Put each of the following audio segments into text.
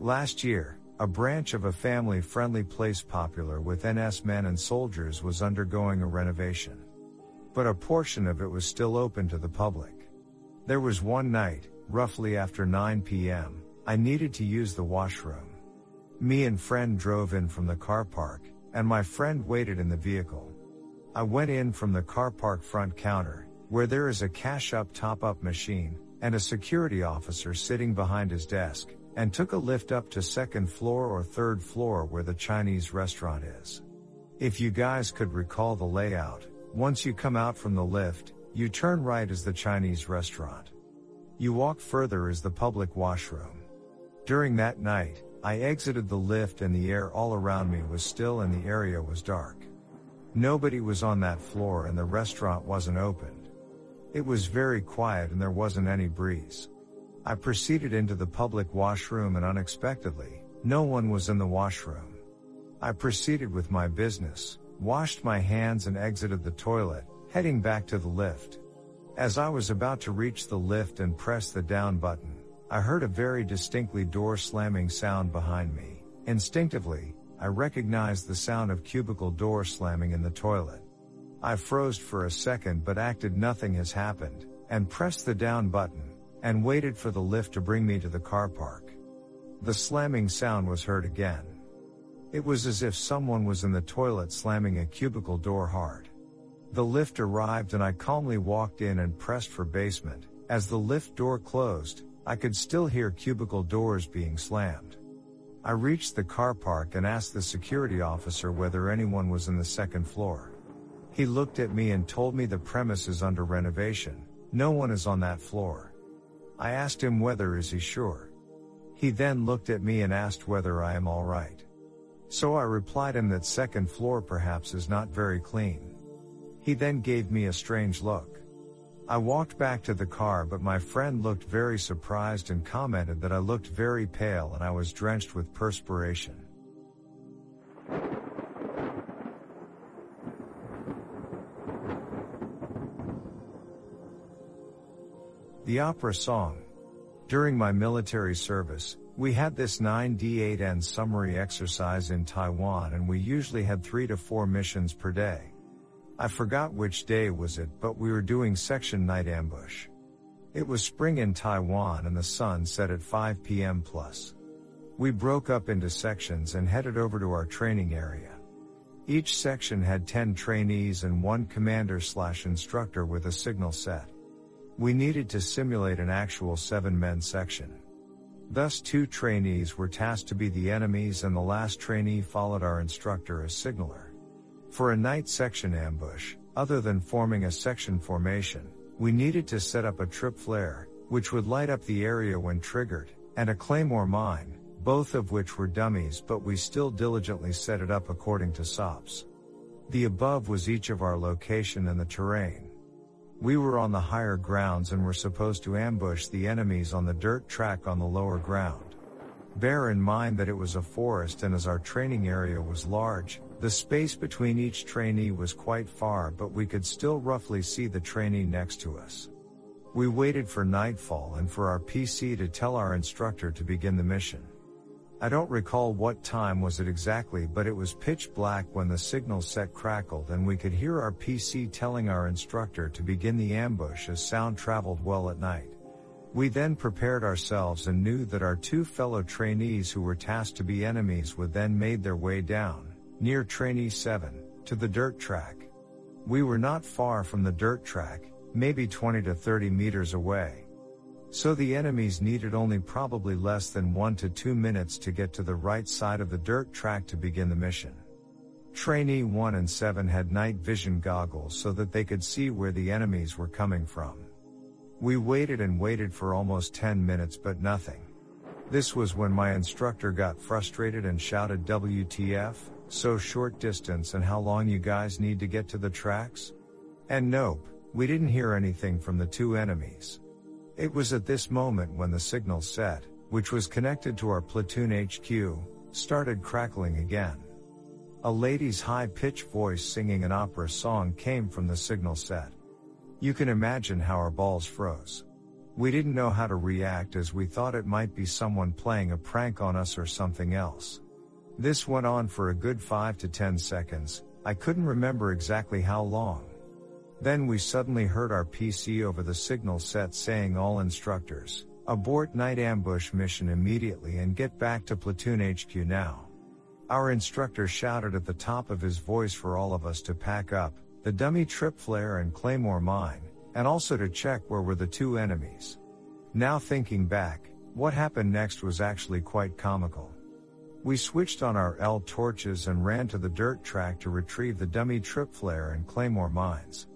Last year, a branch of a family friendly place popular with NS men and soldiers was undergoing a renovation. But a portion of it was still open to the public. There was one night, roughly after 9 p.m., I needed to use the washroom. Me and friend drove in from the car park, and my friend waited in the vehicle. I went in from the car park front counter, where there is a cash up top up machine, and a security officer sitting behind his desk, and took a lift up to second floor or third floor where the Chinese restaurant is. If you guys could recall the layout, once you come out from the lift, you turn right as the Chinese restaurant. You walk further as the public washroom. During that night, I exited the lift and the air all around me was still and the area was dark. Nobody was on that floor and the restaurant wasn't opened. It was very quiet and there wasn't any breeze. I proceeded into the public washroom and unexpectedly, no one was in the washroom. I proceeded with my business, washed my hands and exited the toilet, heading back to the lift. As I was about to reach the lift and press the down button, I heard a very distinctly door slamming sound behind me. Instinctively, I recognized the sound of cubicle door slamming in the toilet. I froze for a second but acted nothing has happened, and pressed the down button and waited for the lift to bring me to the car park. The slamming sound was heard again. It was as if someone was in the toilet slamming a cubicle door hard. The lift arrived and I calmly walked in and pressed for basement. As the lift door closed, I could still hear cubicle doors being slammed. I reached the car park and asked the security officer whether anyone was in the second floor. He looked at me and told me the premise is under renovation. No one is on that floor. I asked him whether is he sure. He then looked at me and asked whether I am alright. So I replied him that second floor perhaps is not very clean. He then gave me a strange look. I walked back to the car but my friend looked very surprised and commented that I looked very pale and I was drenched with perspiration. The opera song. During my military service, we had this 9D8N summary exercise in Taiwan and we usually had 3 to 4 missions per day. I forgot which day was it but we were doing section night ambush. It was spring in Taiwan and the sun set at 5 p.m. plus. We broke up into sections and headed over to our training area. Each section had 10 trainees and one commander slash instructor with a signal set. We needed to simulate an actual seven-men section. Thus two trainees were tasked to be the enemies and the last trainee followed our instructor as signaler. For a night section ambush, other than forming a section formation, we needed to set up a trip flare, which would light up the area when triggered, and a claymore mine, both of which were dummies but we still diligently set it up according to SOPs. The above was each of our location and the terrain. We were on the higher grounds and were supposed to ambush the enemies on the dirt track on the lower ground. Bear in mind that it was a forest and as our training area was large, the space between each trainee was quite far but we could still roughly see the trainee next to us. We waited for nightfall and for our PC to tell our instructor to begin the mission. I don't recall what time was it exactly but it was pitch black when the signal set crackled and we could hear our PC telling our instructor to begin the ambush as sound traveled well at night. We then prepared ourselves and knew that our two fellow trainees who were tasked to be enemies would then made their way down, near trainee 7, to the dirt track. We were not far from the dirt track, maybe 20 to 30 meters away. So the enemies needed only probably less than 1 to 2 minutes to get to the right side of the dirt track to begin the mission. Trainee 1 and 7 had night vision goggles so that they could see where the enemies were coming from. We waited and waited for almost 10 minutes but nothing. This was when my instructor got frustrated and shouted WTF, so short distance and how long you guys need to get to the tracks? And nope, we didn't hear anything from the two enemies. It was at this moment when the signal set, which was connected to our platoon HQ, started crackling again. A lady's high-pitched voice singing an opera song came from the signal set. You can imagine how our balls froze. We didn't know how to react as we thought it might be someone playing a prank on us or something else. This went on for a good 5 to 10 seconds, I couldn't remember exactly how long. Then we suddenly heard our PC over the signal set saying all instructors, abort night ambush mission immediately and get back to platoon HQ now. Our instructor shouted at the top of his voice for all of us to pack up, the dummy trip flare and claymore mine, and also to check where were the two enemies. Now thinking back, what happened next was actually quite comical. We switched on our L torches and ran to the dirt track to retrieve the dummy trip flare and claymore mines.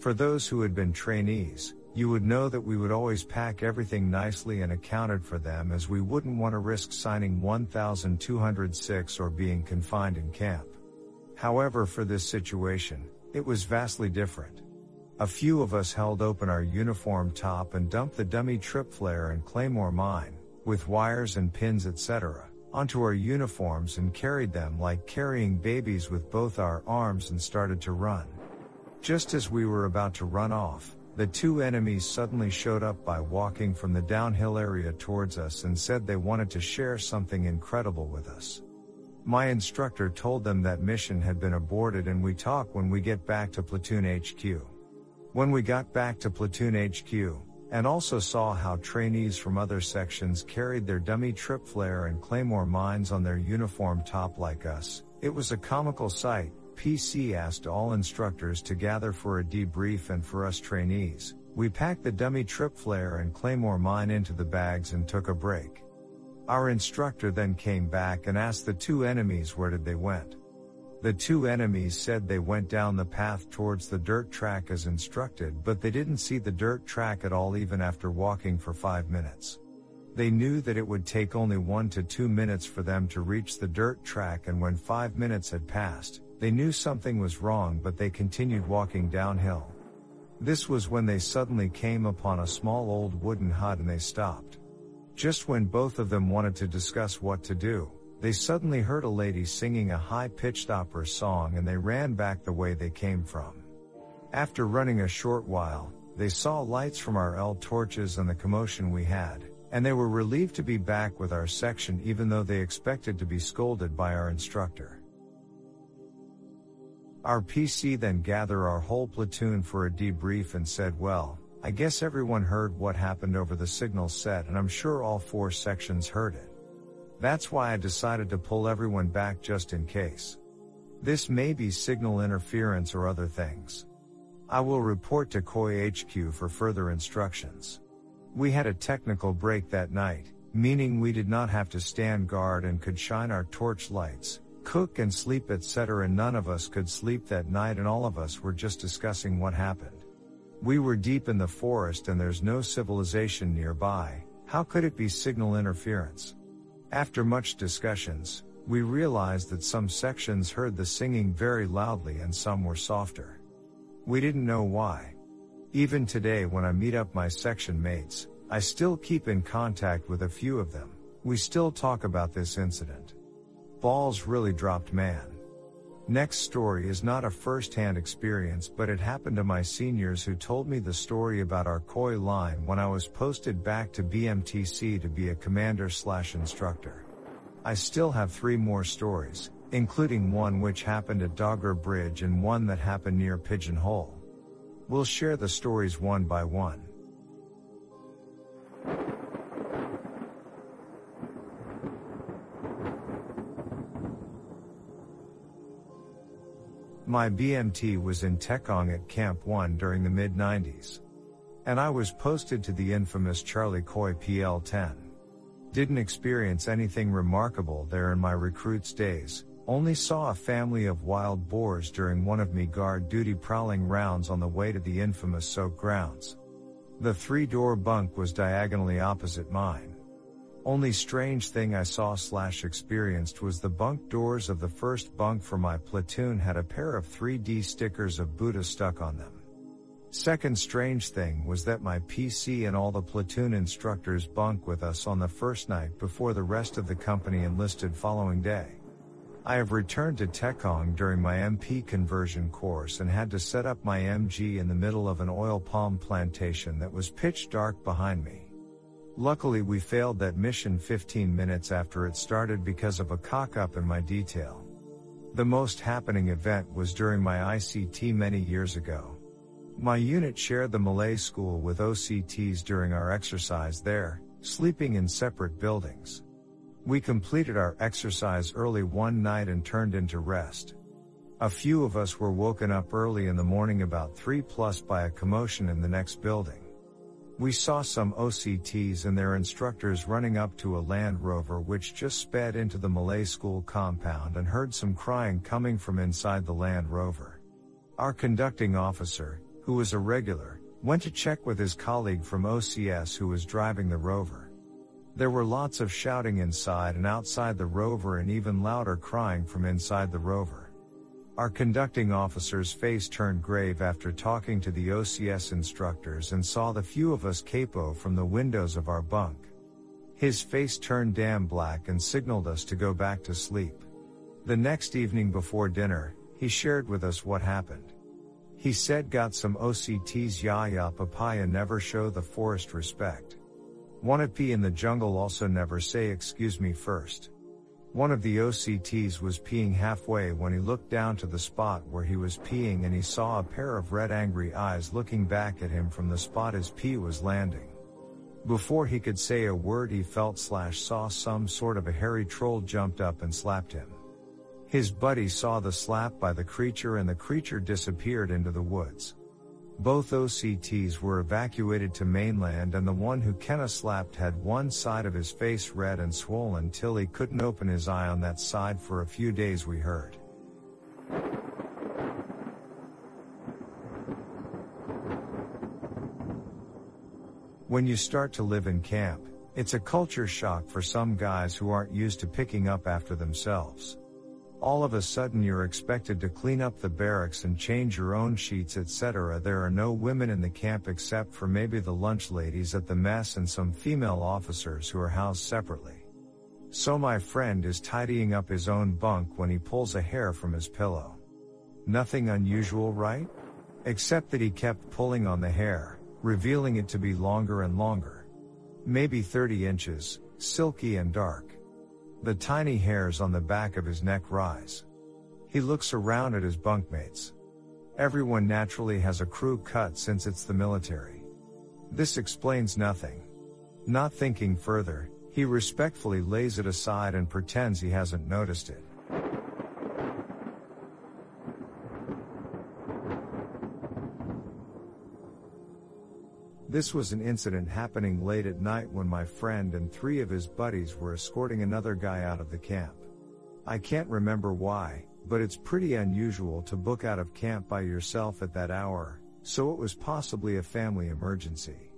For those who had been trainees, you would know that we would always pack everything nicely and accounted for them as we wouldn't want to risk signing 1206 or being confined in camp. However, for this situation, it was vastly different. A few of us held open our uniform top and dumped the dummy trip flare and claymore mine, with wires and pins etc., onto our uniforms and carried them like carrying babies with both our arms and started to run. Just as we were about to run off, the two enemies suddenly showed up by walking from the downhill area towards us and said they wanted to share something incredible with us. My instructor told them that mission had been aborted and we talk when we get back to platoon HQ. When we got back to platoon HQ, and also saw how trainees from other sections carried their dummy trip flare and claymore mines on their uniform top like us, it was a comical sight, PC asked all instructors to gather for a debrief and for us trainees, we packed the dummy trip flare and claymore mine into the bags and took a break. Our instructor then came back and asked the two enemies where did they went. The two enemies said they went down the path towards the dirt track as instructed but they didn't see the dirt track at all even after walking for five minutes. They knew that it would take only one to two minutes for them to reach the dirt track and when five minutes had passed, they knew something was wrong but they continued walking downhill. This was when they suddenly came upon a small old wooden hut and they stopped. Just when both of them wanted to discuss what to do, they suddenly heard a lady singing a high-pitched opera song and they ran back the way they came from. After running a short while, they saw lights from our L torches and the commotion we had, and they were relieved to be back with our section even though they expected to be scolded by our instructor. Our PC then gather our whole platoon for a debrief and said well, I guess everyone heard what happened over the signal set and I'm sure all four sections heard it. That's why I decided to pull everyone back just in case. This may be signal interference or other things. I will report to Coy HQ for further instructions. We had a technical break that night, meaning we did not have to stand guard and could shine our torch lights, cook and sleep etc. And none of us could sleep that night and all of us were just discussing what happened. We were deep in the forest and there's no civilization nearby, how could it be signal interference? After much discussions, we realized that some sections heard the singing very loudly and some were softer. We didn't know why. Even today when I meet up my section mates, I still keep in contact with a few of them. We still talk about this incident balls really dropped man. Next story is not a first-hand experience but it happened to my seniors who told me the story about our Coy line when I was posted back to BMTC to be a commander slash instructor. I still have three more stories, including one which happened at Dogger Bridge and one that happened near Pigeon Hole. We'll share the stories one by one. My BMT was in Tekong at Camp 1 during the mid 90s. And I was posted to the infamous Charlie Coy PL 10. Didn't experience anything remarkable there in my recruits days, Only saw a family of wild boars during one of me guard duty prowling rounds on the way to the infamous soak grounds. The three door bunk was diagonally opposite mine. Only strange thing I saw slash experienced was the bunk doors of the first bunk for my platoon had a pair of 3D stickers of Buddha stuck on them. Second strange thing was that my PC and all the platoon instructors bunk with us on the first night before the rest of the company enlisted following day. I have returned to Tekong during my MP conversion course and had to set up my MG in the middle of an oil palm plantation that was pitch dark behind me. Luckily we failed that mission 15 minutes after it started because of a cock up in my detail. The most happening event was during my ICT many years ago. My unit shared the Malay school with OCTs during our exercise there, sleeping in separate buildings. We completed our exercise early one night and turned into rest. A few of us were woken up early in the morning about 3 plus by a commotion in the next building. We saw some OCTs and their instructors running up to a Land Rover which just sped into the Malay school compound and heard some crying coming from inside the Land Rover. Our conducting officer, who was a regular, went to check with his colleague from OCS who was driving the rover. There were lots of shouting inside and outside the rover and even louder crying from inside the rover. Our conducting officer's face turned grave after talking to the OCS instructors and saw the few of us capo from the windows of our bunk. His face turned damn black and signaled us to go back to sleep. The next evening before dinner, he shared with us what happened. He said got some OCTs ya ya papaya never show the forest respect. Wanna pee in the jungle also never say excuse me first. One of the OCTs was peeing halfway when he looked down to the spot where he was peeing and he saw a pair of red angry eyes looking back at him from the spot his pee was landing. Before he could say a word he felt slash saw some sort of a hairy troll jumped up and slapped him. His buddy saw the slap by the creature and the creature disappeared into the woods. Both OCTs were evacuated to mainland and the one who Kenna slapped had one side of his face red and swollen till he couldn't open his eye on that side for a few days we heard. When you start to live in camp, it's a culture shock for some guys who aren't used to picking up after themselves all of a sudden you're expected to clean up the barracks and change your own sheets etc. There are no women in the camp except for maybe the lunch ladies at the mess and some female officers who are housed separately. So my friend is tidying up his own bunk when he pulls a hair from his pillow. Nothing unusual, right? Except that he kept pulling on the hair, revealing it to be longer and longer. Maybe 30 inches, silky and dark. The tiny hairs on the back of his neck rise. He looks around at his bunkmates. Everyone naturally has a crew cut since it's the military. This explains nothing. Not thinking further, he respectfully lays it aside and pretends he hasn't noticed it. This was an incident happening late at night when my friend and three of his buddies were escorting another guy out of the camp. I can't remember why, but it's pretty unusual to book out of camp by yourself at that hour, so it was possibly a family emergency.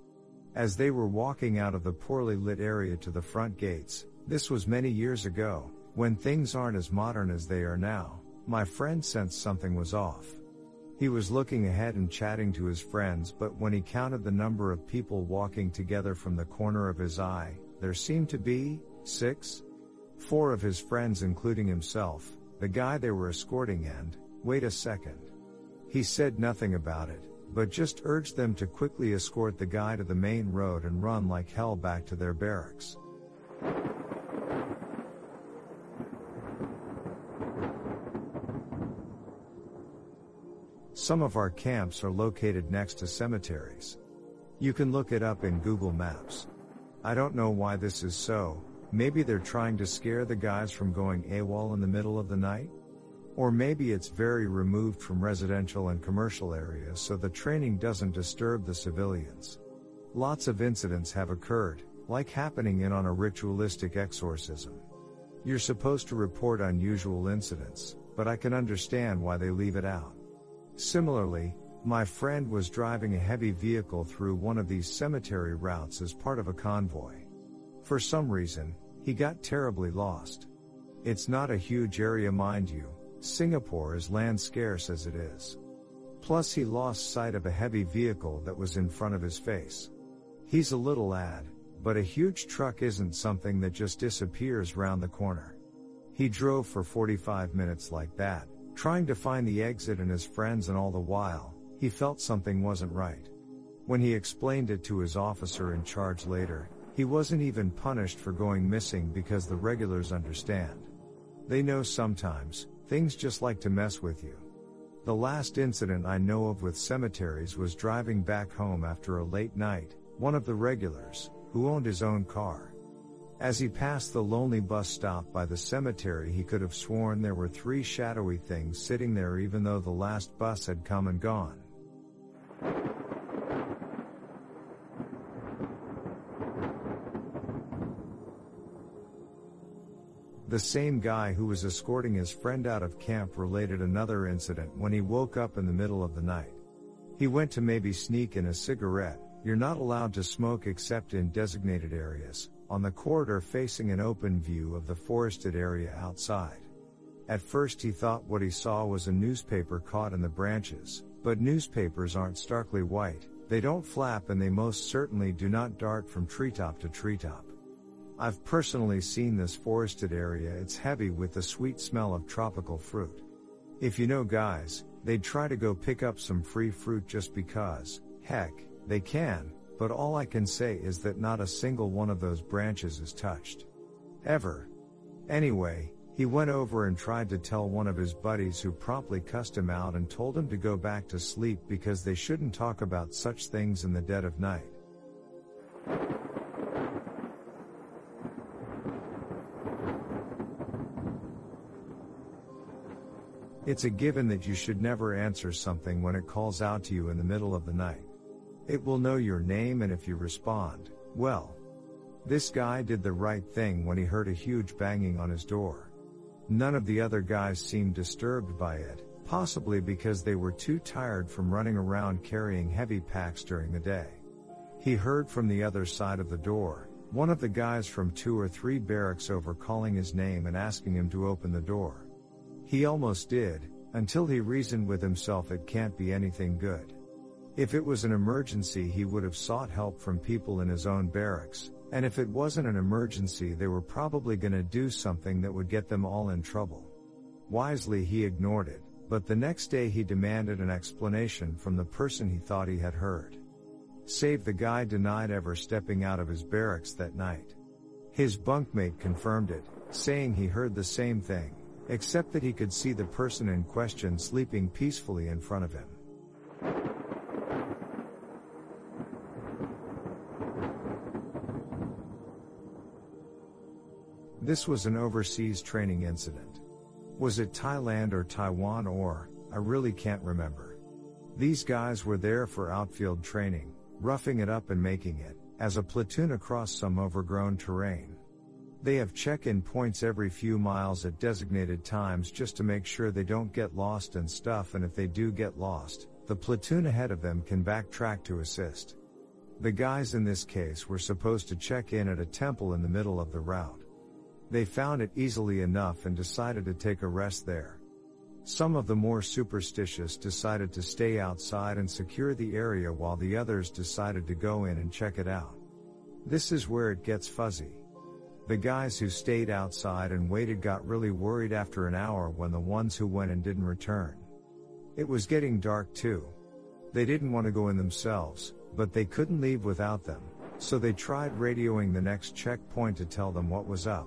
As they were walking out of the poorly lit area to the front gates, this was many years ago, when things aren't as modern as they are now, my friend sensed something was off. He was looking ahead and chatting to his friends, but when he counted the number of people walking together from the corner of his eye, there seemed to be six. Four of his friends, including himself, the guy they were escorting, and wait a second. He said nothing about it, but just urged them to quickly escort the guy to the main road and run like hell back to their barracks. Some of our camps are located next to cemeteries. You can look it up in Google Maps. I don't know why this is so, maybe they're trying to scare the guys from going AWOL in the middle of the night? Or maybe it's very removed from residential and commercial areas so the training doesn't disturb the civilians. Lots of incidents have occurred, like happening in on a ritualistic exorcism. You're supposed to report unusual incidents, but I can understand why they leave it out. Similarly, my friend was driving a heavy vehicle through one of these cemetery routes as part of a convoy. For some reason, he got terribly lost. It's not a huge area mind you, Singapore is land scarce as it is. Plus he lost sight of a heavy vehicle that was in front of his face. He's a little lad, but a huge truck isn't something that just disappears round the corner. He drove for 45 minutes like that, trying to find the exit and his friends and all the while, he felt something wasn't right. When he explained it to his officer in charge later, he wasn't even punished for going missing because the regulars understand. They know sometimes, things just like to mess with you. The last incident I know of with cemeteries was driving back home after a late night, one of the regulars, who owned his own car. As he passed the lonely bus stop by the cemetery he could have sworn there were three shadowy things sitting there even though the last bus had come and gone. The same guy who was escorting his friend out of camp related another incident when he woke up in the middle of the night. He went to maybe sneak in a cigarette, you're not allowed to smoke except in designated areas, on the corridor facing an open view of the forested area outside. At first he thought what he saw was a newspaper caught in the branches, but newspapers aren't starkly white, they don't flap and they most certainly do not dart from treetop to treetop. I've personally seen this forested area, it's heavy with the sweet smell of tropical fruit. If you know guys, they'd try to go pick up some free fruit just because, heck, they can, but all I can say is that not a single one of those branches is touched. Ever. Anyway, he went over and tried to tell one of his buddies who promptly cussed him out and told him to go back to sleep because they shouldn't talk about such things in the dead of night. It's a given that you should never answer something when it calls out to you in the middle of the night. It will know your name and if you respond, well. This guy did the right thing when he heard a huge banging on his door. None of the other guys seemed disturbed by it, possibly because they were too tired from running around carrying heavy packs during the day. He heard from the other side of the door, one of the guys from two or three barracks over calling his name and asking him to open the door. He almost did, until he reasoned with himself it can't be anything good. If it was an emergency he would have sought help from people in his own barracks, and if it wasn't an emergency they were probably gonna do something that would get them all in trouble. Wisely he ignored it, but the next day he demanded an explanation from the person he thought he had heard. Save the guy denied ever stepping out of his barracks that night. His bunkmate confirmed it, saying he heard the same thing, except that he could see the person in question sleeping peacefully in front of him. This was an overseas training incident. Was it Thailand or Taiwan or, I really can't remember. These guys were there for outfield training, roughing it up and making it, as a platoon across some overgrown terrain. They have check-in points every few miles at designated times just to make sure they don't get lost and stuff and if they do get lost, the platoon ahead of them can backtrack to assist. The guys in this case were supposed to check in at a temple in the middle of the route. They found it easily enough and decided to take a rest there. Some of the more superstitious decided to stay outside and secure the area while the others decided to go in and check it out. This is where it gets fuzzy. The guys who stayed outside and waited got really worried after an hour when the ones who went and didn't return. It was getting dark too. They didn't want to go in themselves, but they couldn't leave without them, so they tried radioing the next checkpoint to tell them what was up.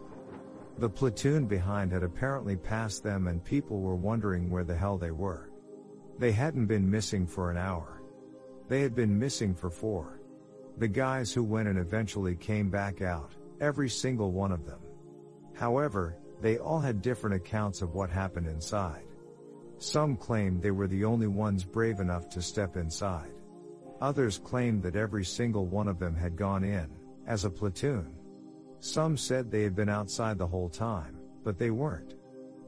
The platoon behind had apparently passed them and people were wondering where the hell they were. They hadn't been missing for an hour. They had been missing for four. The guys who went and eventually came back out, Every single one of them. However, they all had different accounts of what happened inside. Some claimed they were the only ones brave enough to step inside. Others claimed that every single one of them had gone in, as a platoon. Some said they had been outside the whole time, but they weren't.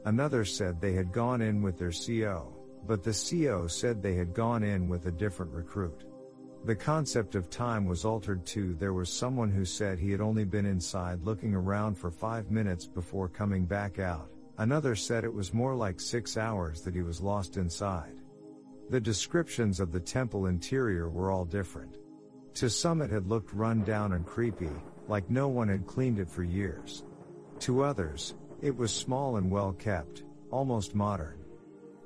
Another said they had gone in with their CO, but the CO said they had gone in with a different recruit. The concept of time was altered too. There was someone who said he had only been inside looking around for five minutes before coming back out. Another said it was more like six hours that he was lost inside. The descriptions of the temple interior were all different. To some it had looked run down and creepy, like no one had cleaned it for years. To others, it was small and well kept, almost modern.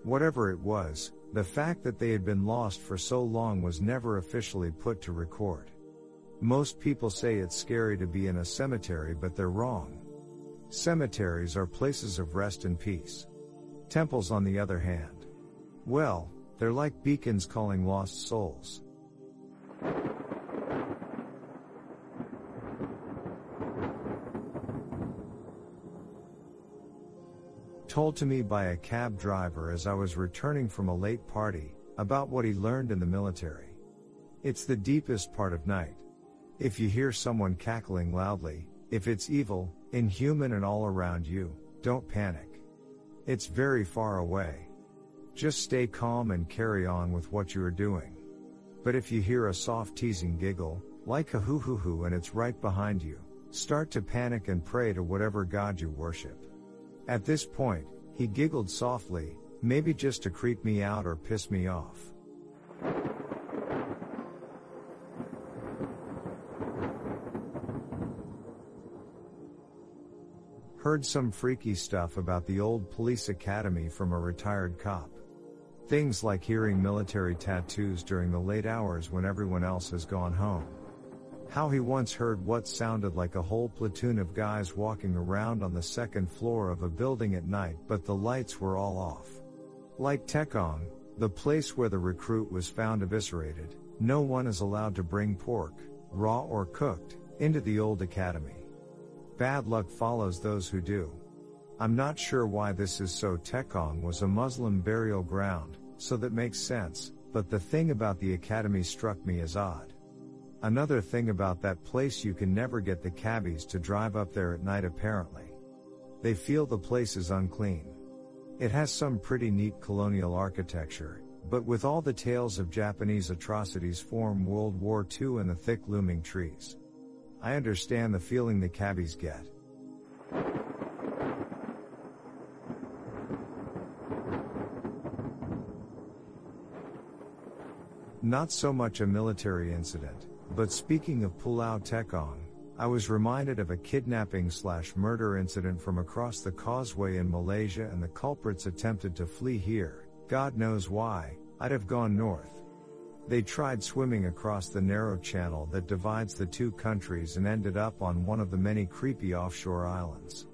Whatever it was, the fact that they had been lost for so long was never officially put to record. Most people say it's scary to be in a cemetery but they're wrong. Cemeteries are places of rest and peace. Temples on the other hand. Well, they're like beacons calling lost souls. Told to me by a cab driver as I was returning from a late party, about what he learned in the military. It's the deepest part of night. If you hear someone cackling loudly, if it's evil, inhuman and all around you, don't panic. It's very far away. Just stay calm and carry on with what you are doing. But if you hear a soft teasing giggle, like a hoo hoo hoo and it's right behind you, start to panic and pray to whatever God you worship. At this point, he giggled softly, maybe just to creep me out or piss me off. Heard some freaky stuff about the old police academy from a retired cop. Things like hearing military tattoos during the late hours when everyone else has gone home. How he once heard what sounded like a whole platoon of guys walking around on the second floor of a building at night but the lights were all off. Like Tekong, the place where the recruit was found eviscerated, no one is allowed to bring pork, raw or cooked, into the old academy. Bad luck follows those who do. I'm not sure why this is so Tekong was a Muslim burial ground, so that makes sense, but the thing about the academy struck me as odd. Another thing about that place you can never get the cabbies to drive up there at night apparently. They feel the place is unclean. It has some pretty neat colonial architecture, but with all the tales of Japanese atrocities from World War II and the thick looming trees. I understand the feeling the cabbies get. Not so much a military incident, but speaking of Pulau Tekong, I was reminded of a kidnapping slash murder incident from across the causeway in Malaysia and the culprits attempted to flee here. God knows why, I'd have gone north. They tried swimming across the narrow channel that divides the two countries and ended up on one of the many creepy offshore islands.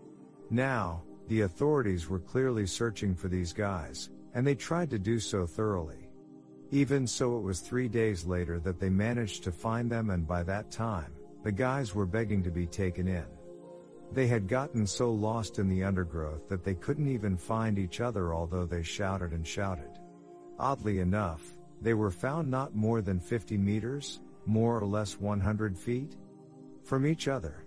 Now, the authorities were clearly searching for these guys, and they tried to do so thoroughly. Even so it was three days later that they managed to find them and by that time, the guys were begging to be taken in. They had gotten so lost in the undergrowth that they couldn't even find each other although they shouted and shouted. Oddly enough, they were found not more than 50 meters, more or less 100 feet, from each other.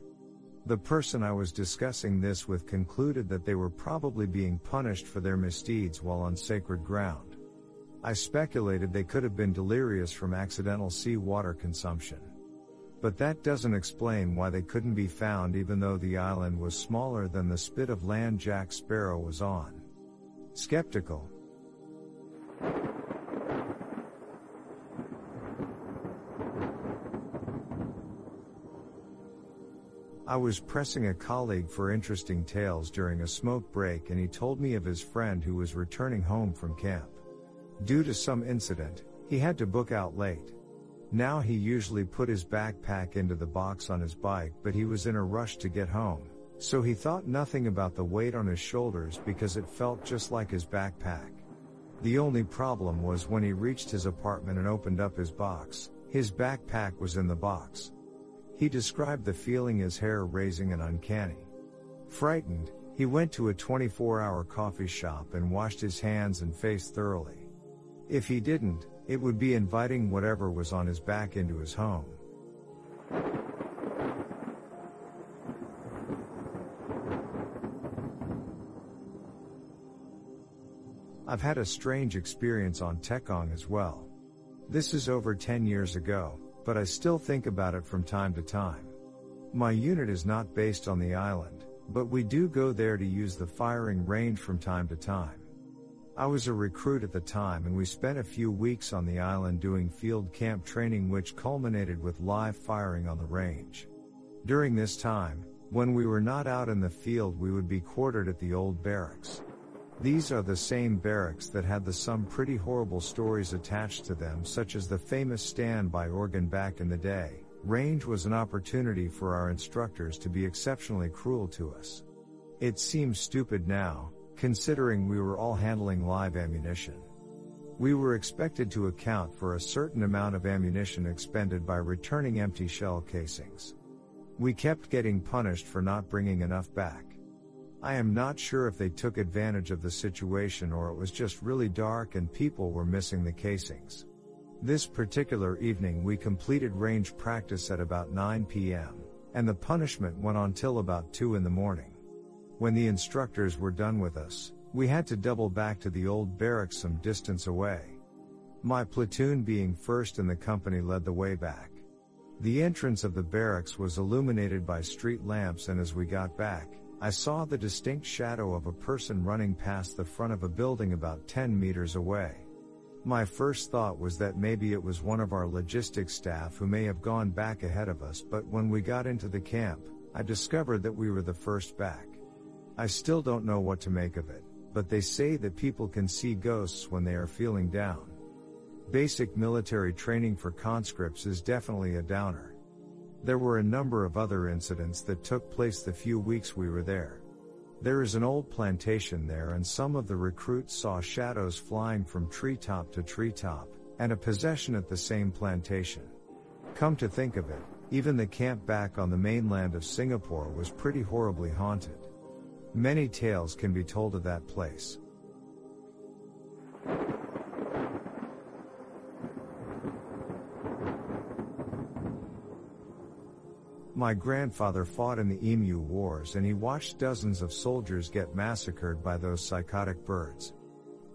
The person I was discussing this with concluded that they were probably being punished for their misdeeds while on sacred ground. I speculated they could have been delirious from accidental seawater consumption. But that doesn't explain why they couldn't be found even though the island was smaller than the spit of land Jack Sparrow was on. Skeptical. I was pressing a colleague for interesting tales during a smoke break and he told me of his friend who was returning home from camp. Due to some incident, he had to book out late. Now he usually put his backpack into the box on his bike but he was in a rush to get home, so he thought nothing about the weight on his shoulders because it felt just like his backpack. The only problem was when he reached his apartment and opened up his box, his backpack was in the box. He described the feeling as hair raising and uncanny. Frightened, he went to a 24 hour coffee shop and washed his hands and face thoroughly. If he didn't, it would be inviting whatever was on his back into his home. I've had a strange experience on Tekong as well. This is over 10 years ago, but I still think about it from time to time. My unit is not based on the island, but we do go there to use the firing range from time to time. I was a recruit at the time and we spent a few weeks on the island doing field camp training which culminated with live firing on the range. During this time, when we were not out in the field we would be quartered at the old barracks. These are the same barracks that had the some pretty horrible stories attached to them such as the famous standby organ back in the day. Range was an opportunity for our instructors to be exceptionally cruel to us. It seems stupid now, considering we were all handling live ammunition. We were expected to account for a certain amount of ammunition expended by returning empty shell casings. We kept getting punished for not bringing enough back. I am not sure if they took advantage of the situation or it was just really dark and people were missing the casings. This particular evening we completed range practice at about 9 p.m., and the punishment went on till about 2 in the morning. When the instructors were done with us, we had to double back to the old barracks some distance away. My platoon being first in the company led the way back. The entrance of the barracks was illuminated by street lamps and as we got back, I saw the distinct shadow of a person running past the front of a building about 10 meters away. My first thought was that maybe it was one of our logistics staff who may have gone back ahead of us but when we got into the camp, I discovered that we were the first back. I still don't know what to make of it, but they say that people can see ghosts when they are feeling down. Basic military training for conscripts is definitely a downer. There were a number of other incidents that took place the few weeks we were there. There is an old plantation there and some of the recruits saw shadows flying from treetop to treetop, and a possession at the same plantation. Come to think of it, even the camp back on the mainland of Singapore was pretty horribly haunted. Many tales can be told of that place. My grandfather fought in the Emu Wars and he watched dozens of soldiers get massacred by those psychotic birds.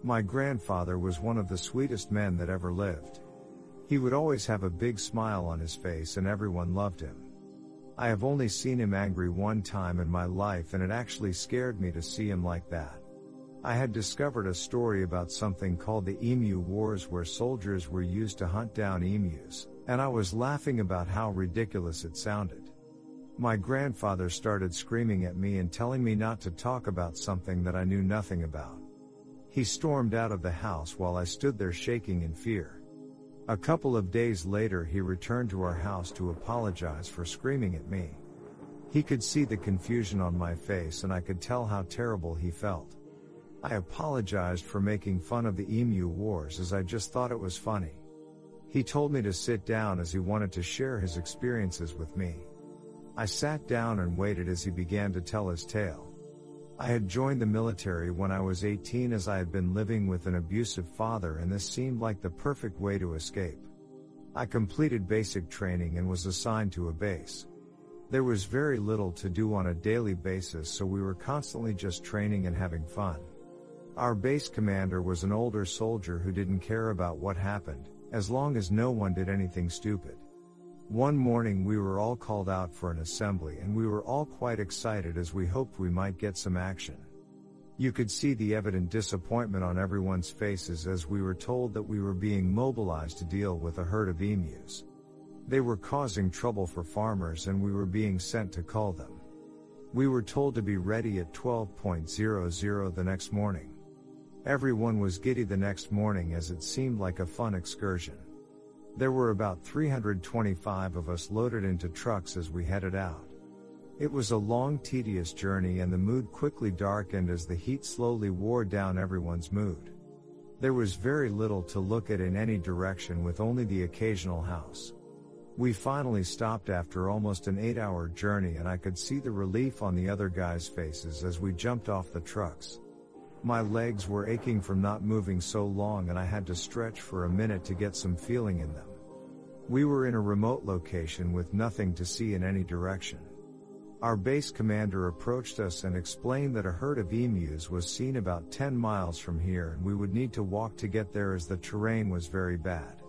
My grandfather was one of the sweetest men that ever lived. He would always have a big smile on his face and everyone loved him. I have only seen him angry one time in my life and it actually scared me to see him like that. I had discovered a story about something called the Emu Wars where soldiers were used to hunt down emus, and I was laughing about how ridiculous it sounded. My grandfather started screaming at me and telling me not to talk about something that I knew nothing about. He stormed out of the house while I stood there shaking in fear. A couple of days later he returned to our house to apologize for screaming at me. He could see the confusion on my face and I could tell how terrible he felt. I apologized for making fun of the emu wars as I just thought it was funny. He told me to sit down as he wanted to share his experiences with me. I sat down and waited as he began to tell his tale. I had joined the military when I was 18 as I had been living with an abusive father and this seemed like the perfect way to escape. I completed basic training and was assigned to a base. There was very little to do on a daily basis so we were constantly just training and having fun. Our base commander was an older soldier who didn't care about what happened, as long as no one did anything stupid. One morning we were all called out for an assembly and we were all quite excited as we hoped we might get some action. You could see the evident disappointment on everyone's faces as we were told that we were being mobilized to deal with a herd of emus. They were causing trouble for farmers and we were being sent to call them. We were told to be ready at 12.00 the next morning. Everyone was giddy the next morning as it seemed like a fun excursion. There were about 325 of us loaded into trucks as we headed out. It was a long tedious journey and the mood quickly darkened as the heat slowly wore down everyone's mood. There was very little to look at in any direction with only the occasional house. We finally stopped after almost an 8 hour journey and I could see the relief on the other guys' faces as we jumped off the trucks. My legs were aching from not moving so long and I had to stretch for a minute to get some feeling in them. We were in a remote location with nothing to see in any direction. Our base commander approached us and explained that a herd of emus was seen about 10 miles from here and we would need to walk to get there as the terrain was very bad.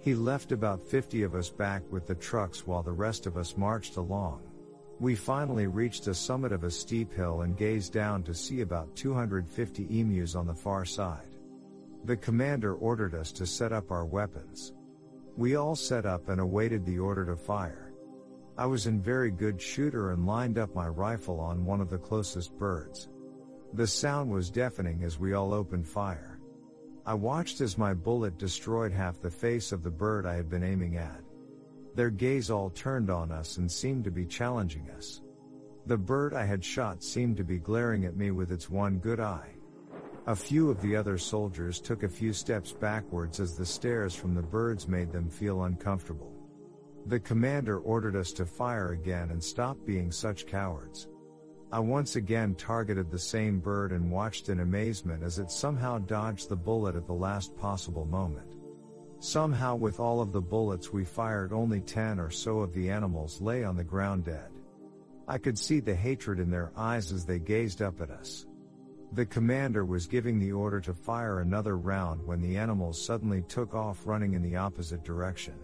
He left about 50 of us back with the trucks while the rest of us marched along. We finally reached the summit of a steep hill and gazed down to see about 250 emus on the far side. The commander ordered us to set up our weapons. We all set up and awaited the order to fire. I was in very good shooter and lined up my rifle on one of the closest birds. The sound was deafening as we all opened fire. I watched as my bullet destroyed half the face of the bird I had been aiming at. Their gaze all turned on us and seemed to be challenging us. The bird I had shot seemed to be glaring at me with its one good eye. A few of the other soldiers took a few steps backwards as the stares from the birds made them feel uncomfortable. The commander ordered us to fire again and stop being such cowards. I once again targeted the same bird and watched in amazement as it somehow dodged the bullet at the last possible moment. Somehow with all of the bullets we fired only 10 or so of the animals lay on the ground dead. I could see the hatred in their eyes as they gazed up at us. The commander was giving the order to fire another round when the animals suddenly took off running in the opposite direction.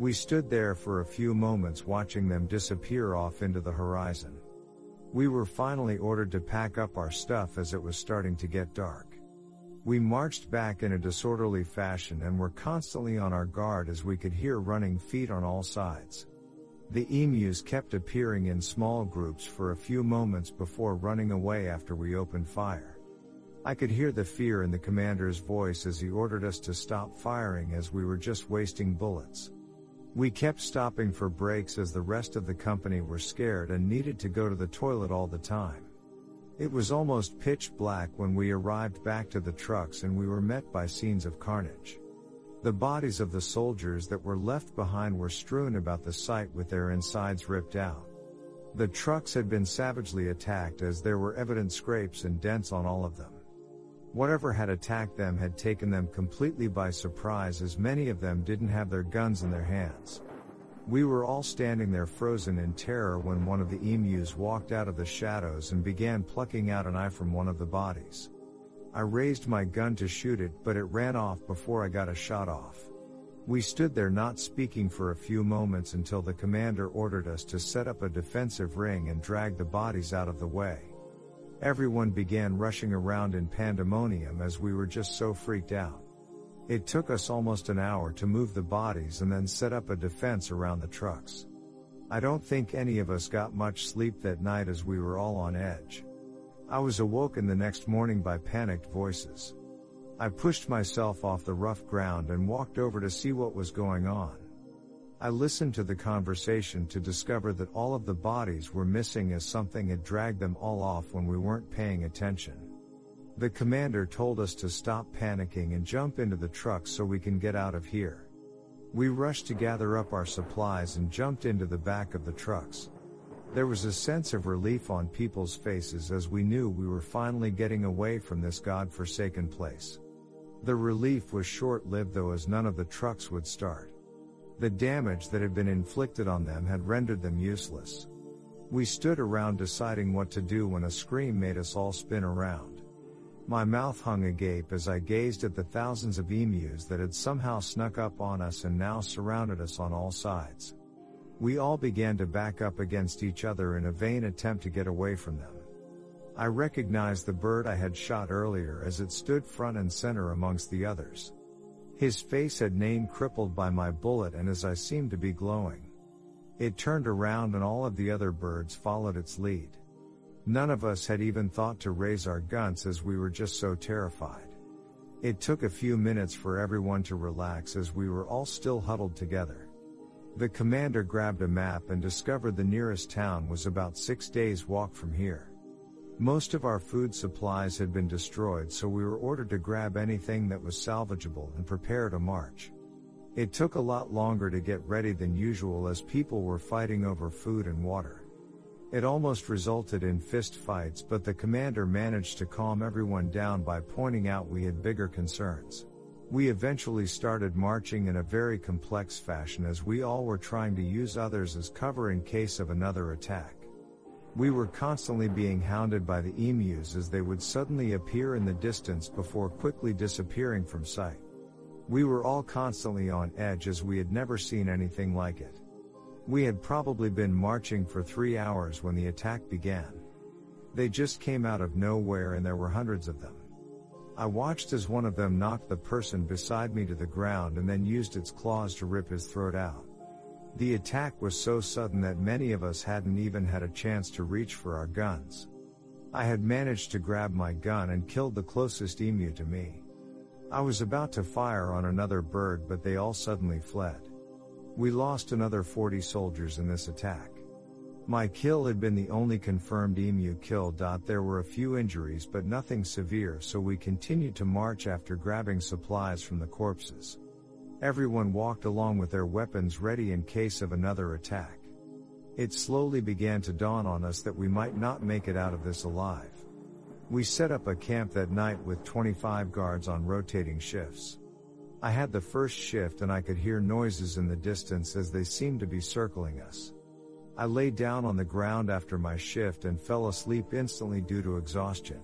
We stood there for a few moments watching them disappear off into the horizon. We were finally ordered to pack up our stuff as it was starting to get dark. We marched back in a disorderly fashion and were constantly on our guard as we could hear running feet on all sides. The emus kept appearing in small groups for a few moments before running away after we opened fire. I could hear the fear in the commander's voice as he ordered us to stop firing as we were just wasting bullets. We kept stopping for breaks as the rest of the company were scared and needed to go to the toilet all the time. It was almost pitch black when we arrived back to the trucks and we were met by scenes of carnage. The bodies of the soldiers that were left behind were strewn about the site with their insides ripped out. The trucks had been savagely attacked as there were evident scrapes and dents on all of them. Whatever had attacked them had taken them completely by surprise as many of them didn't have their guns in their hands. We were all standing there frozen in terror when one of the emus walked out of the shadows and began plucking out an eye from one of the bodies. I raised my gun to shoot it but it ran off before I got a shot off. We stood there not speaking for a few moments until the commander ordered us to set up a defensive ring and drag the bodies out of the way. Everyone began rushing around in pandemonium as we were just so freaked out. It took us almost an hour to move the bodies and then set up a defense around the trucks. I don't think any of us got much sleep that night as we were all on edge. I was awoken the next morning by panicked voices. I pushed myself off the rough ground and walked over to see what was going on. I listened to the conversation to discover that all of the bodies were missing as something had dragged them all off when we weren't paying attention. The commander told us to stop panicking and jump into the truck so we can get out of here. We rushed to gather up our supplies and jumped into the back of the trucks. There was a sense of relief on people's faces as we knew we were finally getting away from this god-forsaken place. The relief was short-lived though as none of the trucks would start. The damage that had been inflicted on them had rendered them useless. We stood around deciding what to do when a scream made us all spin around. My mouth hung agape as I gazed at the thousands of emus that had somehow snuck up on us and now surrounded us on all sides. We all began to back up against each other in a vain attempt to get away from them. I recognized the bird I had shot earlier as it stood front and center amongst the others. His face had name crippled by my bullet and as I seemed to be glowing. It turned around and all of the other birds followed its lead. None of us had even thought to raise our guns as we were just so terrified. It took a few minutes for everyone to relax as we were all still huddled together. The commander grabbed a map and discovered the nearest town was about six days walk from here. Most of our food supplies had been destroyed so we were ordered to grab anything that was salvageable and prepare to march. It took a lot longer to get ready than usual as people were fighting over food and water. It almost resulted in fist fights but the commander managed to calm everyone down by pointing out we had bigger concerns. We eventually started marching in a very complex fashion as we all were trying to use others as cover in case of another attack. We were constantly being hounded by the emus as they would suddenly appear in the distance before quickly disappearing from sight. We were all constantly on edge as we had never seen anything like it. We had probably been marching for three hours when the attack began. They just came out of nowhere and there were hundreds of them. I watched as one of them knocked the person beside me to the ground and then used its claws to rip his throat out. The attack was so sudden that many of us hadn't even had a chance to reach for our guns. I had managed to grab my gun and killed the closest emu to me. I was about to fire on another bird but they all suddenly fled. We lost another 40 soldiers in this attack. My kill had been the only confirmed emu kill. There were a few injuries but nothing severe so we continued to march after grabbing supplies from the corpses. Everyone walked along with their weapons ready in case of another attack. It slowly began to dawn on us that we might not make it out of this alive. We set up a camp that night with 25 guards on rotating shifts. I had the first shift and I could hear noises in the distance as they seemed to be circling us. I lay down on the ground after my shift and fell asleep instantly due to exhaustion.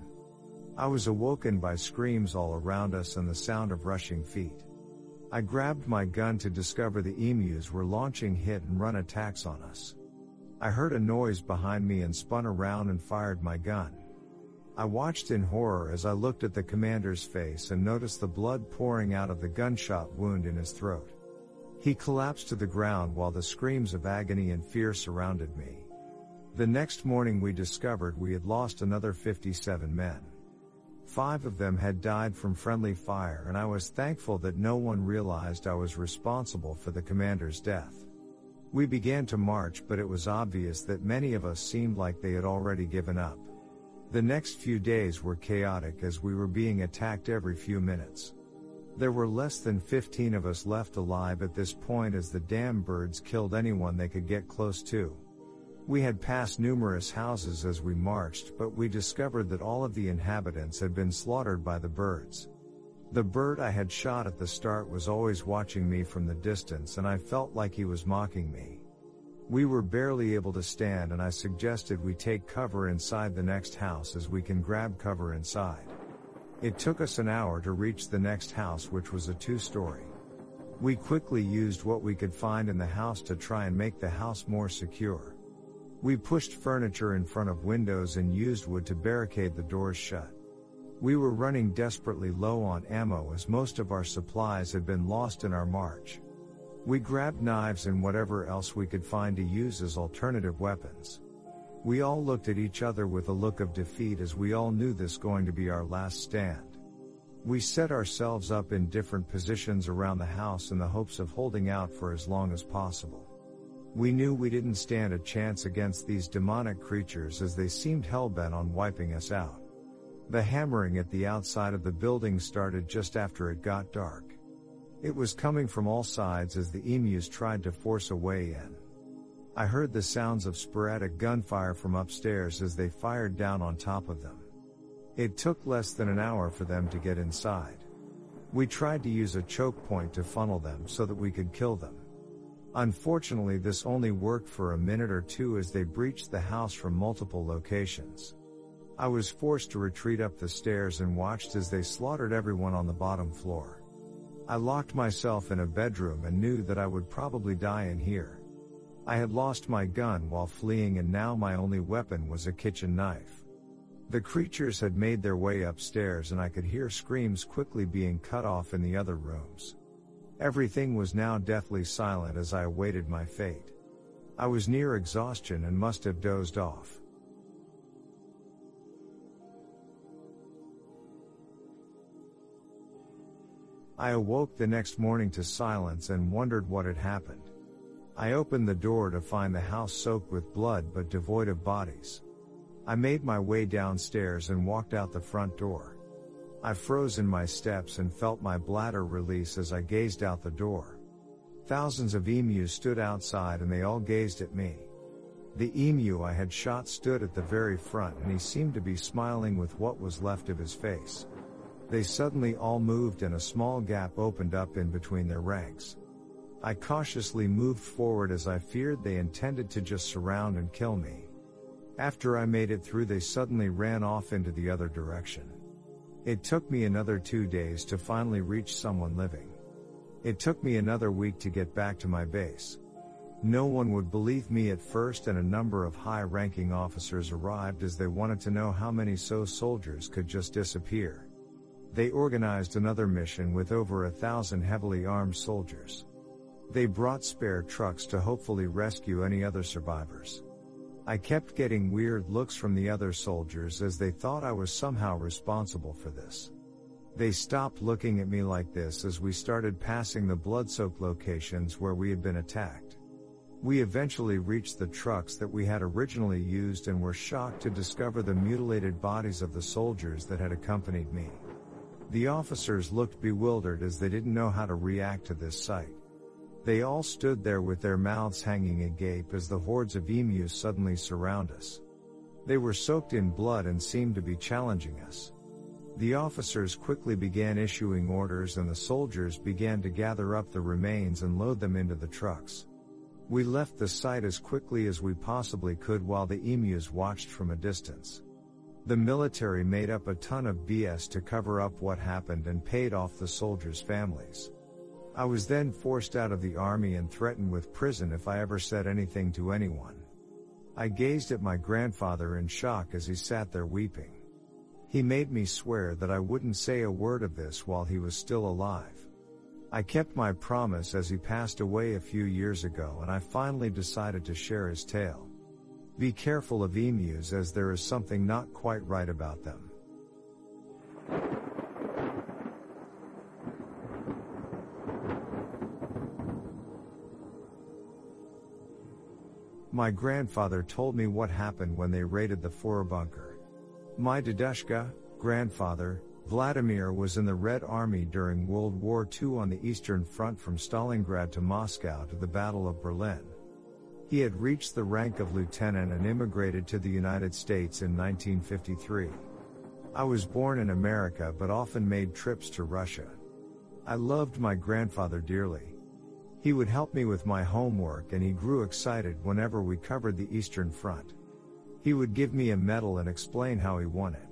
I was awoken by screams all around us and the sound of rushing feet. I grabbed my gun to discover the emus were launching hit and run attacks on us. I heard a noise behind me and spun around and fired my gun. I watched in horror as I looked at the commander's face and noticed the blood pouring out of the gunshot wound in his throat. He collapsed to the ground while the screams of agony and fear surrounded me. The next morning we discovered we had lost another 57 men. Five of them had died from friendly fire and I was thankful that no one realized I was responsible for the commander's death. We began to march but it was obvious that many of us seemed like they had already given up. The next few days were chaotic as we were being attacked every few minutes. There were less than 15 of us left alive at this point as the damn birds killed anyone they could get close to. We had passed numerous houses as we marched, but we discovered that all of the inhabitants had been slaughtered by the birds. The bird I had shot at the start was always watching me from the distance and I felt like he was mocking me. We were barely able to stand and I suggested we take cover inside the next house as we can grab cover inside. It took us an hour to reach the next house which was a two-story. We quickly used what we could find in the house to try and make the house more secure. We pushed furniture in front of windows and used wood to barricade the doors shut. We were running desperately low on ammo as most of our supplies had been lost in our march. We grabbed knives and whatever else we could find to use as alternative weapons. We all looked at each other with a look of defeat as we all knew this going to be our last stand. We set ourselves up in different positions around the house in the hopes of holding out for as long as possible. We knew we didn't stand a chance against these demonic creatures as they seemed hellbent on wiping us out. The hammering at the outside of the building started just after it got dark. It was coming from all sides as the emus tried to force a way in. I heard the sounds of sporadic gunfire from upstairs as they fired down on top of them. It took less than an hour for them to get inside. We tried to use a choke point to funnel them so that we could kill them. Unfortunately, this only worked for a minute or two as they breached the house from multiple locations. I was forced to retreat up the stairs and watched as they slaughtered everyone on the bottom floor. I locked myself in a bedroom and knew that I would probably die in here. I had lost my gun while fleeing and now my only weapon was a kitchen knife. The creatures had made their way upstairs and I could hear screams quickly being cut off in the other rooms. Everything was now deathly silent as I awaited my fate. I was near exhaustion and must have dozed off. I awoke the next morning to silence and wondered what had happened. I opened the door to find the house soaked with blood but devoid of bodies. I made my way downstairs and walked out the front door. I froze in my steps and felt my bladder release as I gazed out the door. Thousands of emus stood outside and they all gazed at me. The emu I had shot stood at the very front and he seemed to be smiling with what was left of his face. They suddenly all moved and a small gap opened up in between their ranks. I cautiously moved forward as I feared they intended to just surround and kill me. After I made it through, they suddenly ran off into the other direction. It took me another two days to finally reach someone living. It took me another week to get back to my base. No one would believe me at first and a number of high ranking officers arrived as they wanted to know how many so soldiers could just disappear. They organized another mission with over a thousand heavily armed soldiers. They brought spare trucks to hopefully rescue any other survivors. I kept getting weird looks from the other soldiers as they thought I was somehow responsible for this. They stopped looking at me like this as we started passing the blood-soaked locations where we had been attacked. We eventually reached the trucks that we had originally used and were shocked to discover the mutilated bodies of the soldiers that had accompanied me. The officers looked bewildered as they didn't know how to react to this sight. They all stood there with their mouths hanging agape as the hordes of emus suddenly surround us. They were soaked in blood and seemed to be challenging us. The officers quickly began issuing orders and the soldiers began to gather up the remains and load them into the trucks. We left the site as quickly as we possibly could while the emus watched from a distance. The military made up a ton of BS to cover up what happened and paid off the soldiers' families. I was then forced out of the army and threatened with prison if I ever said anything to anyone. I gazed at my grandfather in shock as he sat there weeping. He made me swear that I wouldn't say a word of this while he was still alive. I kept my promise as he passed away a few years ago and I finally decided to share his tale. Be careful of emus as there is something not quite right about them. My grandfather told me what happened when they raided the Vorbunker. My dedushka, grandfather, Vladimir was in the Red Army during World War II on the Eastern Front from Stalingrad to Moscow to the Battle of Berlin. He had reached the rank of lieutenant and immigrated to the United States in 1953. I was born in America but often made trips to Russia. I loved my grandfather dearly. He would help me with my homework and he grew excited whenever we covered the Eastern Front. He would give me a medal and explain how he won it.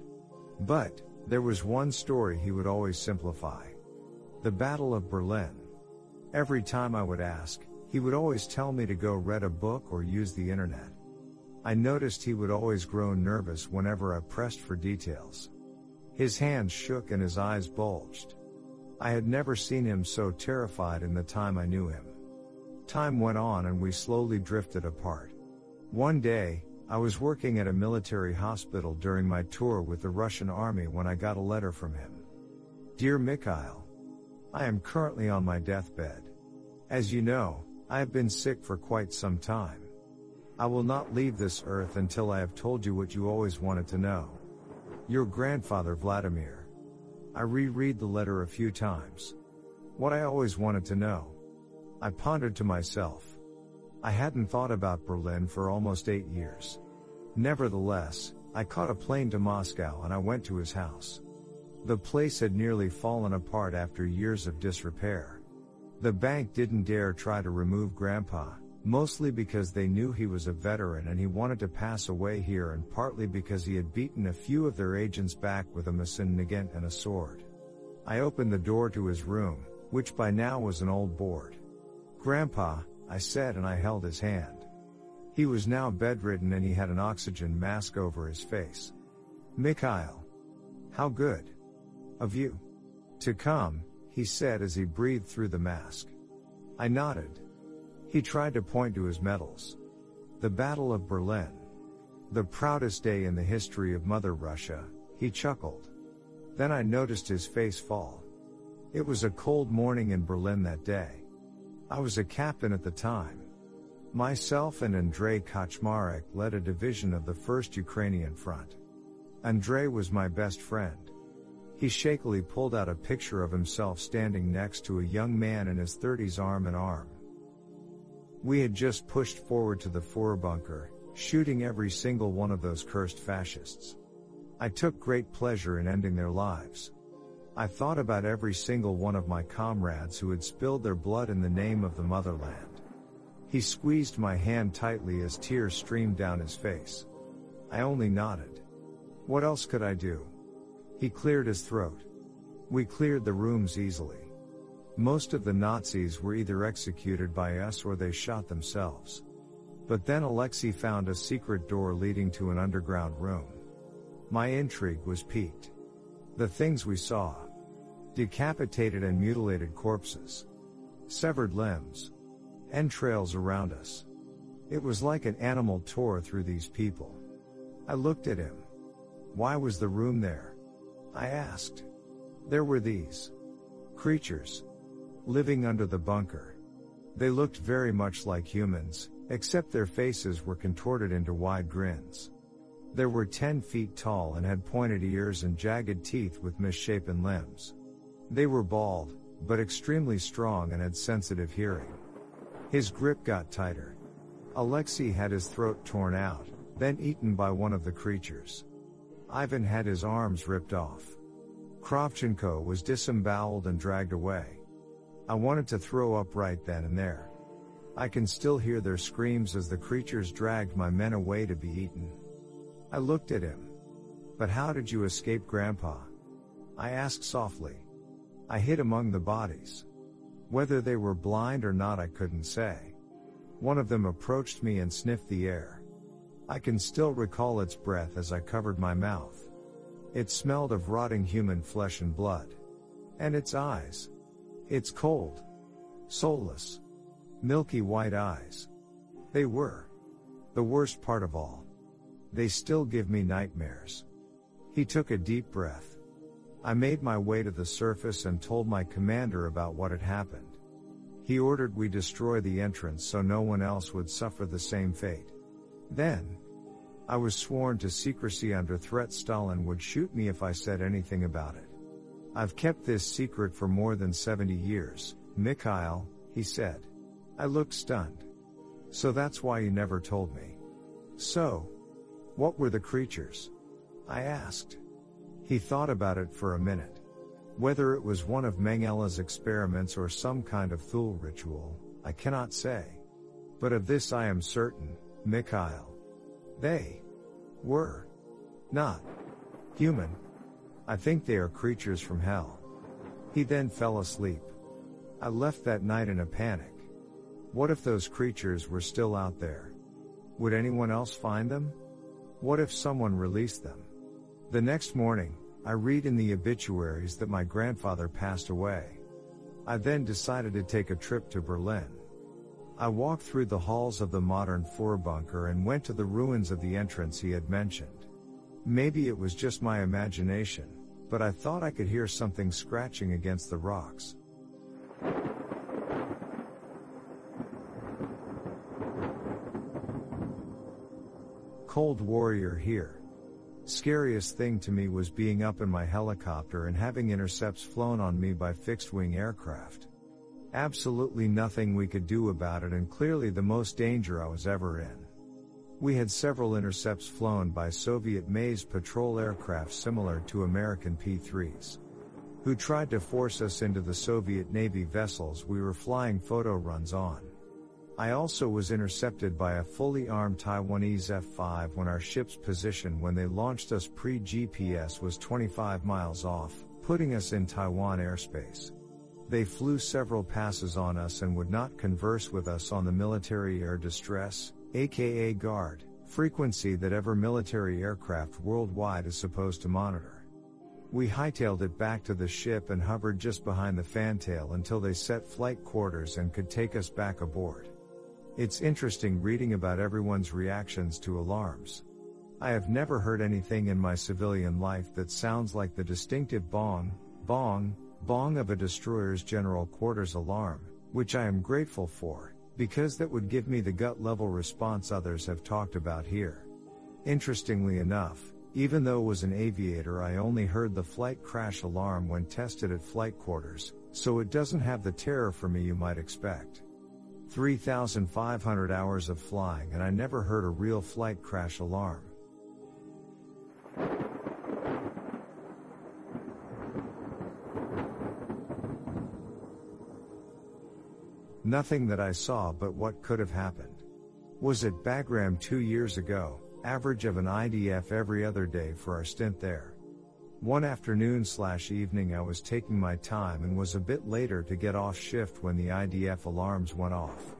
But, there was one story he would always simplify. The Battle of Berlin. Every time I would ask, he would always tell me to go read a book or use the internet. I noticed he would always grow nervous whenever I pressed for details. His hands shook and his eyes bulged. I had never seen him so terrified in the time I knew him. Time went on and we slowly drifted apart. One day, I was working at a military hospital during my tour with the Russian army when I got a letter from him. Dear Mikhail, I am currently on my deathbed. As you know, I have been sick for quite some time. I will not leave this earth until I have told you what you always wanted to know. Your grandfather Vladimir. I reread the letter a few times. What I always wanted to know. I pondered to myself. I hadn't thought about Berlin for almost eight years. Nevertheless, I caught a plane to Moscow and I went to his house. The place had nearly fallen apart after years of disrepair. The bank didn't dare try to remove Grandpa, mostly because they knew he was a veteran and he wanted to pass away here and partly because he had beaten a few of their agents back with a Mosin-Nagant and a sword. I opened the door to his room, which by now was an old board. Grandpa, I said and I held his hand. He was now bedridden and he had an oxygen mask over his face. Mikhail. How good. Of you. To come, he said as he breathed through the mask. I nodded. He tried to point to his medals. The Battle of Berlin. The proudest day in the history of Mother Russia, he chuckled. Then I noticed his face fall. It was a cold morning in Berlin that day. I was a captain at the time. Myself and Andrei Kaczmarek led a division of the 1st Ukrainian Front. Andrei was my best friend. He shakily pulled out a picture of himself standing next to a young man in his 30s arm in arm. We had just pushed forward to the Vorbunker, shooting every single one of those cursed fascists. I took great pleasure in ending their lives. I thought about every single one of my comrades who had spilled their blood in the name of the motherland. He squeezed my hand tightly as tears streamed down his face. I only nodded. What else could I do? He cleared his throat. We cleared the rooms easily. Most of the Nazis were either executed by us or they shot themselves. But then Alexei found a secret door leading to an underground room. My intrigue was piqued. The things we saw. Decapitated and mutilated corpses. Severed limbs. Entrails around us. It was like an animal tore through these people. I looked at him. Why was the room there? I asked. There were these creatures living under the bunker. They looked very much like humans, except their faces were contorted into wide grins. They were 10 feet tall and had pointed ears and jagged teeth with misshapen limbs. They were bald, but extremely strong and had sensitive hearing. His grip got tighter. Alexei had his throat torn out, then eaten by one of the creatures. Ivan had his arms ripped off. Kravchenko was disemboweled and dragged away. I wanted to throw up right then and there. I can still hear their screams as the creatures dragged my men away to be eaten. I looked at him. But how did you escape Grandpa? I asked softly. I hid among the bodies. Whether they were blind or not I couldn't say. One of them approached me and sniffed the air. I can still recall its breath as I covered my mouth. It smelled of rotting human flesh and blood. And its eyes. It's cold. Soulless. Milky white eyes. They were. The worst part of all. They still give me nightmares. He took a deep breath. I made my way to the surface and told my commander about what had happened. He ordered we destroy the entrance so no one else would suffer the same fate. Then, I was sworn to secrecy under threat Stalin would shoot me if I said anything about it. I've kept this secret for more than 70 years, Mikhail, he said. I looked stunned. So that's why you never told me. So, what were the creatures? I asked. He thought about it for a minute. Whether it was one of Mengele's experiments or some kind of Thule ritual, I cannot say. But of this I am certain, Mikhail. They were not human. I think they are creatures from hell. He then fell asleep. I left that night in a panic. What if those creatures were still out there? Would anyone else find them? What if someone released them? The next morning, I read in the obituaries that my grandfather passed away. I then decided to take a trip to Berlin. I walked through the halls of the modern Bunker and went to the ruins of the entrance he had mentioned. Maybe it was just my imagination, but I thought I could hear something scratching against the rocks. Cold Warrior here. Scariest thing to me was being up in my helicopter and having intercepts flown on me by fixed wing aircraft. Absolutely nothing we could do about it and clearly the most danger I was ever in. We had several intercepts flown by Soviet Maze patrol aircraft similar to American P-3s. Who tried to force us into the Soviet Navy vessels we were flying photo runs on. I also was intercepted by a fully armed Taiwanese F-5 when our ship's position when they launched us pre-GPS was 25 miles off, putting us in Taiwan airspace. They flew several passes on us and would not converse with us on the military air distress, aka GUARD, frequency that ever military aircraft worldwide is supposed to monitor. We hightailed it back to the ship and hovered just behind the fantail until they set flight quarters and could take us back aboard. It's interesting reading about everyone's reactions to alarms. I have never heard anything in my civilian life that sounds like the distinctive bong, bong, bong of a destroyer's general quarters alarm, which I am grateful for, because that would give me the gut level response others have talked about here. Interestingly enough, even though was an aviator I only heard the flight crash alarm when tested at flight quarters, so it doesn't have the terror for me you might expect. 3,500 hours of flying and I never heard a real flight crash alarm. Nothing that I saw but what could have happened. Was it Bagram two years ago, average of an IDF every other day for our stint there. One afternoon slash evening I was taking my time and was a bit later to get off shift when the IDF alarms went off.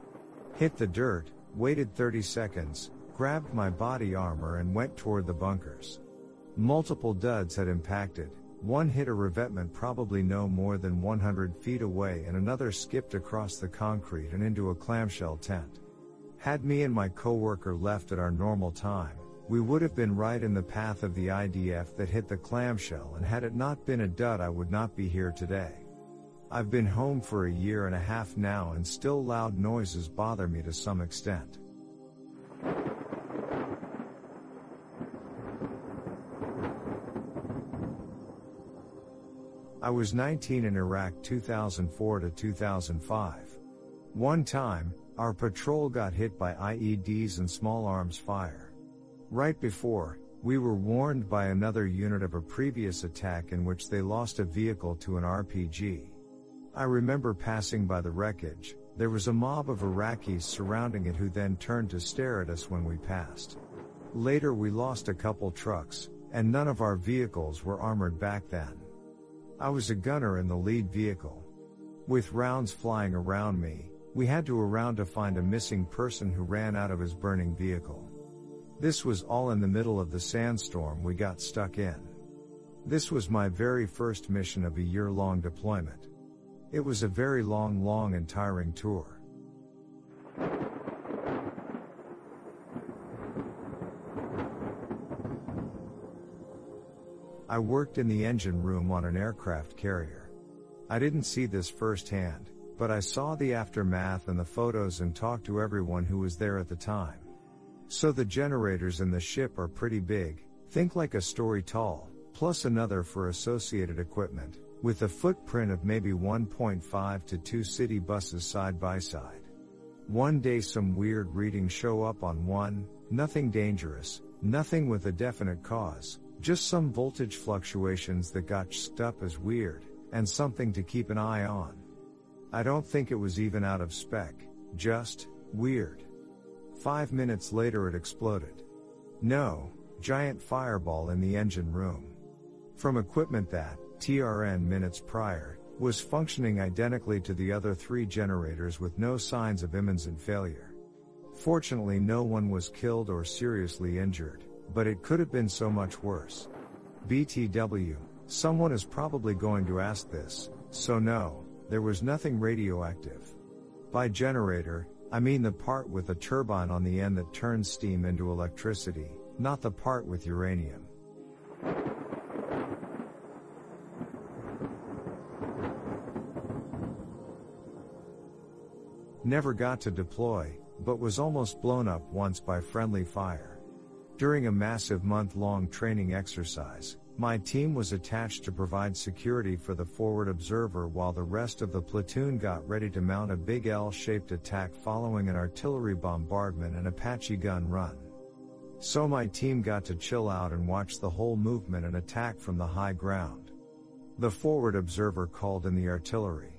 Hit the dirt, waited 30 seconds, grabbed my body armor and went toward the bunkers. Multiple duds had impacted, one hit a revetment probably no more than 100 feet away and another skipped across the concrete and into a clamshell tent. Had me and my coworker left at our normal time, we would have been right in the path of the IDF that hit the clamshell and had it not been a dud I would not be here today. I've been home for a year and a half now and still loud noises bother me to some extent. I was 19 in Iraq 2004 to 2005. One time, our patrol got hit by IEDs and small arms fire. Right before, we were warned by another unit of a previous attack in which they lost a vehicle to an RPG. I remember passing by the wreckage, there was a mob of Iraqis surrounding it who then turned to stare at us when we passed. Later we lost a couple trucks, and none of our vehicles were armored back then. I was a gunner in the lead vehicle. With rounds flying around me, we had to around to find a missing person who ran out of his burning vehicle. This was all in the middle of the sandstorm we got stuck in. This was my very first mission of a year long deployment. It was a very long, long and tiring tour. I worked in the engine room on an aircraft carrier. I didn't see this firsthand, but I saw the aftermath and the photos and talked to everyone who was there at the time. So the generators in the ship are pretty big, think like a story tall, plus another for associated equipment, with a footprint of maybe 1.5 to 2 city buses side by side. One day some weird readings show up on one, nothing dangerous, nothing with a definite cause, just some voltage fluctuations that got stuck up as weird, and something to keep an eye on. I don't think it was even out of spec, just weird. Five minutes later it exploded. No, giant fireball in the engine room. From equipment that, TRN minutes prior, was functioning identically to the other three generators with no signs of imminent failure. Fortunately no one was killed or seriously injured, but it could have been so much worse. BTW, someone is probably going to ask this, so no, there was nothing radioactive. By generator, I mean the part with a turbine on the end that turns steam into electricity, not the part with uranium. Never got to deploy, but was almost blown up once by friendly fire. During a massive month-long training exercise, my team was attached to provide security for the forward observer while the rest of the platoon got ready to mount a big L-shaped attack following an artillery bombardment and Apache gun run. So my team got to chill out and watch the whole movement and attack from the high ground. The forward observer called in the artillery.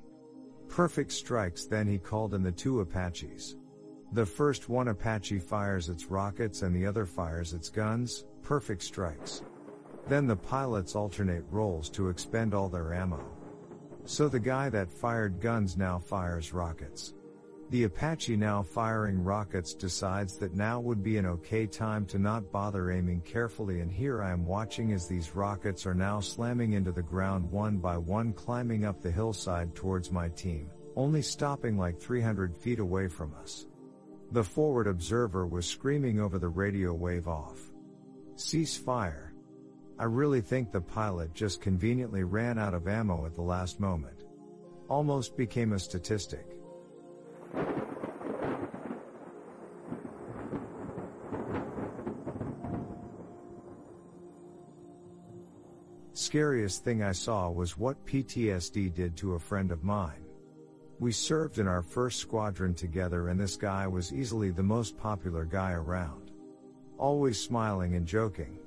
Perfect strikes then he called in the two Apaches. The first one Apache fires its rockets and the other fires its guns, perfect strikes. Then the pilots alternate roles to expend all their ammo. So the guy that fired guns now fires rockets. The Apache now firing rockets decides that now would be an okay time to not bother aiming carefully and here I am watching as these rockets are now slamming into the ground one by one climbing up the hillside towards my team, only stopping like 300 feet away from us. The forward observer was screaming over the radio wave off. Cease fire. I really think the pilot just conveniently ran out of ammo at the last moment. Almost became a statistic. Scariest thing I saw was what PTSD did to a friend of mine. We served in our first squadron together and this guy was easily the most popular guy around. Always smiling and joking.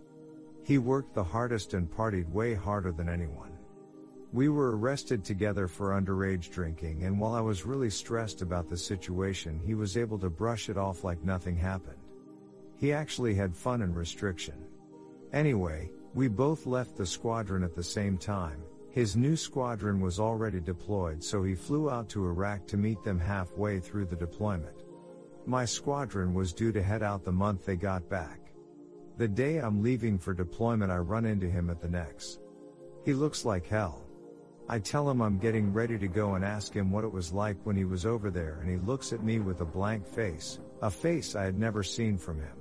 He worked the hardest and partied way harder than anyone. We were arrested together for underage drinking and while I was really stressed about the situation he was able to brush it off like nothing happened. He actually had fun and restriction. Anyway, we both left the squadron at the same time. His new squadron was already deployed so he flew out to Iraq to meet them halfway through the deployment. My squadron was due to head out the month they got back. The day I'm leaving for deployment I run into him at the next. He looks like hell. I tell him I'm getting ready to go and ask him what it was like when he was over there and he looks at me with a blank face, a face I had never seen from him.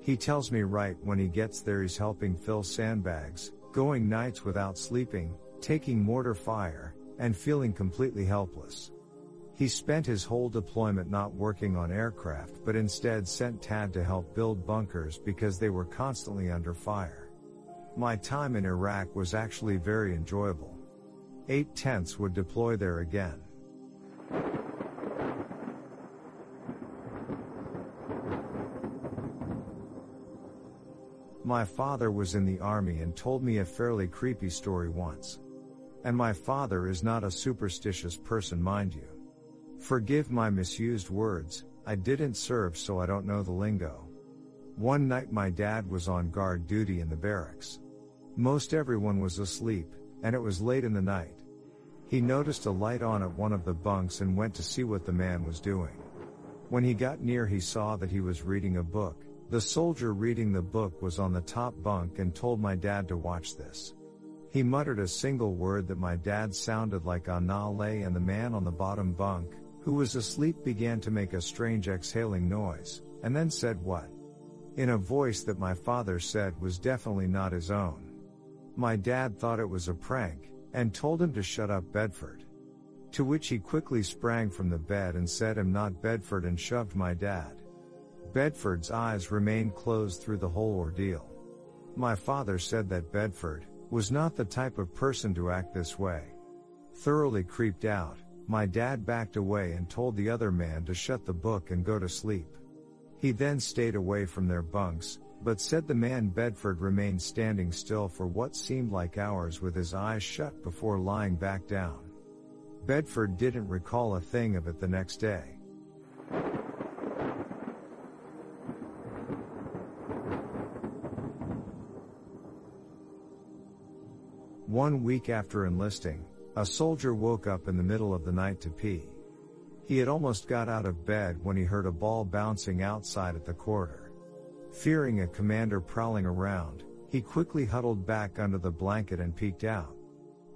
He tells me right when he gets there he's helping fill sandbags, going nights without sleeping, taking mortar fire, and feeling completely helpless. He spent his whole deployment not working on aircraft but instead sent TAD to help build bunkers because they were constantly under fire. My time in Iraq was actually very enjoyable. Eight tenths would deploy there again. My father was in the army and told me a fairly creepy story once. And my father is not a superstitious person mind you. Forgive my misused words, I didn't serve so I don't know the lingo. One night my dad was on guard duty in the barracks. Most everyone was asleep, and it was late in the night. He noticed a light on at one of the bunks and went to see what the man was doing. When he got near he saw that he was reading a book. The soldier reading the book was on the top bunk and told my dad to watch this. He muttered a single word that my dad sounded like Anale and the man on the bottom bunk, who was asleep began to make a strange exhaling noise, and then said what? In a voice that my father said was definitely not his own. My dad thought it was a prank, and told him to shut up Bedford. To which he quickly sprang from the bed and said I'm not Bedford and shoved my dad. Bedford's eyes remained closed through the whole ordeal. My father said that Bedford was not the type of person to act this way. Thoroughly creeped out, my dad backed away and told the other man to shut the book and go to sleep. He then stayed away from their bunks, but said the man Bedford remained standing still for what seemed like hours with his eyes shut before lying back down. Bedford didn't recall a thing of it the next day. One week after enlisting, a soldier woke up in the middle of the night to pee. He had almost got out of bed when he heard a ball bouncing outside at the corridor. Fearing a commander prowling around, he quickly huddled back under the blanket and peeked out.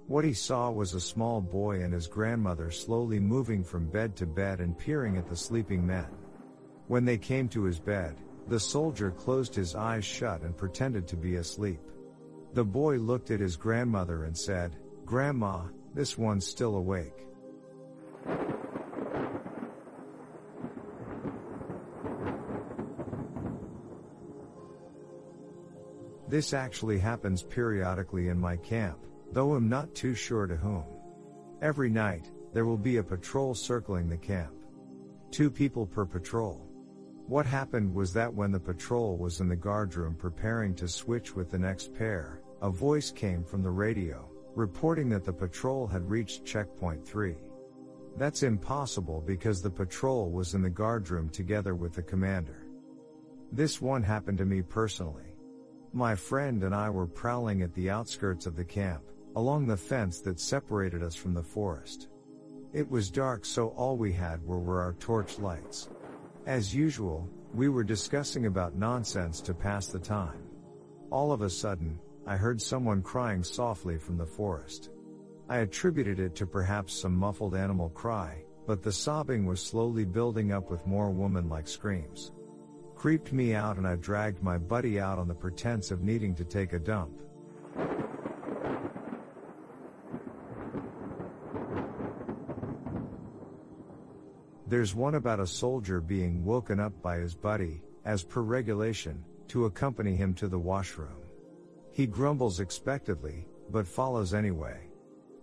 What he saw was a small boy and his grandmother slowly moving from bed to bed and peering at the sleeping men. When they came to his bed, the soldier closed his eyes shut and pretended to be asleep. The boy looked at his grandmother and said, Grandma, this one's still awake. This actually happens periodically in my camp, though I'm not too sure to whom. Every night, there will be a patrol circling the camp. Two people per patrol. What happened was that when the patrol was in the guardroom preparing to switch with the next pair, a voice came from the radio reporting that the patrol had reached checkpoint 3. That's impossible because the patrol was in the guardroom together with the commander. This one happened to me personally. My friend and I were prowling at the outskirts of the camp, along the fence that separated us from the forest. It was dark so all we had were, were our torch lights. As usual, we were discussing about nonsense to pass the time. All of a sudden, I heard someone crying softly from the forest. I attributed it to perhaps some muffled animal cry, but the sobbing was slowly building up with more woman-like screams. Creeped me out and I dragged my buddy out on the pretense of needing to take a dump. There's one about a soldier being woken up by his buddy, as per regulation, to accompany him to the washroom. He grumbles expectedly, but follows anyway.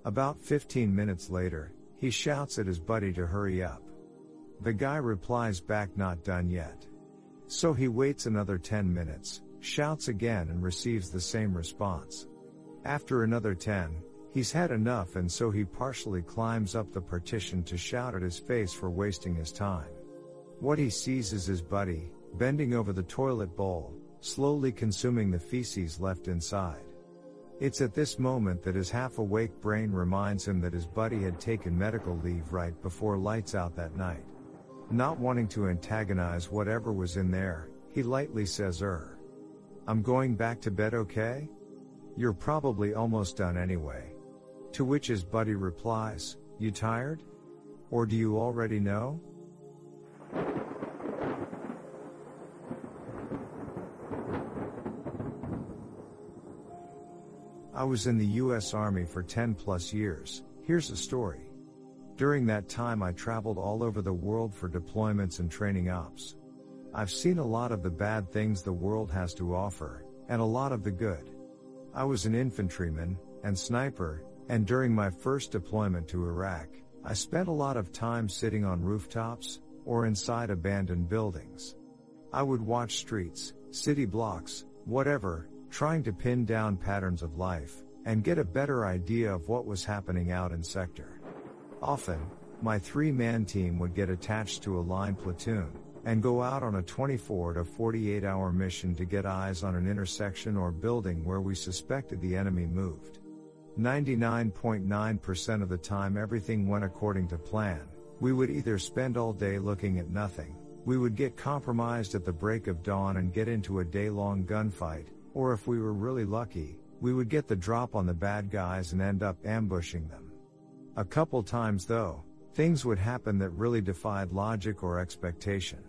About 15 minutes later, he shouts at his buddy to hurry up. The guy replies back not done yet. So he waits another 10 minutes, shouts again and receives the same response. After another 10, he's had enough and so he partially climbs up the partition to shout at his face for wasting his time. What he sees is his buddy, bending over the toilet bowl, slowly consuming the feces left inside. It's at this moment that his half awake brain reminds him that his buddy had taken medical leave right before lights out that night. Not wanting to antagonize whatever was in there, he lightly says, Er. I'm going back to bed okay? You're probably almost done anyway. To which his buddy replies, You tired? Or do you already know? I was in the US Army for 10 plus years. Here's a story. During that time, I traveled all over the world for deployments and training ops. I've seen a lot of the bad things the world has to offer, and a lot of the good. I was an infantryman and sniper, and during my first deployment to Iraq, I spent a lot of time sitting on rooftops or inside abandoned buildings. I would watch streets, city blocks, whatever, trying to pin down patterns of life and get a better idea of what was happening out in sector. Often, my three-man team would get attached to a line platoon and go out on a 24 to 48 hour mission to get eyes on an intersection or building where we suspected the enemy moved. 99.9% of the time everything went according to plan. We would either spend all day looking at nothing, we would get compromised at the break of dawn and get into a day long gunfight, or if we were really lucky, we would get the drop on the bad guys and end up ambushing them. A couple times though, things would happen that really defied logic or expectation.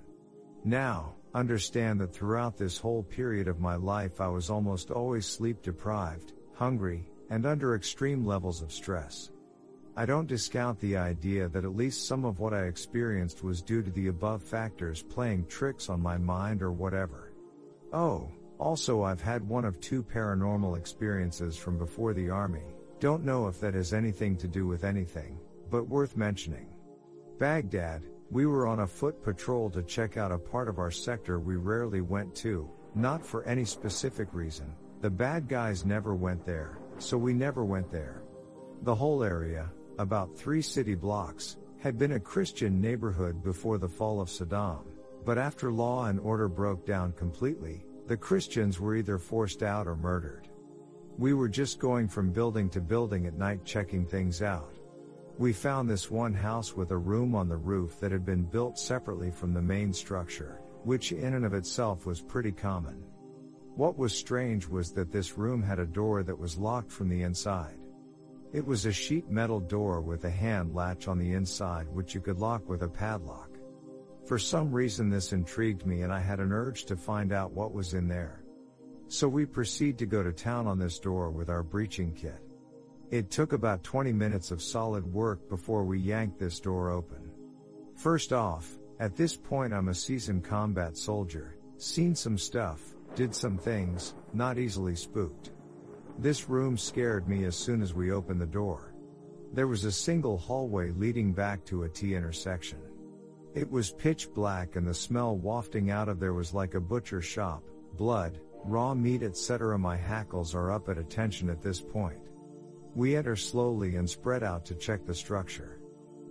Now, understand that throughout this whole period of my life I was almost always sleep deprived, hungry, and under extreme levels of stress. I don't discount the idea that at least some of what I experienced was due to the above factors playing tricks on my mind or whatever. Oh, also I've had one of two paranormal experiences from before the army, don't know if that has anything to do with anything, but worth mentioning. Baghdad, we were on a foot patrol to check out a part of our sector we rarely went to, not for any specific reason, the bad guys never went there, so we never went there. The whole area, about three city blocks, had been a Christian neighborhood before the fall of Saddam, but after law and order broke down completely, the Christians were either forced out or murdered. We were just going from building to building at night checking things out. We found this one house with a room on the roof that had been built separately from the main structure, which in and of itself was pretty common. What was strange was that this room had a door that was locked from the inside. It was a sheet metal door with a hand latch on the inside which you could lock with a padlock. For some reason this intrigued me and I had an urge to find out what was in there. So we proceed to go to town on this door with our breaching kit. It took about 20 minutes of solid work before we yanked this door open. First off, at this point I'm a seasoned combat soldier, seen some stuff, did some things, not easily spooked. This room scared me as soon as we opened the door. There was a single hallway leading back to a T intersection. It was pitch black and the smell wafting out of there was like a butcher shop, blood, raw meat etc. My hackles are up at attention at this point. We enter slowly and spread out to check the structure.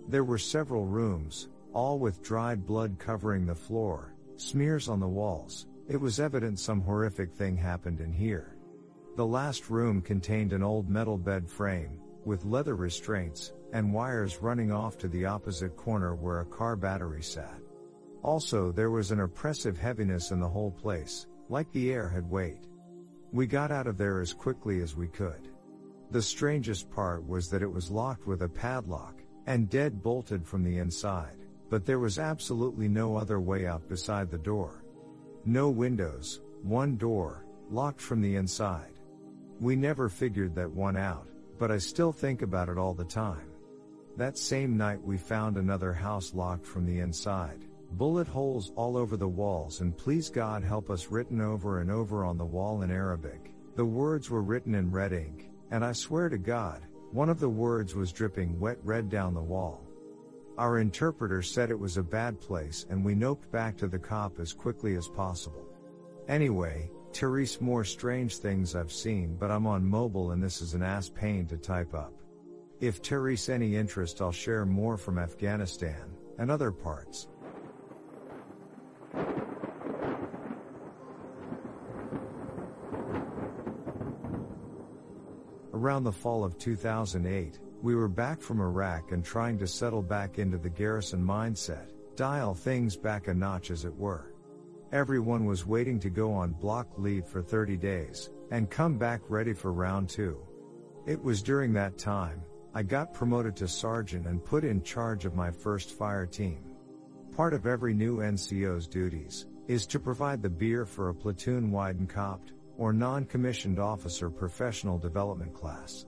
There were several rooms, all with dried blood covering the floor, smears on the walls, it was evident some horrific thing happened in here. The last room contained an old metal bed frame, with leather restraints, and wires running off to the opposite corner where a car battery sat. Also, there was an oppressive heaviness in the whole place, like the air had weight. We got out of there as quickly as we could. The strangest part was that it was locked with a padlock, and dead bolted from the inside, but there was absolutely no other way out beside the door. No windows, one door, locked from the inside. We never figured that one out, but I still think about it all the time. That same night we found another house locked from the inside, bullet holes all over the walls and please God help us written over and over on the wall in Arabic. The words were written in red ink, and I swear to God, one of the words was dripping wet red down the wall. Our interpreter said it was a bad place and we noped back to the cop as quickly as possible. Anyway, Therese more strange things I've seen but I'm on mobile and this is an ass pain to type up. If Therese any interest I'll share more from Afghanistan and other parts. Around the fall of 2008, we were back from Iraq and trying to settle back into the garrison mindset, dial things back a notch as it were. Everyone was waiting to go on block leave for 30 days, and come back ready for round two. It was during that time, I got promoted to sergeant and put in charge of my first fire team. Part of every new NCO's duties is to provide the beer for a platoon wide NCOPD, or non-commissioned officer professional development class.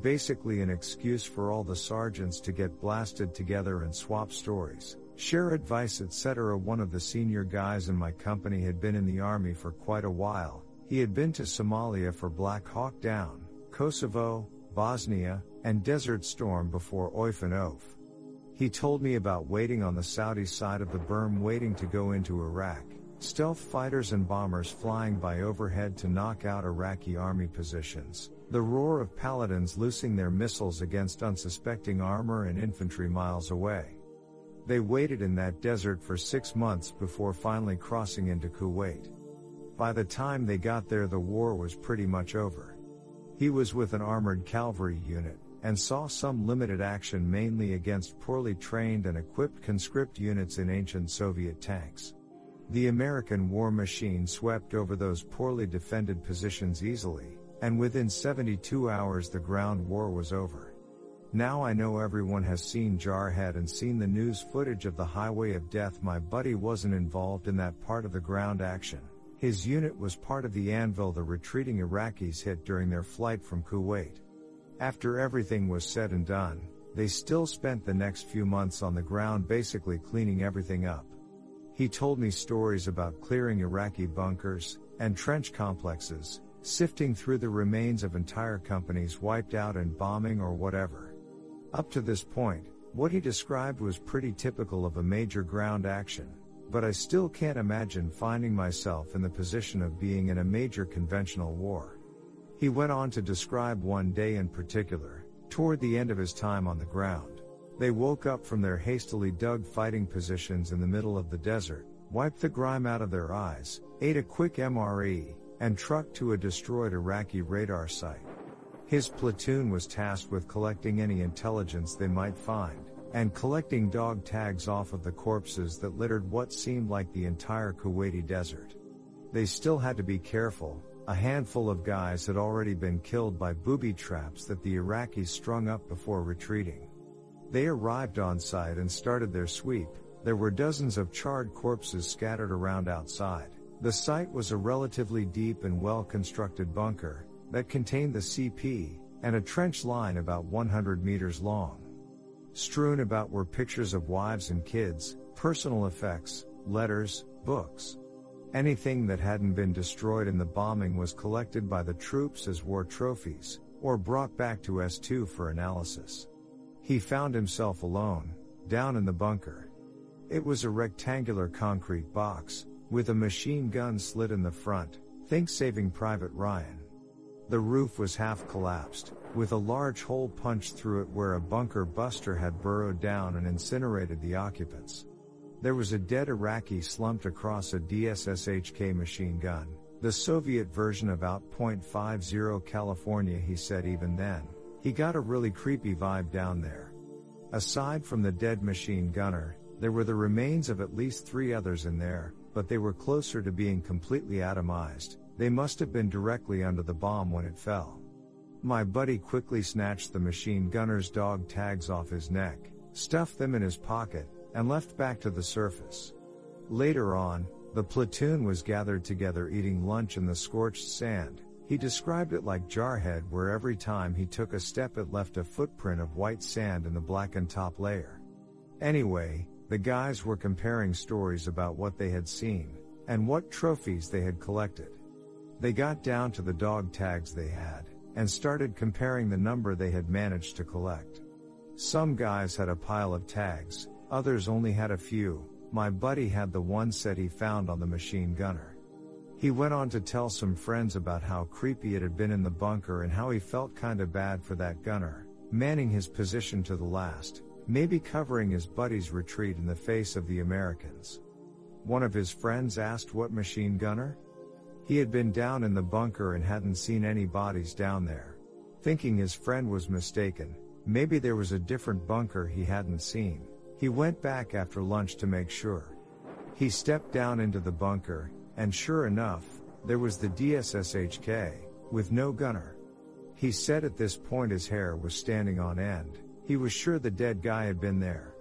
Basically an excuse for all the sergeants to get blasted together and swap stories, share advice etc. One of the senior guys in my company had been in the army for quite a while. He had been to Somalia for Black Hawk Down, Kosovo, Bosnia, and Desert Storm before OIF and OEF. He told me about waiting on the Saudi side of the berm waiting to go into Iraq, stealth fighters and bombers flying by overhead to knock out Iraqi army positions, the roar of paladins loosing their missiles against unsuspecting armor and infantry miles away. They waited in that desert for six months before finally crossing into Kuwait. By the time they got there the war was pretty much over. He was with an armored cavalry unit, and saw some limited action mainly against poorly trained and equipped conscript units in ancient Soviet tanks. The American war machine swept over those poorly defended positions easily, and within 72 hours the ground war was over. Now I know everyone has seen Jarhead and seen the news footage of the Highway of Death. My buddy wasn't involved in that part of the ground action. His unit was part of the anvil the retreating Iraqis hit during their flight from Kuwait. After everything was said and done, they still spent the next few months on the ground basically cleaning everything up. He told me stories about clearing Iraqi bunkers and trench complexes, sifting through the remains of entire companies wiped out in bombing or whatever. Up to this point, what he described was pretty typical of a major ground action, but I still can't imagine finding myself in the position of being in a major conventional war. He went on to describe one day in particular, toward the end of his time on the ground. They woke up from their hastily dug fighting positions in the middle of the desert, wiped the grime out of their eyes, ate a quick MRE, and trucked to a destroyed Iraqi radar site. His platoon was tasked with collecting any intelligence they might find, and collecting dog tags off of the corpses that littered what seemed like the entire Kuwaiti desert. They still had to be careful, a handful of guys had already been killed by booby traps that the Iraqis strung up before retreating. They arrived on site and started their sweep, there were dozens of charred corpses scattered around outside. The site was a relatively deep and well constructed bunker that contained the CP and a trench line about 100 meters long. Strewn about were pictures of wives and kids, personal effects, letters, books. Anything that hadn't been destroyed in the bombing was collected by the troops as war trophies, or brought back to S2 for analysis. He found himself alone, down in the bunker. It was a rectangular concrete box, with a machine gun slit in the front, think Saving Private Ryan. The roof was half collapsed, with a large hole punched through it where a bunker buster had burrowed down and incinerated the occupants. There was a dead Iraqi slumped across a DShK machine gun, the Soviet version of Out.50 California he said even then. He got a really creepy vibe down there. Aside from the dead machine gunner, there were the remains of at least three others in there, but they were closer to being completely atomized, they must have been directly under the bomb when it fell. My buddy quickly snatched the machine gunner's dog tags off his neck, stuffed them in his pocket, and left back to the surface. Later on, the platoon was gathered together eating lunch in the scorched sand. He described it like Jarhead where every time he took a step it left a footprint of white sand in the blackened top layer. Anyway, the guys were comparing stories about what they had seen, and what trophies they had collected. They got down to the dog tags they had, and started comparing the number they had managed to collect. Some guys had a pile of tags, others only had a few, my buddy had the one set he found on the machine gunner. He went on to tell some friends about how creepy it had been in the bunker and how he felt kinda bad for that gunner, manning his position to the last, maybe covering his buddy's retreat in the face of the Americans. One of his friends asked what machine gunner? He had been down in the bunker and hadn't seen any bodies down there. Thinking his friend was mistaken, maybe there was a different bunker he hadn't seen, he went back after lunch to make sure. He stepped down into the bunker, and sure enough, there was the DShK, with no gunner. He said at this point his hair was standing on end, he was sure the dead guy had been there.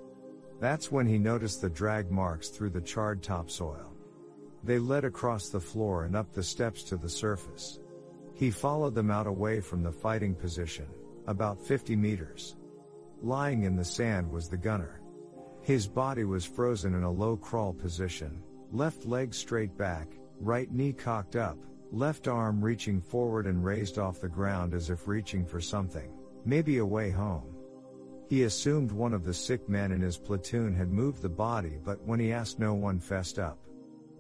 That's when he noticed the drag marks through the charred topsoil. They led across the floor and up the steps to the surface. He followed them out away from the fighting position, about 50 meters. Lying in the sand was the gunner. His body was frozen in a low crawl position, left leg straight back, right knee cocked up, left arm reaching forward and raised off the ground as if reaching for something, maybe a way home. He assumed one of the sick men in his platoon had moved the body, but when he asked, no one fessed up.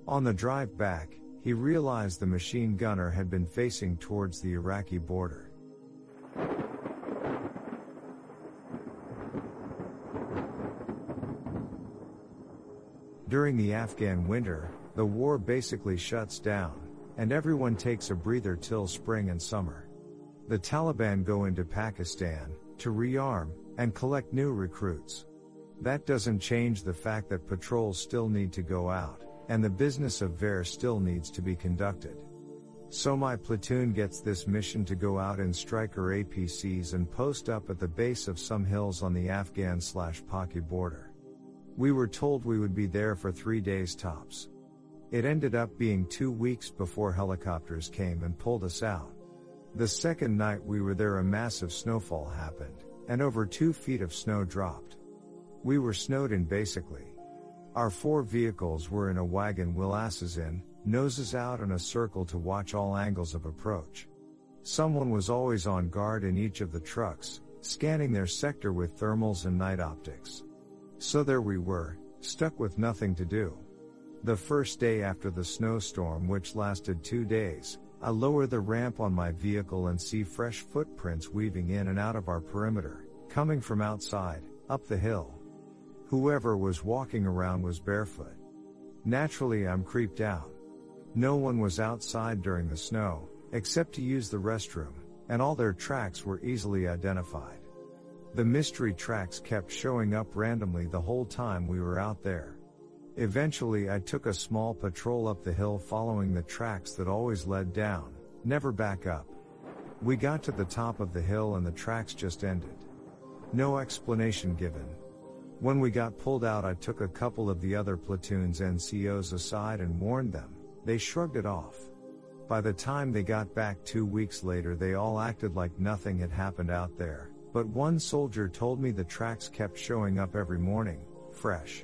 On the drive back, he realized the machine gunner had been facing towards the Iraqi border. During the Afghan winter, the war basically shuts down, and everyone takes a breather till spring and summer. The Taliban go into Pakistan to rearm and collect new recruits. That doesn't change the fact that patrols still need to go out, and the business of VAIR still needs to be conducted. So my platoon gets this mission to go out in Stryker APCs and post up at the base of some hills on the Afghan slash Paki border. We were told we would be there for three days tops. It ended up being two weeks before helicopters came and pulled us out. The second night we were there a massive snowfall happened, and over two feet of snow dropped. We were snowed in basically. Our four vehicles were in a wagon wheel asses in, noses out in a circle to watch all angles of approach. Someone was always on guard in each of the trucks, scanning their sector with thermals and night optics. So there we were, stuck with nothing to do. The first day after the snowstorm, which lasted two days, I lower the ramp on my vehicle and see fresh footprints weaving in and out of our perimeter, coming from outside, up the hill. Whoever was walking around was barefoot. Naturally, I'm creeped out. No one was outside during the snow, except to use the restroom, and all their tracks were easily identified. The mystery tracks kept showing up randomly the whole time we were out there. Eventually I took a small patrol up the hill following the tracks that always led down, never back up. We got to the top of the hill and the tracks just ended. No explanation given. When we got pulled out I took a couple of the other platoon's NCOs aside and warned them, they shrugged it off. By the time they got back two weeks later they all acted like nothing had happened out there, but one soldier told me the tracks kept showing up every morning, fresh.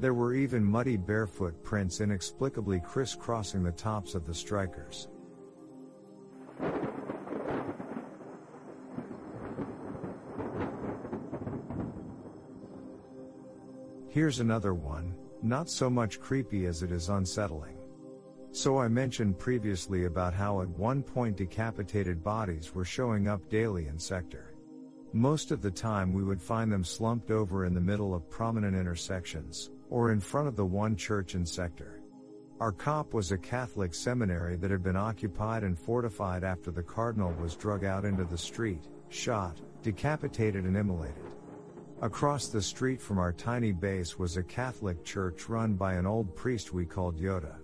There were even muddy barefoot prints inexplicably crisscrossing the tops of the Strykers. Here's another one, not so much creepy as it is unsettling. So I mentioned previously about how at one point decapitated bodies were showing up daily in sector. Most of the time we would find them slumped over in the middle of prominent intersections, or in front of the one church in sector. Our cop was a Catholic seminary that had been occupied and fortified after the cardinal was drug out into the street, shot, decapitated and immolated. Across the street from our tiny base was a Catholic church run by an old priest we called Yoda.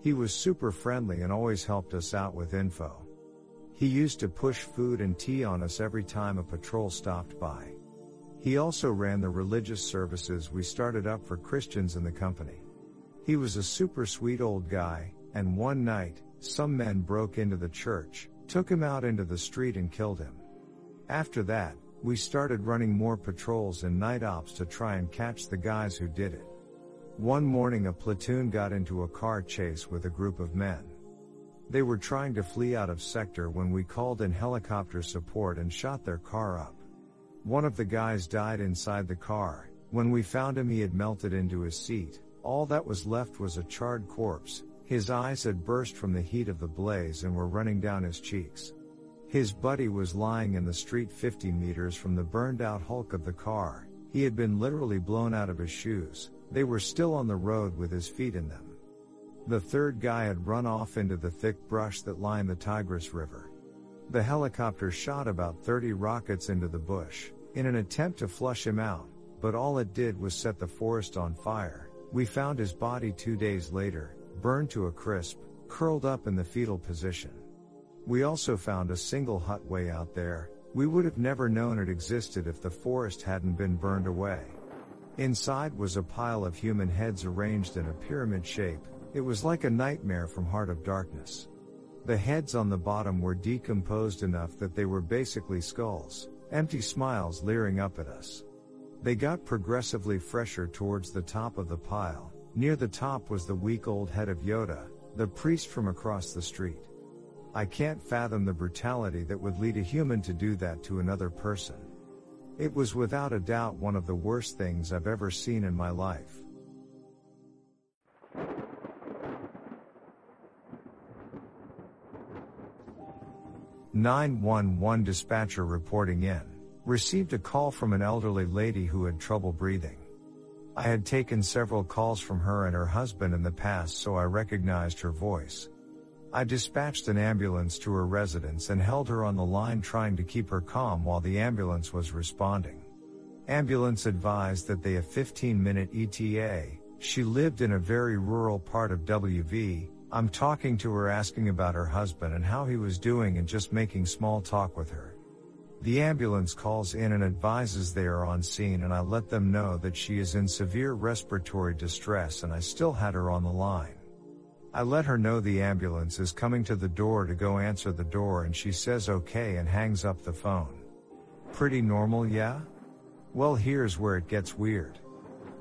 He was super friendly and always helped us out with info. He used to push food and tea on us every time a patrol stopped by. He also ran the religious services we started up for Christians in the company. He was a super sweet old guy, and one night, some men broke into the church, took him out into the street and killed him. After that, we started running more patrols and night ops to try and catch the guys who did it. One morning a platoon got into a car chase with a group of men. They were trying to flee out of sector when we called in helicopter support and shot their car up. One of the guys died inside the car. When we found him, he had melted into his seat. All that was left was a charred corpse. His eyes had burst from the heat of the blaze and were running down his cheeks. His buddy was lying in the street 50 meters from the burned out hulk of the car. He had been literally blown out of his shoes. They were still on the road with his feet in them. The third guy had run off into the thick brush that lined the Tigris River. The helicopter shot about 30 rockets into the bush, in an attempt to flush him out, but all it did was set the forest on fire. We found his body two days later, burned to a crisp, curled up in the fetal position. We also found a single hut way out there, we would have never known it existed if the forest hadn't been burned away. Inside was a pile of human heads arranged in a pyramid shape, it was like a nightmare from Heart of Darkness. The heads on the bottom were decomposed enough that they were basically skulls, empty smiles leering up at us. They got progressively fresher towards the top of the pile. Near the top was the weak old head of Yoda, the priest from across the street. I can't fathom the brutality that would lead a human to do that to another person. It was without a doubt one of the worst things I've ever seen in my life. 911 dispatcher reporting in. Received a call from an elderly lady who had trouble breathing. I had taken several calls from her and her husband in the past so I recognized her voice. I dispatched an ambulance to her residence and held her on the line trying to keep her calm while the ambulance was responding. Ambulance advised that they have 15 minute ETA. She lived in a very rural part of WV, I'm talking to her asking about her husband and how he was doing and just making small talk with her. The ambulance calls in and advises they are on scene and I let them know that she is in severe respiratory distress and I still had her on the line. I let her know the ambulance is coming to the door to go answer the door and she says okay and hangs up the phone. Pretty normal, yeah? Well, here's where it gets weird.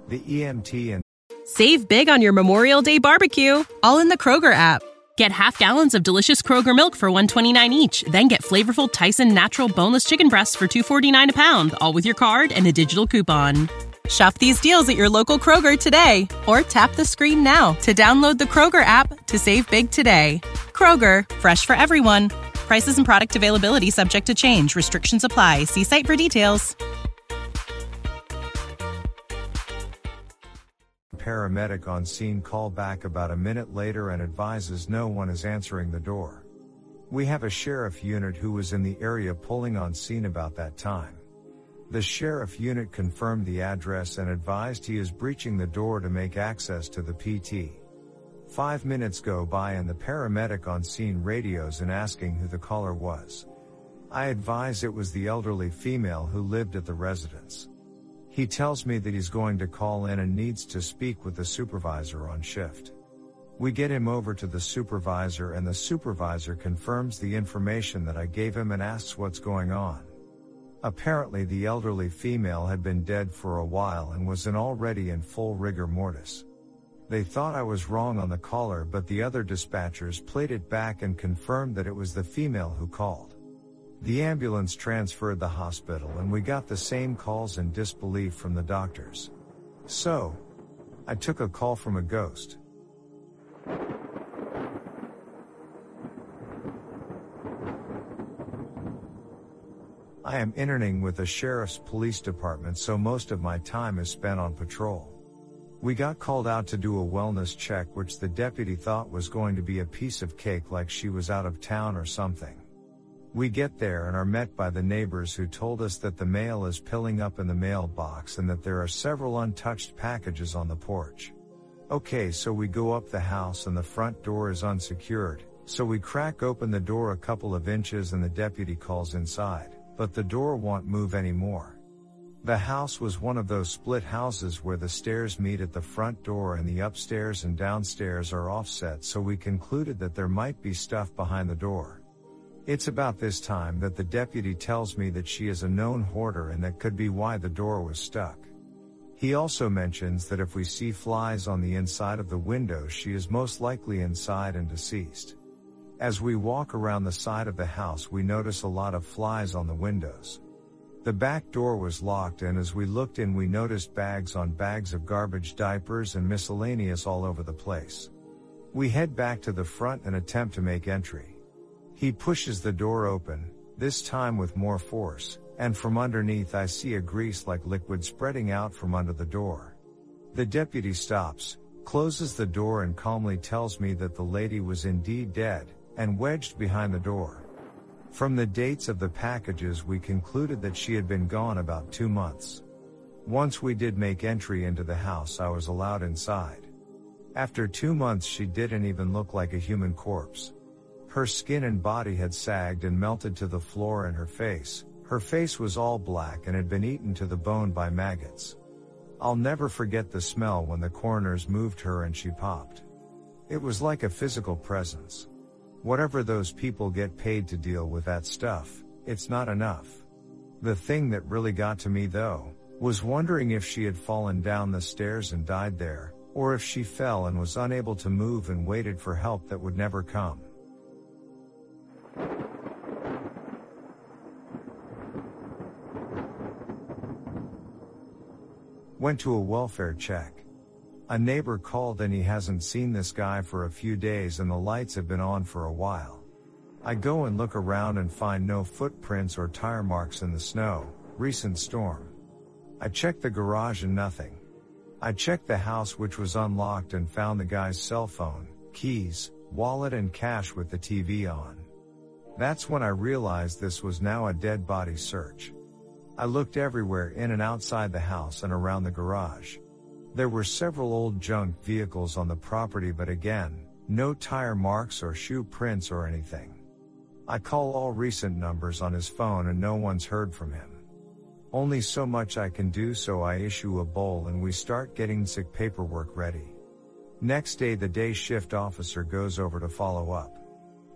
The EMT and Save big on your Memorial Day barbecue, all in the Kroger app. Get half gallons of delicious Kroger milk for 129 each, then get flavorful Tyson natural boneless chicken breasts for 249 a pound, all with your card and a digital coupon. Shop these deals at your local Kroger today or tap the screen now to download the Kroger app to save big today. Kroger, fresh for everyone. Prices and product availability subject to change. Restrictions apply. See site for details. paramedic on scene call back about a minute later and advises no one is answering the door. We have a sheriff unit who was in the area pulling on scene about that time. The sheriff unit confirmed the address and advised he is breaching the door to make access to the PT. Five minutes go by and the paramedic on scene radios and asking who the caller was. I advise it was the elderly female who lived at the residence. He tells me that he's going to call in and needs to speak with the supervisor on shift. We get him over to the supervisor and the supervisor confirms the information that I gave him and asks what's going on. Apparently the elderly female had been dead for a while and was in already in full rigor mortis. They thought I was wrong on the caller but the other dispatchers played it back and confirmed that it was the female who called. The ambulance transferred the hospital and we got the same calls in disbelief from the doctors. So, I took a call from a ghost. I am interning with the sheriff's police department so most of my time is spent on patrol. We got called out to do a wellness check which the deputy thought was going to be a piece of cake like she was out of town or something. We get there and are met by the neighbors who told us that the mail is piling up in the mailbox and that there are several untouched packages on the porch. Okay, so we go up the house and the front door is unsecured, so we crack open the door a couple of inches and the deputy calls inside, but the door won't move anymore. The house was one of those split houses where the stairs meet at the front door and the upstairs and downstairs are offset so we concluded that there might be stuff behind the door. It's about this time that the deputy tells me that she is a known hoarder and that could be why the door was stuck. He also mentions that if we see flies on the inside of the window she is most likely inside and deceased. As we walk around the side of the house we notice a lot of flies on the windows. The back door was locked and as we looked in we noticed bags on bags of garbage diapers and miscellaneous all over the place. We head back to the front and attempt to make entry. He pushes the door open, this time with more force, and from underneath I see a grease like liquid spreading out from under the door. The deputy stops, closes the door and calmly tells me that the lady was indeed dead, and wedged behind the door. From the dates of the packages, we concluded that she had been gone about two months. Once we did make entry into the house, I was allowed inside. After two months, she didn't even look like a human corpse. Her skin and body had sagged and melted to the floor, and her face, her face was all black and had been eaten to the bone by maggots. I'll never forget the smell when the coroners moved her and she popped. It was like a physical presence. Whatever those people get paid to deal with that stuff, it's not enough. The thing that really got to me though, was wondering if she had fallen down the stairs and died there, or if she fell and was unable to move and waited for help that would never come. Went to a welfare check. A neighbor called and he hasn't seen this guy for a few days and the lights have been on for a while. I go and look around and find no footprints or tire marks in the snow, recent storm. I check the garage and nothing. I checked the house which was unlocked and found the guy's cell phone, keys, wallet and cash with the TV on. That's when I realized this was now a dead body search. I looked everywhere in and outside the house and around the garage. There were several old junk vehicles on the property but again, no tire marks or shoe prints or anything. I call all recent numbers on his phone and no one's heard from him. Only so much I can do so I issue a BOLO and we start getting sick paperwork ready. Next day the day shift officer goes over to follow up.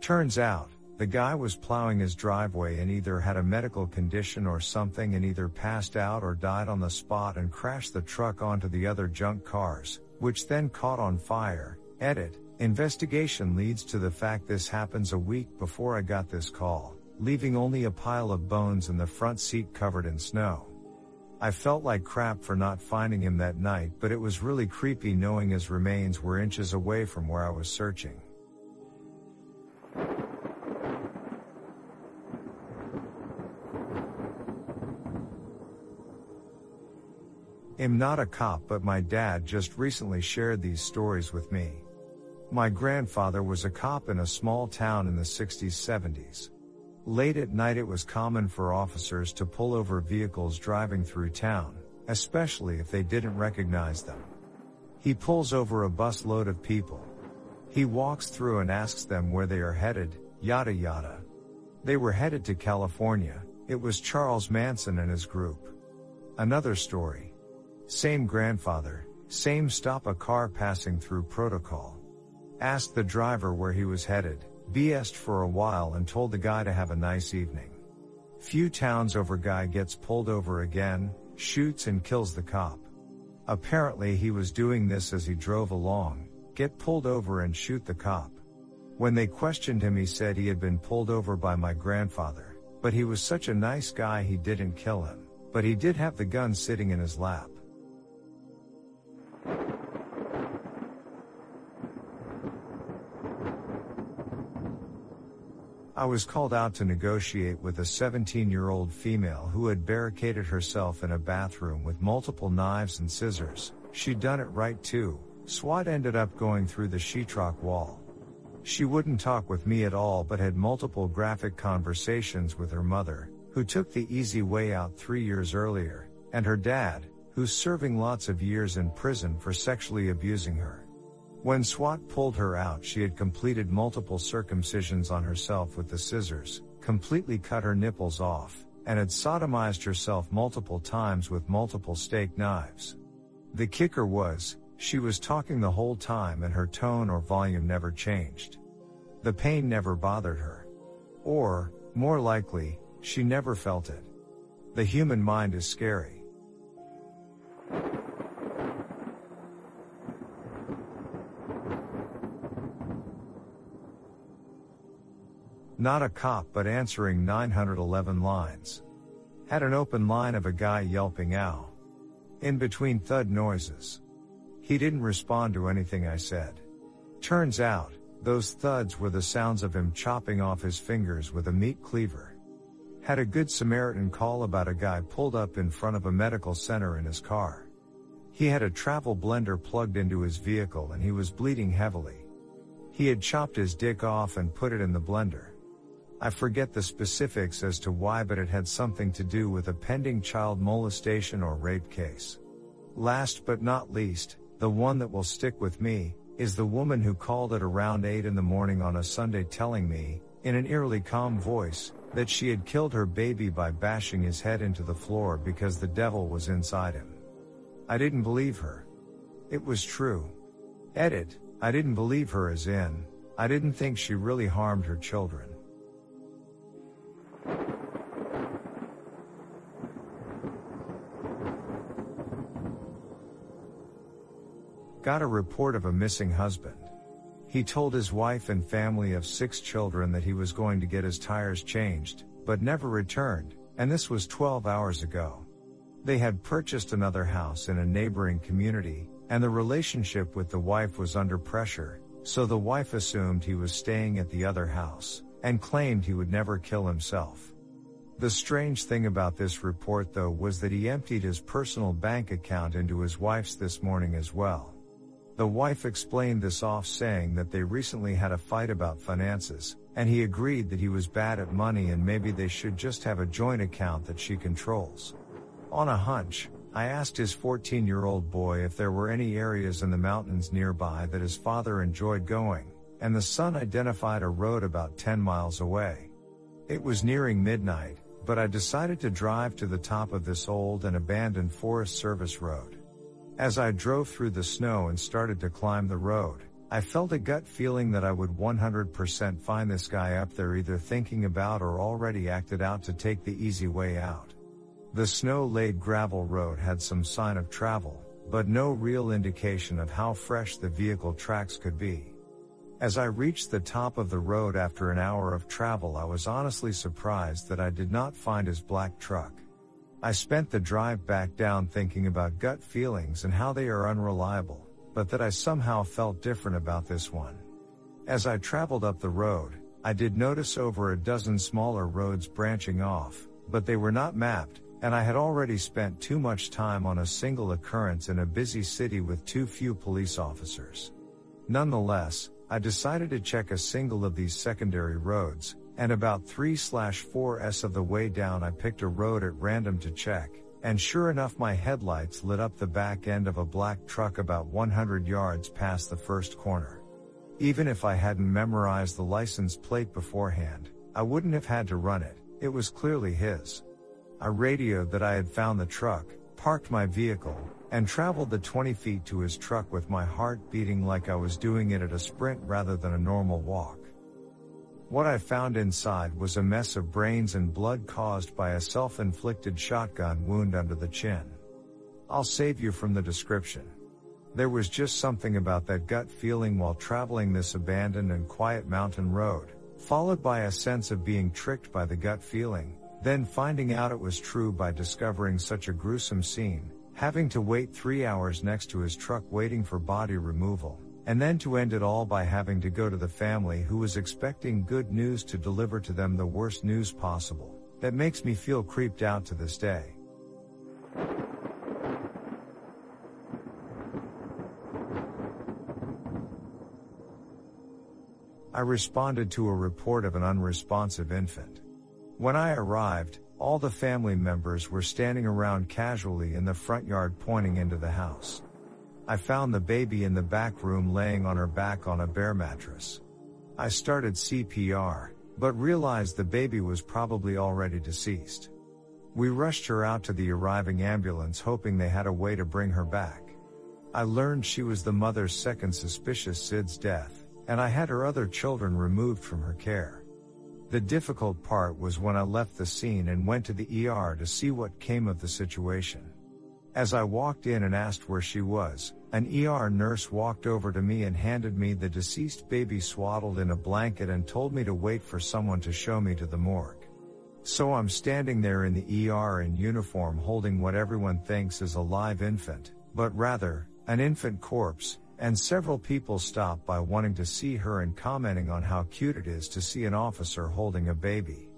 Turns out, the guy was plowing his driveway and either had a medical condition or something and either passed out or died on the spot and crashed the truck onto the other junk cars, which then caught on fire. Edit. Investigation leads to the fact this happens a week before I got this call, leaving only a pile of bones in the front seat covered in snow. I felt like crap for not finding him that night, but it was really creepy knowing his remains were inches away from where I was searching. Am not a cop, but my dad just recently shared these stories with me. My grandfather was a cop in a small town in the 60s 70s. Late at night it was common for officers to pull over vehicles driving through town, especially if they didn't recognize them. He pulls over a bus load of people. He walks through and asks them where they are headed, yada yada. They were headed to California, it was Charles Manson and his group. Another story. Same grandfather, same stop a car passing through protocol. Asked the driver where he was headed, BS'd for a while and told the guy to have a nice evening. Few towns over guy gets pulled over again, shoots and kills the cop. Apparently he was doing this as he drove along, get pulled over and shoot the cop. When they questioned him he said he had been pulled over by my grandfather, but he was such a nice guy he didn't kill him, but he did have the gun sitting in his lap. I was called out to negotiate with a 17 year old female who had barricaded herself in a bathroom with multiple knives and scissors. She'd done it right too. SWAT ended up going through the sheetrock wall. She wouldn't talk with me at all but had multiple graphic conversations with her mother, who took the easy way out three years earlier, and her dad, who's serving lots of years in prison for sexually abusing her. When SWAT pulled her out, she had completed multiple circumcisions on herself with the scissors, completely cut her nipples off, and had sodomized herself multiple times with multiple steak knives. The kicker was, she was talking the whole time and her tone or volume never changed. The pain never bothered her. Or, more likely, she never felt it. The human mind is scary. Not a cop but answering 911 lines. Had an open line of a guy yelping ow. In between thud noises. He didn't respond to anything I said. Turns out, those thuds were the sounds of him chopping off his fingers with a meat cleaver. Had a good Samaritan call about a guy pulled up in front of a medical center in his car. He had a travel blender plugged into his vehicle and he was bleeding heavily. He had chopped his dick off and put it in the blender. I forget the specifics as to why, but it had something to do with a pending child molestation or rape case. Last but not least, the one that will stick with me, is the woman who called at around 8 in the morning on a Sunday telling me, in an eerily calm voice, that she had killed her baby by bashing his head into the floor because the devil was inside him. I didn't believe her. It was true. Edit, I didn't believe her as in, I didn't think she really harmed her children. Got a report of a missing husband. He told his wife and family of six children that he was going to get his tires changed, but never returned, and this was 12 hours ago. They had purchased another house in a neighboring community, and the relationship with the wife was under pressure, so the wife assumed he was staying at the other house, and claimed he would never kill himself. The strange thing about this report though was that he emptied his personal bank account into his wife's this morning as well. The wife explained this off saying that they recently had a fight about finances, and he agreed that he was bad at money and maybe they should just have a joint account that she controls. On a hunch, I asked his 14 year old boy if there were any areas in the mountains nearby that his father enjoyed going, and the son identified a road about 10 miles away. It was nearing midnight, but I decided to drive to the top of this old and abandoned Forest Service road. As I drove through the snow and started to climb the road, I felt a gut feeling that I would 100% find this guy up there either thinking about or already acted out to take the easy way out. The snow-laid gravel road had some sign of travel, but no real indication of how fresh the vehicle tracks could be. As I reached the top of the road after an hour of travel I was honestly surprised that I did not find his black truck. I spent the drive back down thinking about gut feelings and how they are unreliable, but that I somehow felt different about this one. As I traveled up the road, I did notice over a dozen smaller roads branching off, but they were not mapped, and I had already spent too much time on a single occurrence in a busy city with too few police officers. Nonetheless, I decided to check a single of these secondary roads, and about 3 4 s of the way down I picked a road at random to check, and sure enough my headlights lit up the back end of a black truck about 100 yards past the first corner. Even if I hadn't memorized the license plate beforehand, I wouldn't have had to run it, it was clearly his. I radioed that I had found the truck, parked my vehicle, and traveled the 20 feet to his truck with my heart beating like I was doing it at a sprint rather than a normal walk. What I found inside was a mess of brains and blood caused by a self-inflicted shotgun wound under the chin. I'll save you from the description. There was just something about that gut feeling while traveling this abandoned and quiet mountain road, followed by a sense of being tricked by the gut feeling, then finding out it was true by discovering such a gruesome scene, having to wait three hours next to his truck waiting for body removal, and then to end it all by having to go to the family who was expecting good news to deliver to them the worst news possible. That makes me feel creeped out to this day. I responded to a report of an unresponsive infant. When I arrived, all the family members were standing around casually in the front yard pointing into the house. I found the baby in the back room laying on her back on a bare mattress. I started CPR, but realized the baby was probably already deceased. We rushed her out to the arriving ambulance hoping they had a way to bring her back. I learned she was the mother's second suspicious SIDS death, and I had her other children removed from her care. The difficult part was when I left the scene and went to the ER to see what came of the situation. As I walked in and asked where she was, an ER nurse walked over to me and handed me the deceased baby swaddled in a blanket and told me to wait for someone to show me to the morgue. So I'm standing there in the ER in uniform holding what everyone thinks is a live infant, but rather, an infant corpse, and several people stop by wanting to see her and commenting on how cute it is to see an officer holding a baby.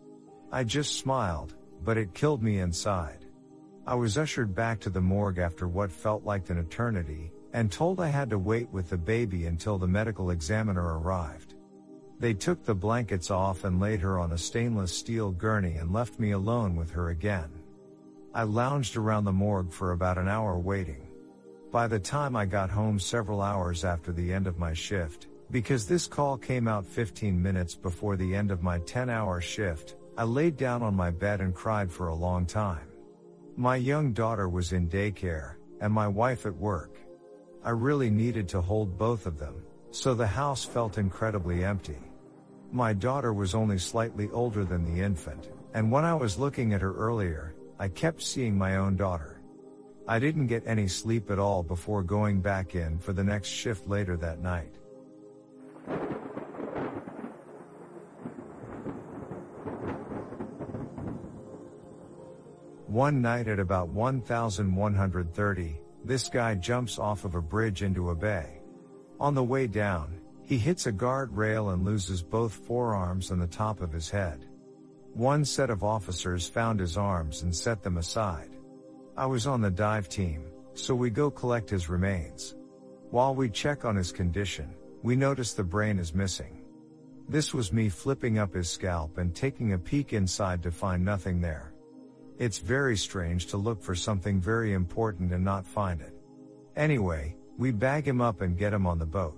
I just smiled, but it killed me inside. I was ushered back to the morgue after what felt like an eternity, and told I had to wait with the baby until the medical examiner arrived. They took the blankets off and laid her on a stainless steel gurney and left me alone with her again. I lounged around the morgue for about an hour waiting. By the time I got home several hours after the end of my shift, because this call came out 15 minutes before the end of my 10 hour shift, I laid down on my bed and cried for a long time. My young daughter was in daycare, and my wife at work. I really needed to hold both of them, so the house felt incredibly empty. My daughter was only slightly older than the infant, and when I was looking at her earlier, I kept seeing my own daughter. I didn't get any sleep at all before going back in for the next shift later that night. One night at about 1130, this guy jumps off of a bridge into a bay. On the way down, he hits a guard rail and loses both forearms and the top of his head. One set of officers found his arms and set them aside. I was on the dive team, so we go collect his remains. While we check on his condition, we notice the brain is missing. This was me flipping up his scalp and taking a peek inside to find nothing there. It's very strange to look for something very important and not find it. Anyway, we bag him up and get him on the boat.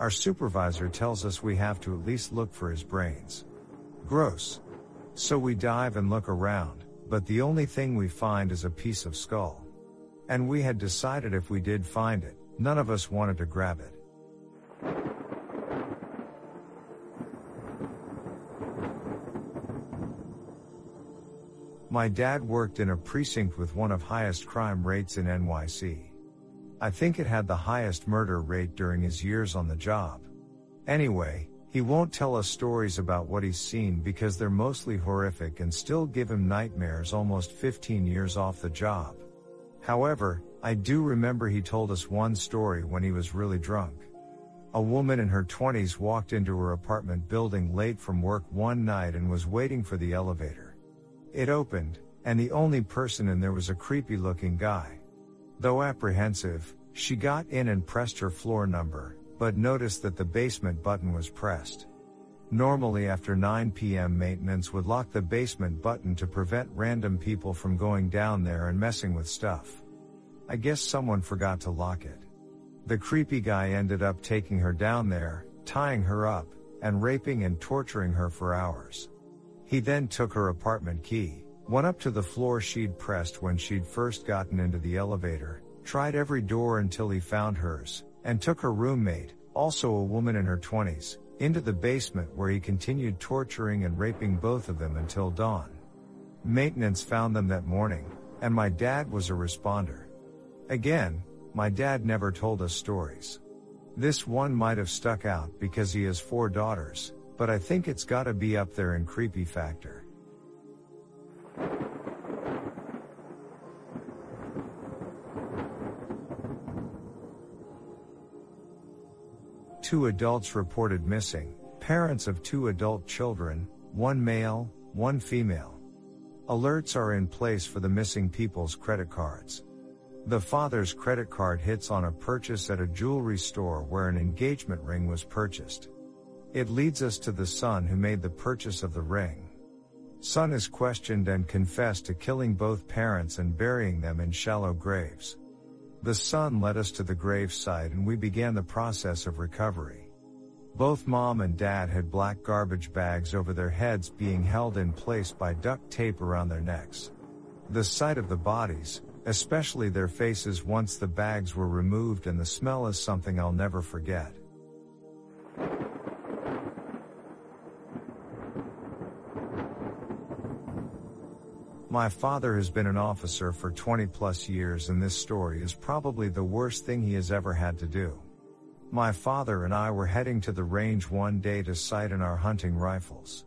Our supervisor tells us we have to at least look for his brains. Gross. So we dive and look around, but the only thing we find is a piece of skull. And we had decided if we did find it, none of us wanted to grab it. My dad worked in a precinct with one of highest crime rates in NYC. I think it had the highest murder rate during his years on the job. Anyway, he won't tell us stories about what he's seen because they're mostly horrific and still give him nightmares almost 15 years off the job. However, I do remember he told us one story when he was really drunk. A woman in her 20s walked into her apartment building late from work one night and was waiting for the elevator. It opened, and the only person in there was a creepy looking guy. Though apprehensive, she got in and pressed her floor number, but noticed that the basement button was pressed. Normally after 9 p.m. maintenance would lock the basement button to prevent random people from going down there and messing with stuff. I guess someone forgot to lock it. The creepy guy ended up taking her down there, tying her up, and raping and torturing her for hours. He then took her apartment key, Went up to the floor she'd pressed when she'd first gotten into the elevator, tried every door until he found hers, and took her roommate, also a woman in her 20s, into the basement where he continued torturing and raping both of them until dawn. Maintenance found them that morning, and my dad was a responder. Again, my dad never told us stories. This one might have stuck out because he has four daughters, but I think it's gotta be up there in creepy factor. Two adults reported missing, parents of two adult children, one male, one female. Alerts are in place for the missing people's credit cards. The father's credit card hits on a purchase at a jewelry store where an engagement ring was purchased. It leads us to the son who made the purchase of the ring. Son is questioned and confessed to killing both parents and burying them in shallow graves. The son led us to the gravesite and we began the process of recovery. Both mom and dad had black garbage bags over their heads being held in place by duct tape around their necks. The sight of the bodies, especially their faces once the bags were removed and the smell is something I'll never forget. My father has been an officer for 20 plus years and this story is probably the worst thing he has ever had to do. My father and I were heading to the range one day to sight in our hunting rifles.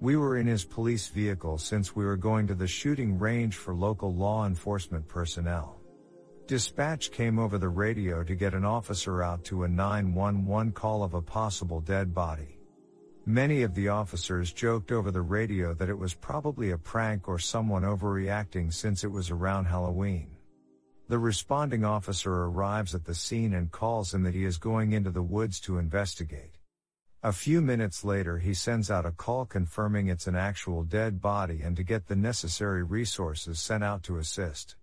We were in his police vehicle since we were going to the shooting range for local law enforcement personnel. Dispatch came over the radio to get an officer out to a 911 call of a possible dead body. Many of the officers joked over the radio that it was probably a prank or someone overreacting since it was around Halloween. The responding officer arrives at the scene and calls him that he is going into the woods to investigate. A few minutes later, he sends out a call confirming it's an actual dead body and to get the necessary resources sent out to assist.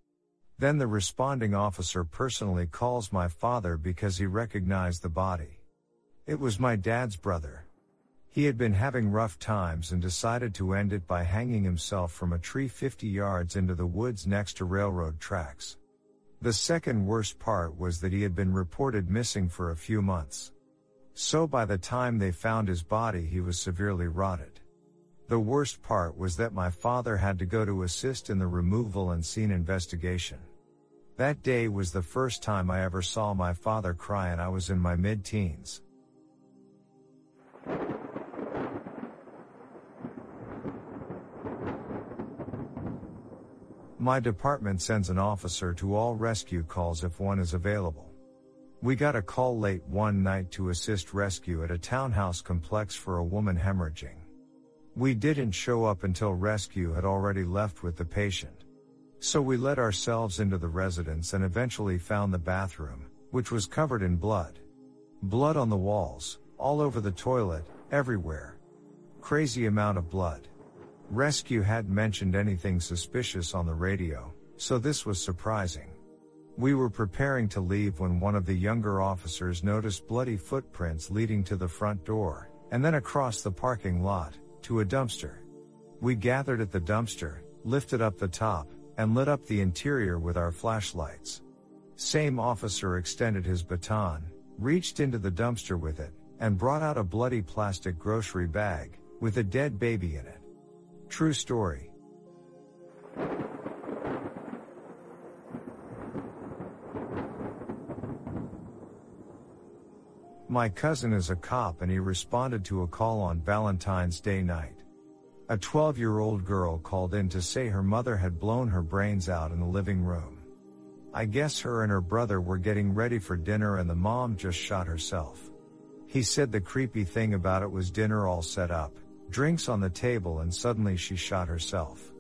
Then the responding officer personally calls my father because he recognized the body. It was my dad's brother. He had been having rough times and decided to end it by hanging himself from a tree 50 yards into the woods next to railroad tracks. The second worst part was that he had been reported missing for a few months. So by the time they found his body, he was severely rotted. The worst part was that my father had to go to assist in the removal and scene investigation. That day was the first time I ever saw my father cry and I was in my mid-teens. My department sends an officer to all rescue calls if one is available. We got a call late one night to assist rescue at a townhouse complex for a woman hemorrhaging. We didn't show up until rescue had already left with the patient. So we let ourselves into the residence and eventually found the bathroom, which was covered in blood. Blood on the walls, all over the toilet, everywhere. Crazy amount of blood. Rescue hadn't mentioned anything suspicious on the radio, so this was surprising. We were preparing to leave when one of the younger officers noticed bloody footprints leading to the front door, and then across the parking lot, to a dumpster. We gathered at the dumpster, lifted up the top, and lit up the interior with our flashlights. Same officer extended his baton, reached into the dumpster with it, and brought out a bloody plastic grocery bag, with a dead baby in it. True story. My cousin is a cop and he responded to a call on Valentine's Day night. A 12 year old girl called in to say her mother had blown her brains out in the living room. I guess her and her brother were getting ready for dinner and the mom just shot herself. He said the creepy thing about it was dinner all set up, drinks on the table and suddenly she shot herself.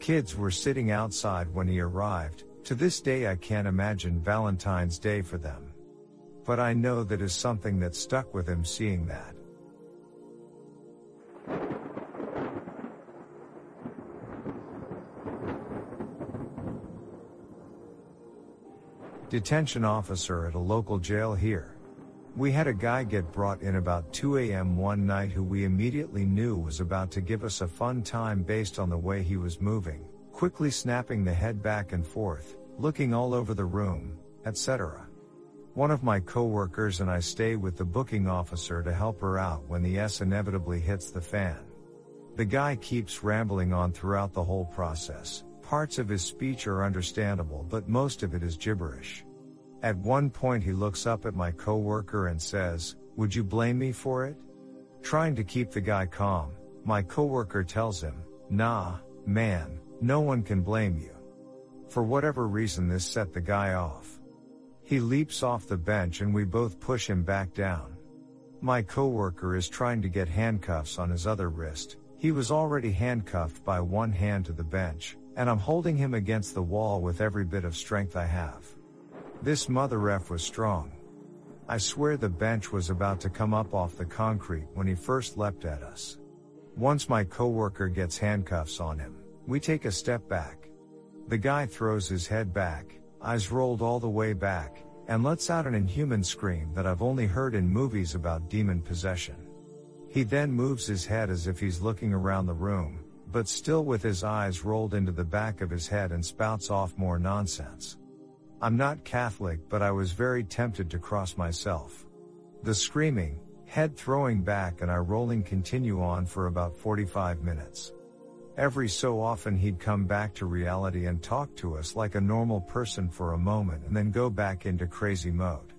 Kids were sitting outside when he arrived, to this day I can't imagine Valentine's Day for them. But I know that is something that stuck with him seeing that. Detention officer at a local jail here. We had a guy get brought in about 2 a.m. one night who we immediately knew was about to give us a fun time based on the way he was moving, quickly snapping the head back and forth, looking all over the room, etc. One of my coworkers and I stay with the booking officer to help her out when the S inevitably hits the fan. The guy keeps rambling on throughout the whole process. Parts of his speech are understandable, but most of it is gibberish. At one point he looks up at my coworker and says, would you blame me for it? Trying to keep the guy calm, my coworker tells him, nah, man, no one can blame you. For whatever reason this set the guy off. He leaps off the bench and we both push him back down. My coworker is trying to get handcuffs on his other wrist. He was already handcuffed by one hand to the bench, and I'm holding him against the wall with every bit of strength I have. This mother F was strong. I swear the bench was about to come up off the concrete when he first leapt at us. Once my coworker gets handcuffs on him, we take a step back. The guy throws his head back, eyes rolled all the way back, and lets out an inhuman scream that I've only heard in movies about demon possession. He then moves his head as if he's looking around the room, but still with his eyes rolled into the back of his head and spouts off more nonsense. I'm not Catholic, but I was very tempted to cross myself. The screaming, head throwing back and eye rolling continue on for about 45 minutes. Every so often he'd come back to reality and talk to us like a normal person for a moment and then go back into crazy mode.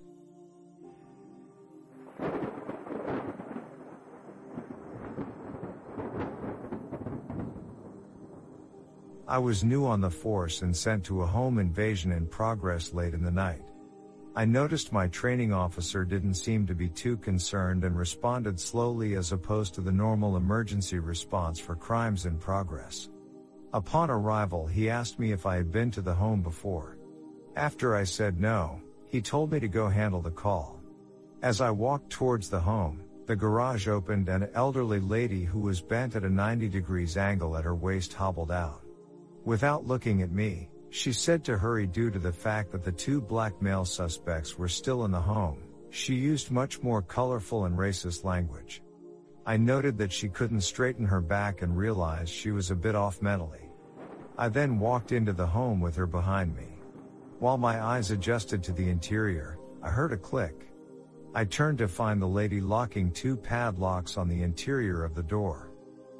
I was new on the force and sent to a home invasion in progress late in the night. I noticed my training officer didn't seem to be too concerned and responded slowly as opposed to the normal emergency response for crimes in progress. Upon arrival, he asked me if I had been to the home before. After I said no, he told me to go handle the call. As I walked towards the home, The garage opened and an elderly lady who was bent at a 90 degrees angle at her waist hobbled out. Without looking at me, she said to hurry due to the fact that the two black male suspects were still in the home. She used much more colorful and racist language. I noted that she couldn't straighten her back and realized she was a bit off mentally. I then walked into the home with her behind me. While my eyes adjusted to the interior, I heard a click. I turned to find the lady locking two padlocks on the interior of the door.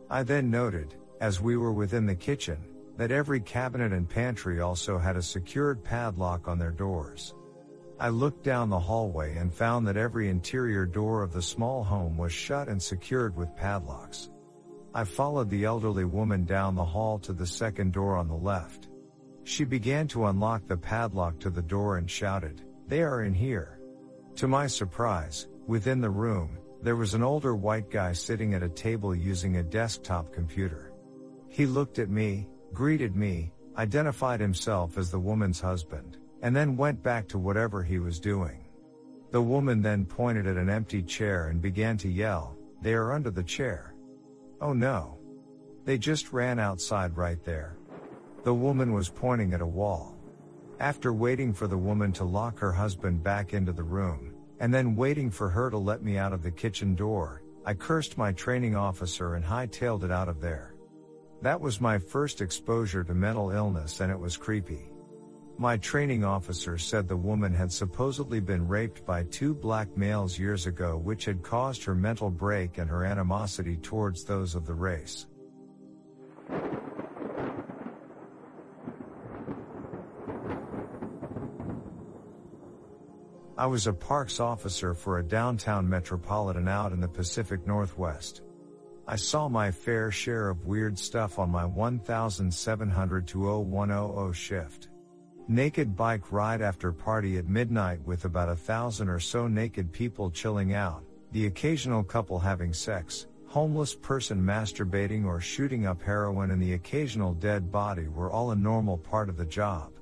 I then noted, as we were within the kitchen, that every cabinet and pantry also had a secured padlock on their doors. I looked down the hallway and found that every interior door of the small home was shut and secured with padlocks. I followed the elderly woman down the hall to the second door on the left. She began to unlock the padlock to the door and shouted, They are in here. To my surprise, within the room, there was an older white guy sitting at a table using a desktop computer. He looked at me, greeted me, identified himself as the woman's husband, and then went back to whatever he was doing. The woman then pointed at an empty chair and began to yell, They are under the chair. Oh no. They just ran outside right there. The woman was pointing at a wall. After waiting for the woman to lock her husband back into the room, and then waiting for her to let me out of the kitchen door, I cursed my training officer and hightailed it out of there. That was my first exposure to mental illness and it was creepy. My training officer said the woman had supposedly been raped by two black males years ago which had caused her mental break and her animosity towards those of the race. I was a parks officer for a downtown metropolitan out in the Pacific Northwest. I saw my fair share of weird stuff on my 1700 to 0100 shift. Naked bike ride after party at midnight with about a thousand or so naked people chilling out, the occasional couple having sex, homeless person masturbating or shooting up heroin and the occasional dead body were all a normal part of the job.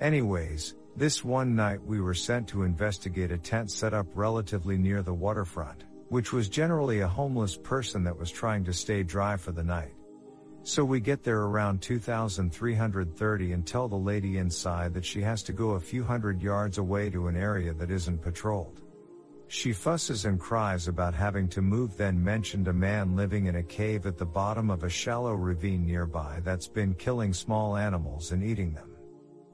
Anyways, this one night we were sent to investigate a tent set up relatively near the waterfront, which was generally a homeless person that was trying to stay dry for the night. So we get there around 2330 and tell the lady inside that she has to go a few hundred yards away to an area that isn't patrolled. She fusses and cries about having to move then mentioned a man living in a cave at the bottom of a shallow ravine nearby that's been killing small animals and eating them.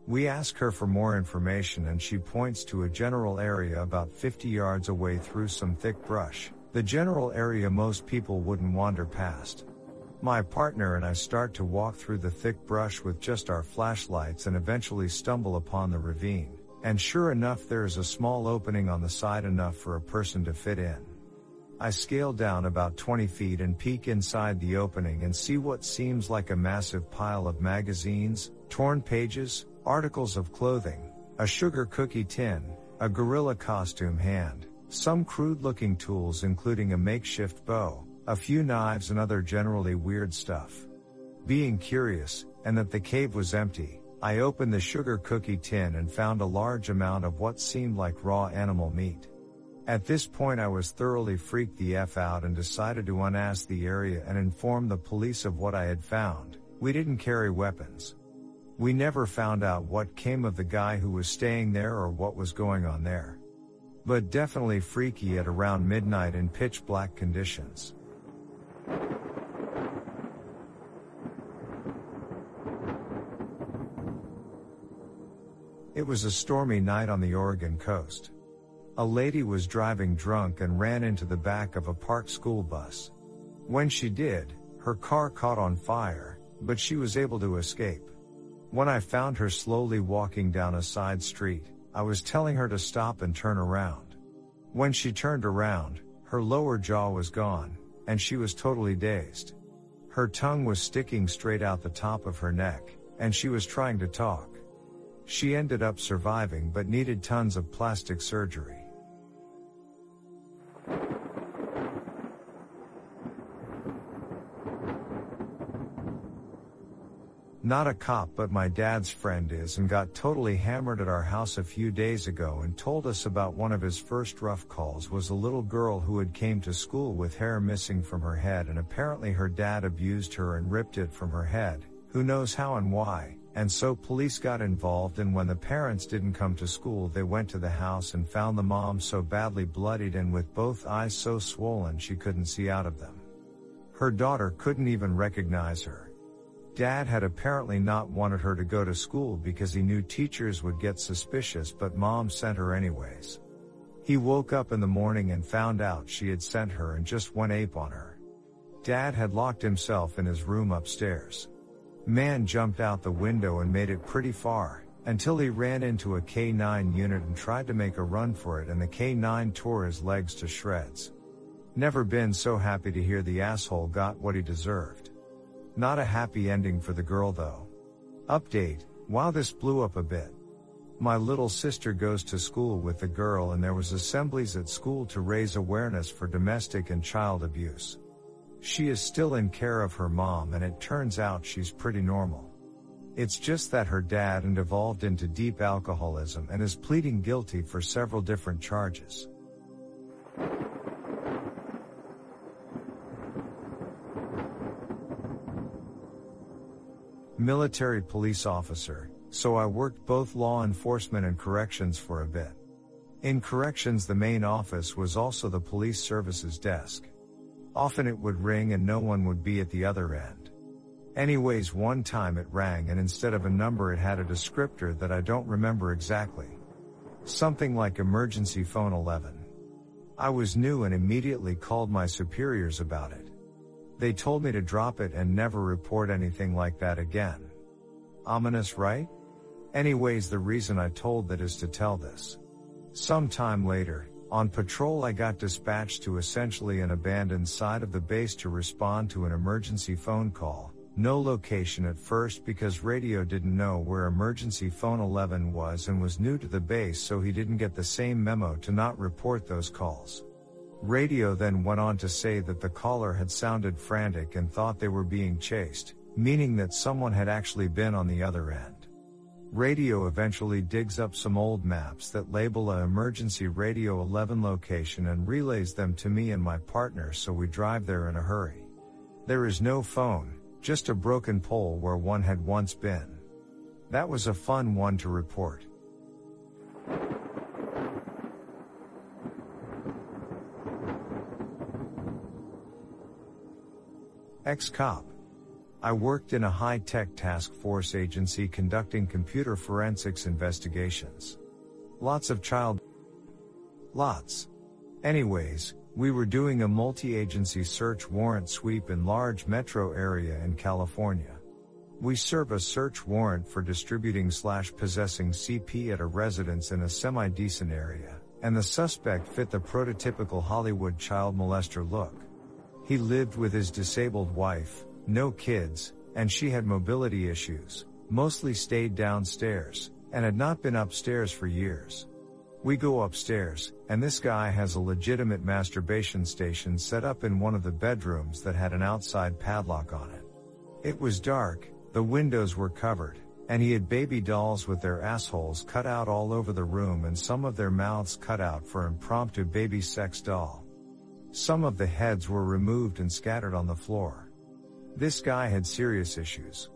We ask her for more information and she points to a general area about 50 yards away through some thick brush, the general area most people wouldn't wander past. My partner and I start to walk through the thick brush with just our flashlights and eventually stumble upon the ravine. And sure enough, there is a small opening on the side enough for a person to fit in. I scale down about 20 feet and peek inside the opening and see what seems like a massive pile of magazines, torn pages, articles of clothing, a sugar cookie tin, a gorilla costume hand, some crude looking tools including a makeshift bow, a few knives and other generally weird stuff. Being curious, and that the cave was empty, I opened the sugar cookie tin and found a large amount of what seemed like raw animal meat. At this point I was thoroughly freaked the F out and decided to unass the area and inform the police of what I had found. We didn't carry weapons. We never found out what came of the guy who was staying there or what was going on there. But definitely freaky at around midnight in pitch black conditions. It was a stormy night on the Oregon coast. A lady was driving drunk and ran into the back of a parked school bus. When she did, her car caught on fire, but she was able to escape. When I found her slowly walking down a side street, I was telling her to stop and turn around. When she turned around, her lower jaw was gone, and she was totally dazed. Her tongue was sticking straight out the top of her neck, and she was trying to talk. She ended up surviving but needed tons of plastic surgery. Not a cop, but my dad's friend is and got totally hammered at our house a few days ago and told us about one of his first rough calls was a little girl who had came to school with hair missing from her head and apparently her dad abused her and ripped it from her head, who knows how and why, and so police got involved and when the parents didn't come to school they went to the house and found the mom so badly bloodied and with both eyes so swollen she couldn't see out of them. Her daughter couldn't even recognize her. Dad had apparently not wanted her to go to school because he knew teachers would get suspicious but mom sent her anyways. He woke up in the morning and found out she had sent her and just went ape on her. Dad had locked himself in his room upstairs. Man jumped out the window and made it pretty far, until he ran into a K9 unit and tried to make a run for it and the K9 tore his legs to shreds. Never been so happy to hear the asshole got what he deserved. Not a happy ending for the girl though. Update, wow this blew up a bit. My little sister goes to school with the girl and there was assemblies at school to raise awareness for domestic and child abuse. She is still in care of her mom and it turns out she's pretty normal. It's just that her dad and evolved into deep alcoholism and is pleading guilty for several different charges. Military police officer, so I worked both law enforcement and corrections for a bit. In corrections, the main office was also the police services desk. Often it would ring and no one would be at the other end. Anyways, one time it rang and instead of a number, it had a descriptor that I don't remember exactly. Something like emergency phone 11. I was new and immediately called my superiors about it. They told me to drop it and never report anything like that again. Ominous, right? Anyways, the reason I told that is to tell this. Some time later, on patrol I got dispatched to essentially an abandoned side of the base to respond to an emergency phone call. No location at first because radio didn't know where emergency phone 11 was and was new to the base so he didn't get the same memo to not report those calls. Radio then went on to say that the caller had sounded frantic and thought they were being chased, meaning that someone had actually been on the other end. Radio eventually digs up some old maps that label a emergency radio 11 location and relays them to me and my partner so we drive there in a hurry. There is no phone, just a broken pole where one had once been. That was a fun one to report. Ex-cop. I worked in a high-tech task force agency conducting computer forensics investigations. Lots of child. Lots. Anyways, we were doing a multi-agency search warrant sweep in large metro area in California. We serve a search warrant for distributing slash possessing CP at a residence in a semi-decent area, and the suspect fit the prototypical Hollywood child molester look. He lived with his disabled wife, no kids, and she had mobility issues, mostly stayed downstairs, and had not been upstairs for years. We go upstairs, and this guy has a legitimate masturbation station set up in one of the bedrooms that had an outside padlock on it. It was dark, the windows were covered, and he had baby dolls with their assholes cut out all over the room and some of their mouths cut out for impromptu baby sex doll. Some of the heads were removed and scattered on the floor. This guy had serious issues.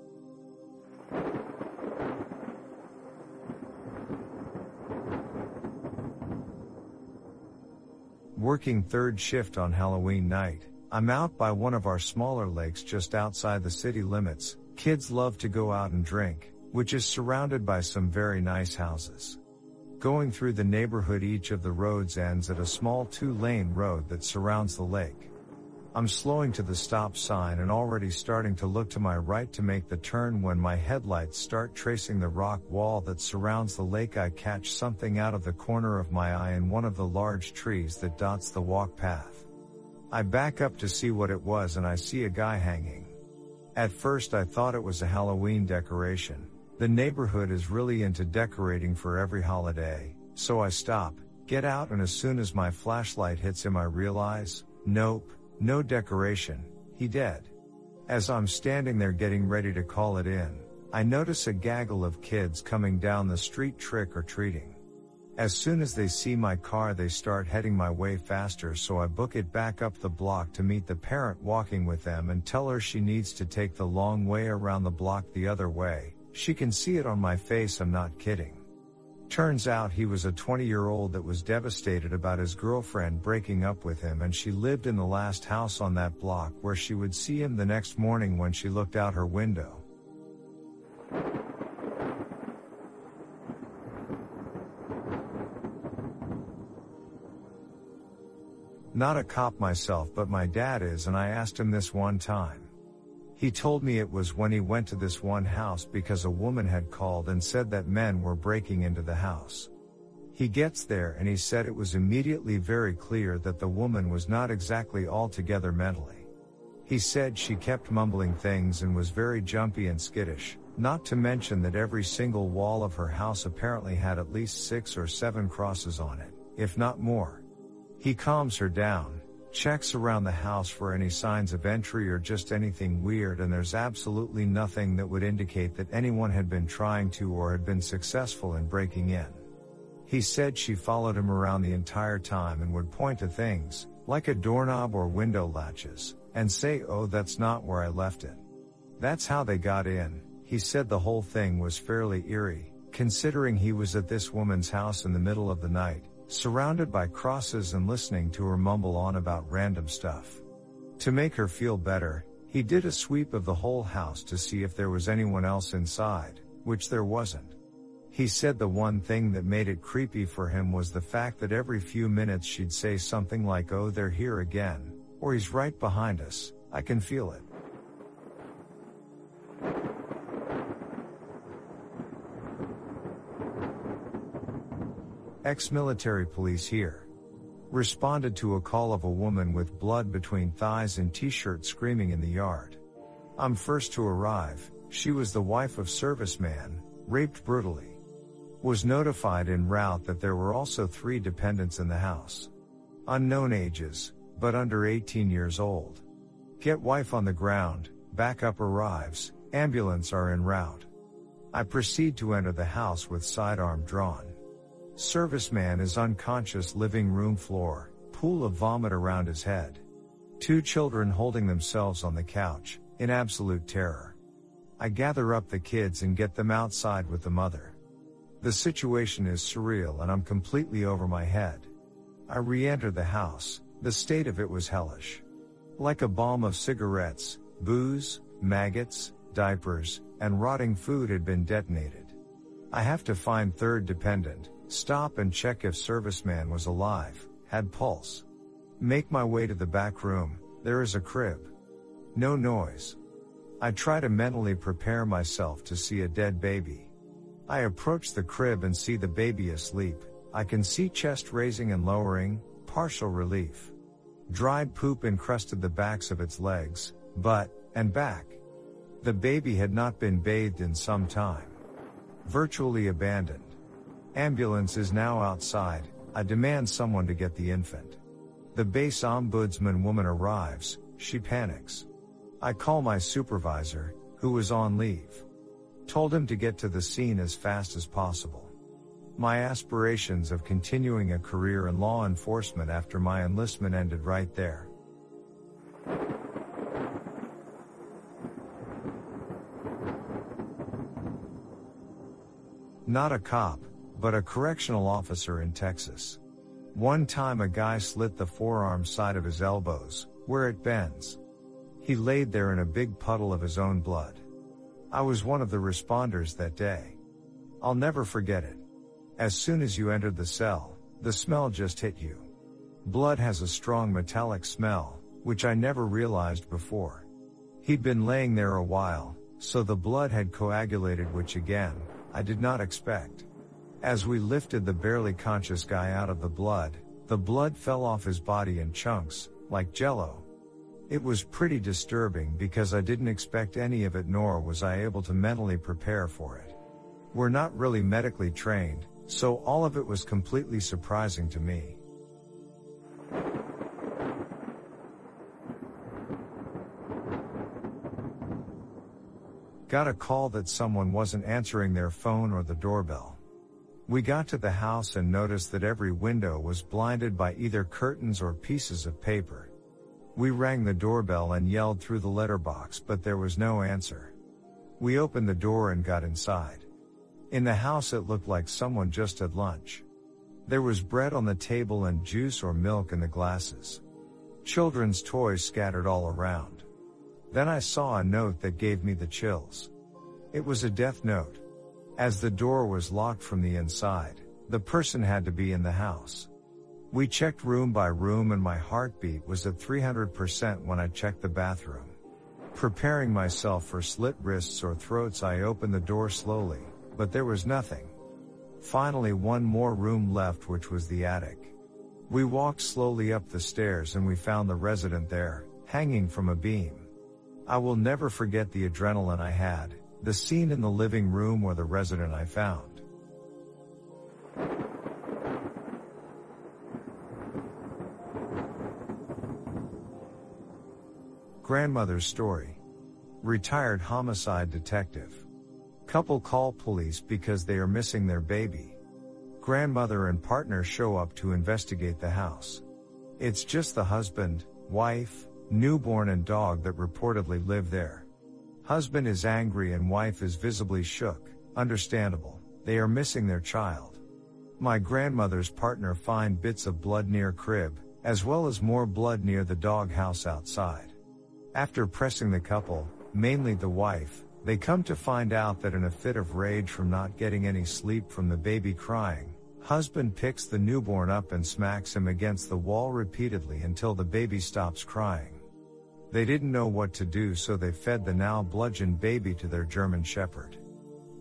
Working third shift on Halloween night, I'm out by one of our smaller lakes just outside the city limits. Kids love to go out and drink, which is surrounded by some very nice houses. Going through the neighborhood each of the roads ends at a small two-lane road that surrounds the lake. I'm slowing to the stop sign and already starting to look to my right to make the turn when my headlights start tracing the rock wall that surrounds the lake. I catch something out of the corner of my eye in one of the large trees that dots the walk path. I back up to see what it was and I see a guy hanging. At first I thought it was a Halloween decoration, the neighborhood is really into decorating for every holiday, so I stop, get out and as soon as my flashlight hits him I realize, nope, no decoration, he dead. As I'm standing there getting ready to call it in, I notice a gaggle of kids coming down the street trick or treating. As soon as they see my car, they start heading my way faster, so I book it back up the block to meet the parent walking with them and tell her she needs to take the long way around the block the other way. She can see it on my face, I'm not kidding. Turns out he was a 20 year old that was devastated about his girlfriend breaking up with him and she lived in the last house on that block where she would see him the next morning when she looked out her window. Not a cop myself but my dad is and I asked him this one time. He told me it was when he went to this one house because a woman had called and said that men were breaking into the house. He gets there and he said it was immediately very clear that the woman was not exactly altogether mentally. He said she kept mumbling things and was very jumpy and skittish, not to mention that every single wall of her house apparently had at least six or seven crosses on it, if not more. He calms her down, checks around the house for any signs of entry or just anything weird and there's absolutely nothing that would indicate that anyone had been trying to or had been successful in breaking in. He said she followed him around the entire time and would point to things, like a doorknob or window latches, and say oh that's not where I left it. That's how they got in, he said the whole thing was fairly eerie, considering he was at this woman's house in the middle of the night, surrounded by crosses and listening to her mumble on about random stuff. To make her feel better, he did a sweep of the whole house to see if there was anyone else inside, which there wasn't. He said the one thing that made it creepy for him was the fact that every few minutes she'd say something like, oh, they're here again, or he's right behind us, I can feel it. Ex-military police here. Responded to a call of a woman with blood between thighs and t-shirt screaming in the yard. I'm first to arrive, she was the wife of serviceman, raped brutally. Was notified en route that there were also three dependents in the house. Unknown ages, but under 18 years old. Get wife on the ground, backup arrives, ambulance are en route. I proceed to enter the house with sidearm drawn. Serviceman is unconscious living room floor, pool of vomit around his head. Two children holding themselves on the couch, in absolute terror. I gather up the kids and get them outside with the mother. The situation is surreal and I'm completely over my head. I re-enter the house, the state of it was hellish. Like a bomb of cigarettes, booze, maggots, diapers, and rotting food had been detonated. I have to find third dependent, Stop and check if serviceman was alive, had pulse. Make my way to the back room, there is a crib. No noise. I try to mentally prepare myself to see a dead baby. I approach the crib and see the baby asleep. I can see chest raising and lowering, partial relief. Dried poop encrusted the backs of its legs, butt, and back. The baby had not been bathed in some time. Virtually abandoned. Ambulance is now outside, I demand someone to get the infant. The base ombudsman woman arrives, she panics. I call my supervisor, who was on leave. Told him to get to the scene as fast as possible. My aspirations of continuing a career in law enforcement after my enlistment ended right there. Not a cop, but a correctional officer in Texas. One time a guy slit the forearm side of his elbows, where it bends. He laid there in a big puddle of his own blood. I was one of the responders that day. I'll never forget it. As soon as you entered the cell, the smell just hit you. Blood has a strong metallic smell, which I never realized before. He'd been laying there a while, so the blood had coagulated which again, I did not expect. As we lifted the barely conscious guy out of the blood, the blood fell off his body in chunks, like jello. It was pretty disturbing because I didn't expect any of it nor was I able to mentally prepare for it. We're not really medically trained, so all of it was completely surprising to me. Got a call that someone wasn't answering their phone or the doorbell. We got to the house and noticed that every window was blinded by either curtains or pieces of paper. We rang the doorbell and yelled through the letterbox, but there was no answer. We opened the door and got inside. In the house, it looked like someone just had lunch. There was bread on the table and juice or milk in the glasses. Children's toys scattered all around. Then I saw a note that gave me the chills. It was a death note. As the door was locked from the inside, the person had to be in the house. We checked room by room and my heartbeat was at 300% when I checked the bathroom. Preparing myself for slit wrists or throats, I opened the door slowly, but there was nothing. Finally, one more room left, which was the attic. We walked slowly up the stairs and we found the resident there, hanging from a beam. I will never forget the adrenaline I had, the scene in the living room where the resident I found. Grandmother's story. Retired homicide detective. Couple call police because they are missing their baby. Grandmother and partner show up to investigate the house. It's just the husband, wife, newborn and dog that reportedly live there. Husband is angry and wife is visibly shook, understandable, they are missing their child. My grandmother's partner find bits of blood near crib, as well as more blood near the dog house outside. After pressing the couple, mainly the wife, they come to find out that in a fit of rage from not getting any sleep from the baby crying, husband picks the newborn up and smacks him against the wall repeatedly until the baby stops crying. They didn't know what to do so they fed the now bludgeoned baby to their German Shepherd.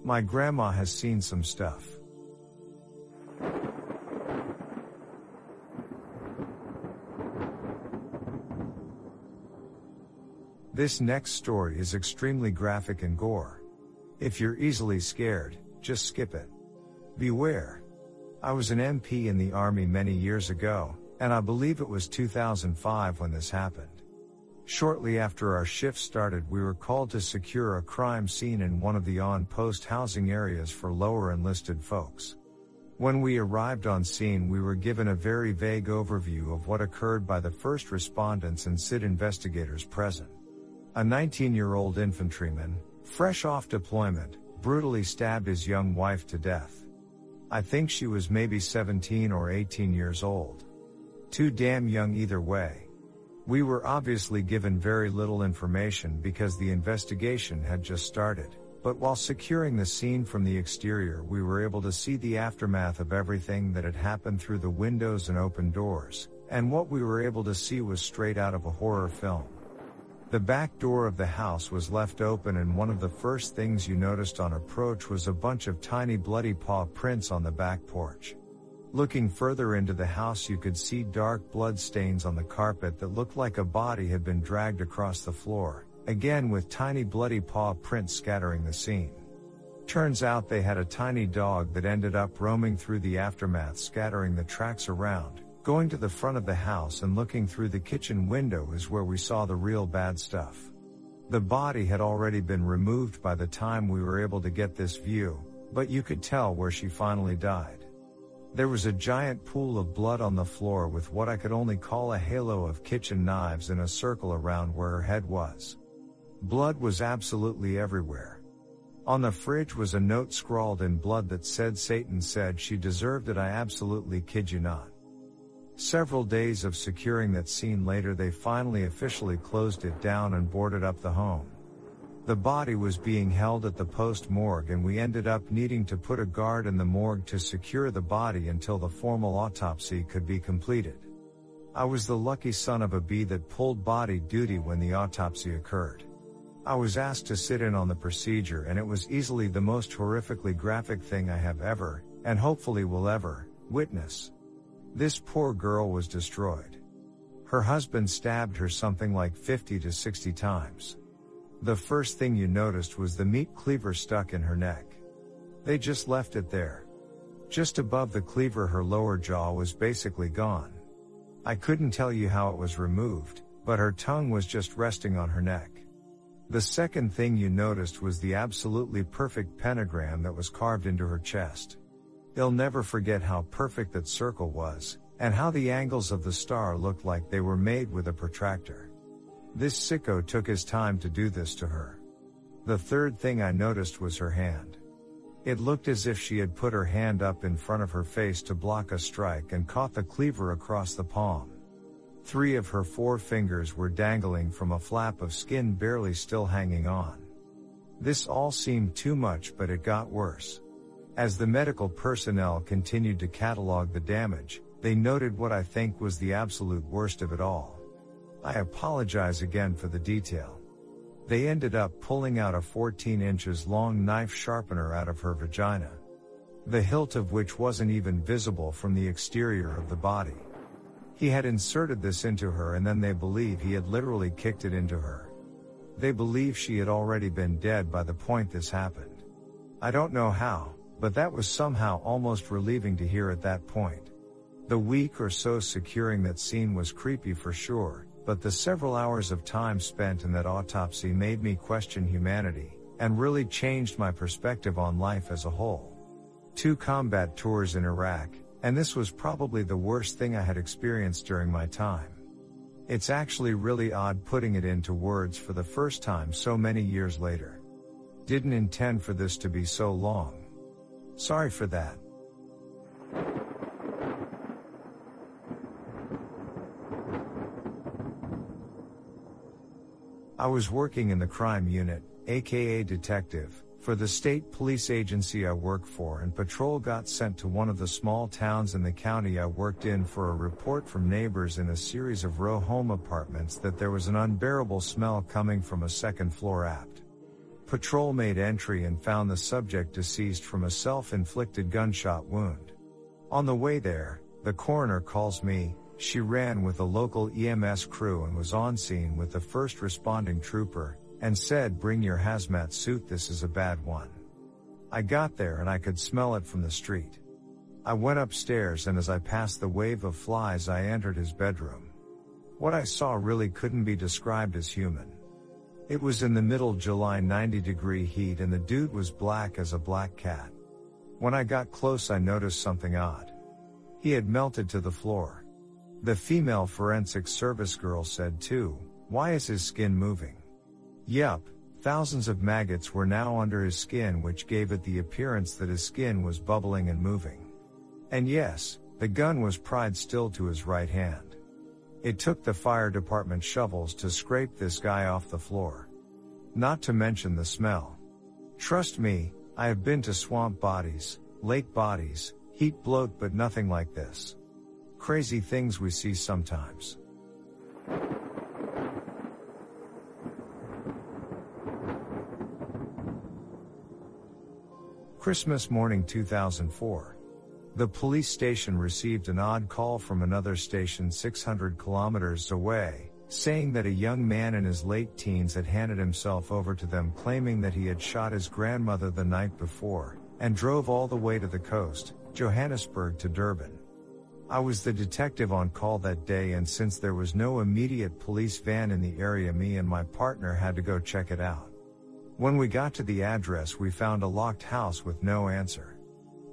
My grandma has seen some stuff. This next story is extremely graphic and gore. If you're easily scared, just skip it. Beware. I was an MP in the army many years ago, and I believe it was 2005 when this happened. Shortly after our shift started, we were called to secure a crime scene in one of the on-post housing areas for lower enlisted folks. When we arrived on scene, we were given a very vague overview of what occurred by the first respondents and SID investigators present. A 19-year-old infantryman, fresh off deployment, brutally stabbed his young wife to death. I think she was maybe 17 or 18 years old. Too damn young either way. We were obviously given very little information because the investigation had just started, but while securing the scene from the exterior, we were able to see the aftermath of everything that had happened through the windows and open doors, and what we were able to see was straight out of a horror film. The back door of the house was left open and one of the first things you noticed on approach was a bunch of tiny bloody paw prints on the back porch. Looking further into the house you could see dark blood stains on the carpet that looked like a body had been dragged across the floor, again with tiny bloody paw prints scattering the scene. Turns out they had a tiny dog that ended up roaming through the aftermath scattering the tracks around. Going to the front of the house and looking through the kitchen window is where we saw the real bad stuff. The body had already been removed by the time we were able to get this view, but you could tell where she finally died. There was a giant pool of blood on the floor with what I could only call a halo of kitchen knives in a circle around where her head was. Blood was absolutely everywhere. On the fridge was a note scrawled in blood that said Satan said she deserved it I absolutely kid you not. Several days of securing that scene later they finally officially closed it down and boarded up the home. The body was being held at the post morgue and we ended up needing to put a guard in the morgue to secure the body until the formal autopsy could be completed. I was the lucky son of a bee that pulled body duty when the autopsy occurred. I was asked to sit in on the procedure and it was easily the most horrifically graphic thing I have ever, and hopefully will ever, witness. This poor girl was destroyed. Her husband stabbed her something like 50 to 60 times. The first thing you noticed was the meat cleaver stuck in her neck. They just left it there. Just above the cleaver her lower jaw was basically gone. I couldn't tell you how it was removed, but her tongue was just resting on her neck. The second thing you noticed was the absolutely perfect pentagram that was carved into her chest. They'll never forget how perfect that circle was, and how the angles of the star looked like they were made with a protractor. This sicko took his time to do this to her. The third thing I noticed was her hand. It looked as if she had put her hand up in front of her face to block a strike and caught the cleaver across the palm. Three of her four fingers were dangling from a flap of skin barely still hanging on. This all seemed too much but it got worse. As the medical personnel continued to catalog the damage, they noted what I think was the absolute worst of it all. I apologize again for the detail. They ended up pulling out a 14 inches long knife sharpener out of her vagina. The hilt of which wasn't even visible from the exterior of the body. He had inserted this into her and then they believe he had literally kicked it into her. They believe she had already been dead by the point this happened. I don't know how, but that was somehow almost relieving to hear at that point. The week or so securing that scene was creepy for sure, but the several hours of time spent in that autopsy made me question humanity, and really changed my perspective on life as a whole. Two combat tours in Iraq, and this was probably the worst thing I had experienced during my time. It's actually really odd putting it into words for the first time so many years later. Didn't intend for this to be so long. Sorry for that. I was working in the crime unit, aka detective, for the state police agency I work for and patrol got sent to one of the small towns in the county I worked in for a report from neighbors in a series of row home apartments that there was an unbearable smell coming from a second floor apt. Patrol made entry and found the subject deceased from a self-inflicted gunshot wound. On the way there, the coroner calls me, she ran with a local EMS crew and was on scene with the first responding trooper, and said bring your hazmat suit this is a bad one. I got there and I could smell it from the street. I went upstairs and as I passed the wave of flies I entered his bedroom. What I saw really couldn't be described as human. It was in the middle July 90 degree heat and the dude was black as a black cat. When I got close I noticed something odd. He had melted to the floor. The female forensic service girl said too, why is his skin moving? Yup, thousands of maggots were now under his skin which gave it the appearance that his skin was bubbling and moving. And yes, the gun was pried still to his right hand. It took the fire department shovels to scrape this guy off the floor. Not to mention the smell. Trust me, I have been to swamp bodies, lake bodies, heat bloat but nothing like this. Crazy things we see sometimes. Christmas morning 2004. The police station received an odd call from another station 600 kilometers away, saying that a young man in his late teens had handed himself over to them claiming that he had shot his grandmother the night before, and drove all the way to the coast, Johannesburg to Durban. I was the detective on call that day and since there was no immediate police van in the area me and my partner had to go check it out. When we got to the address we found a locked house with no answer.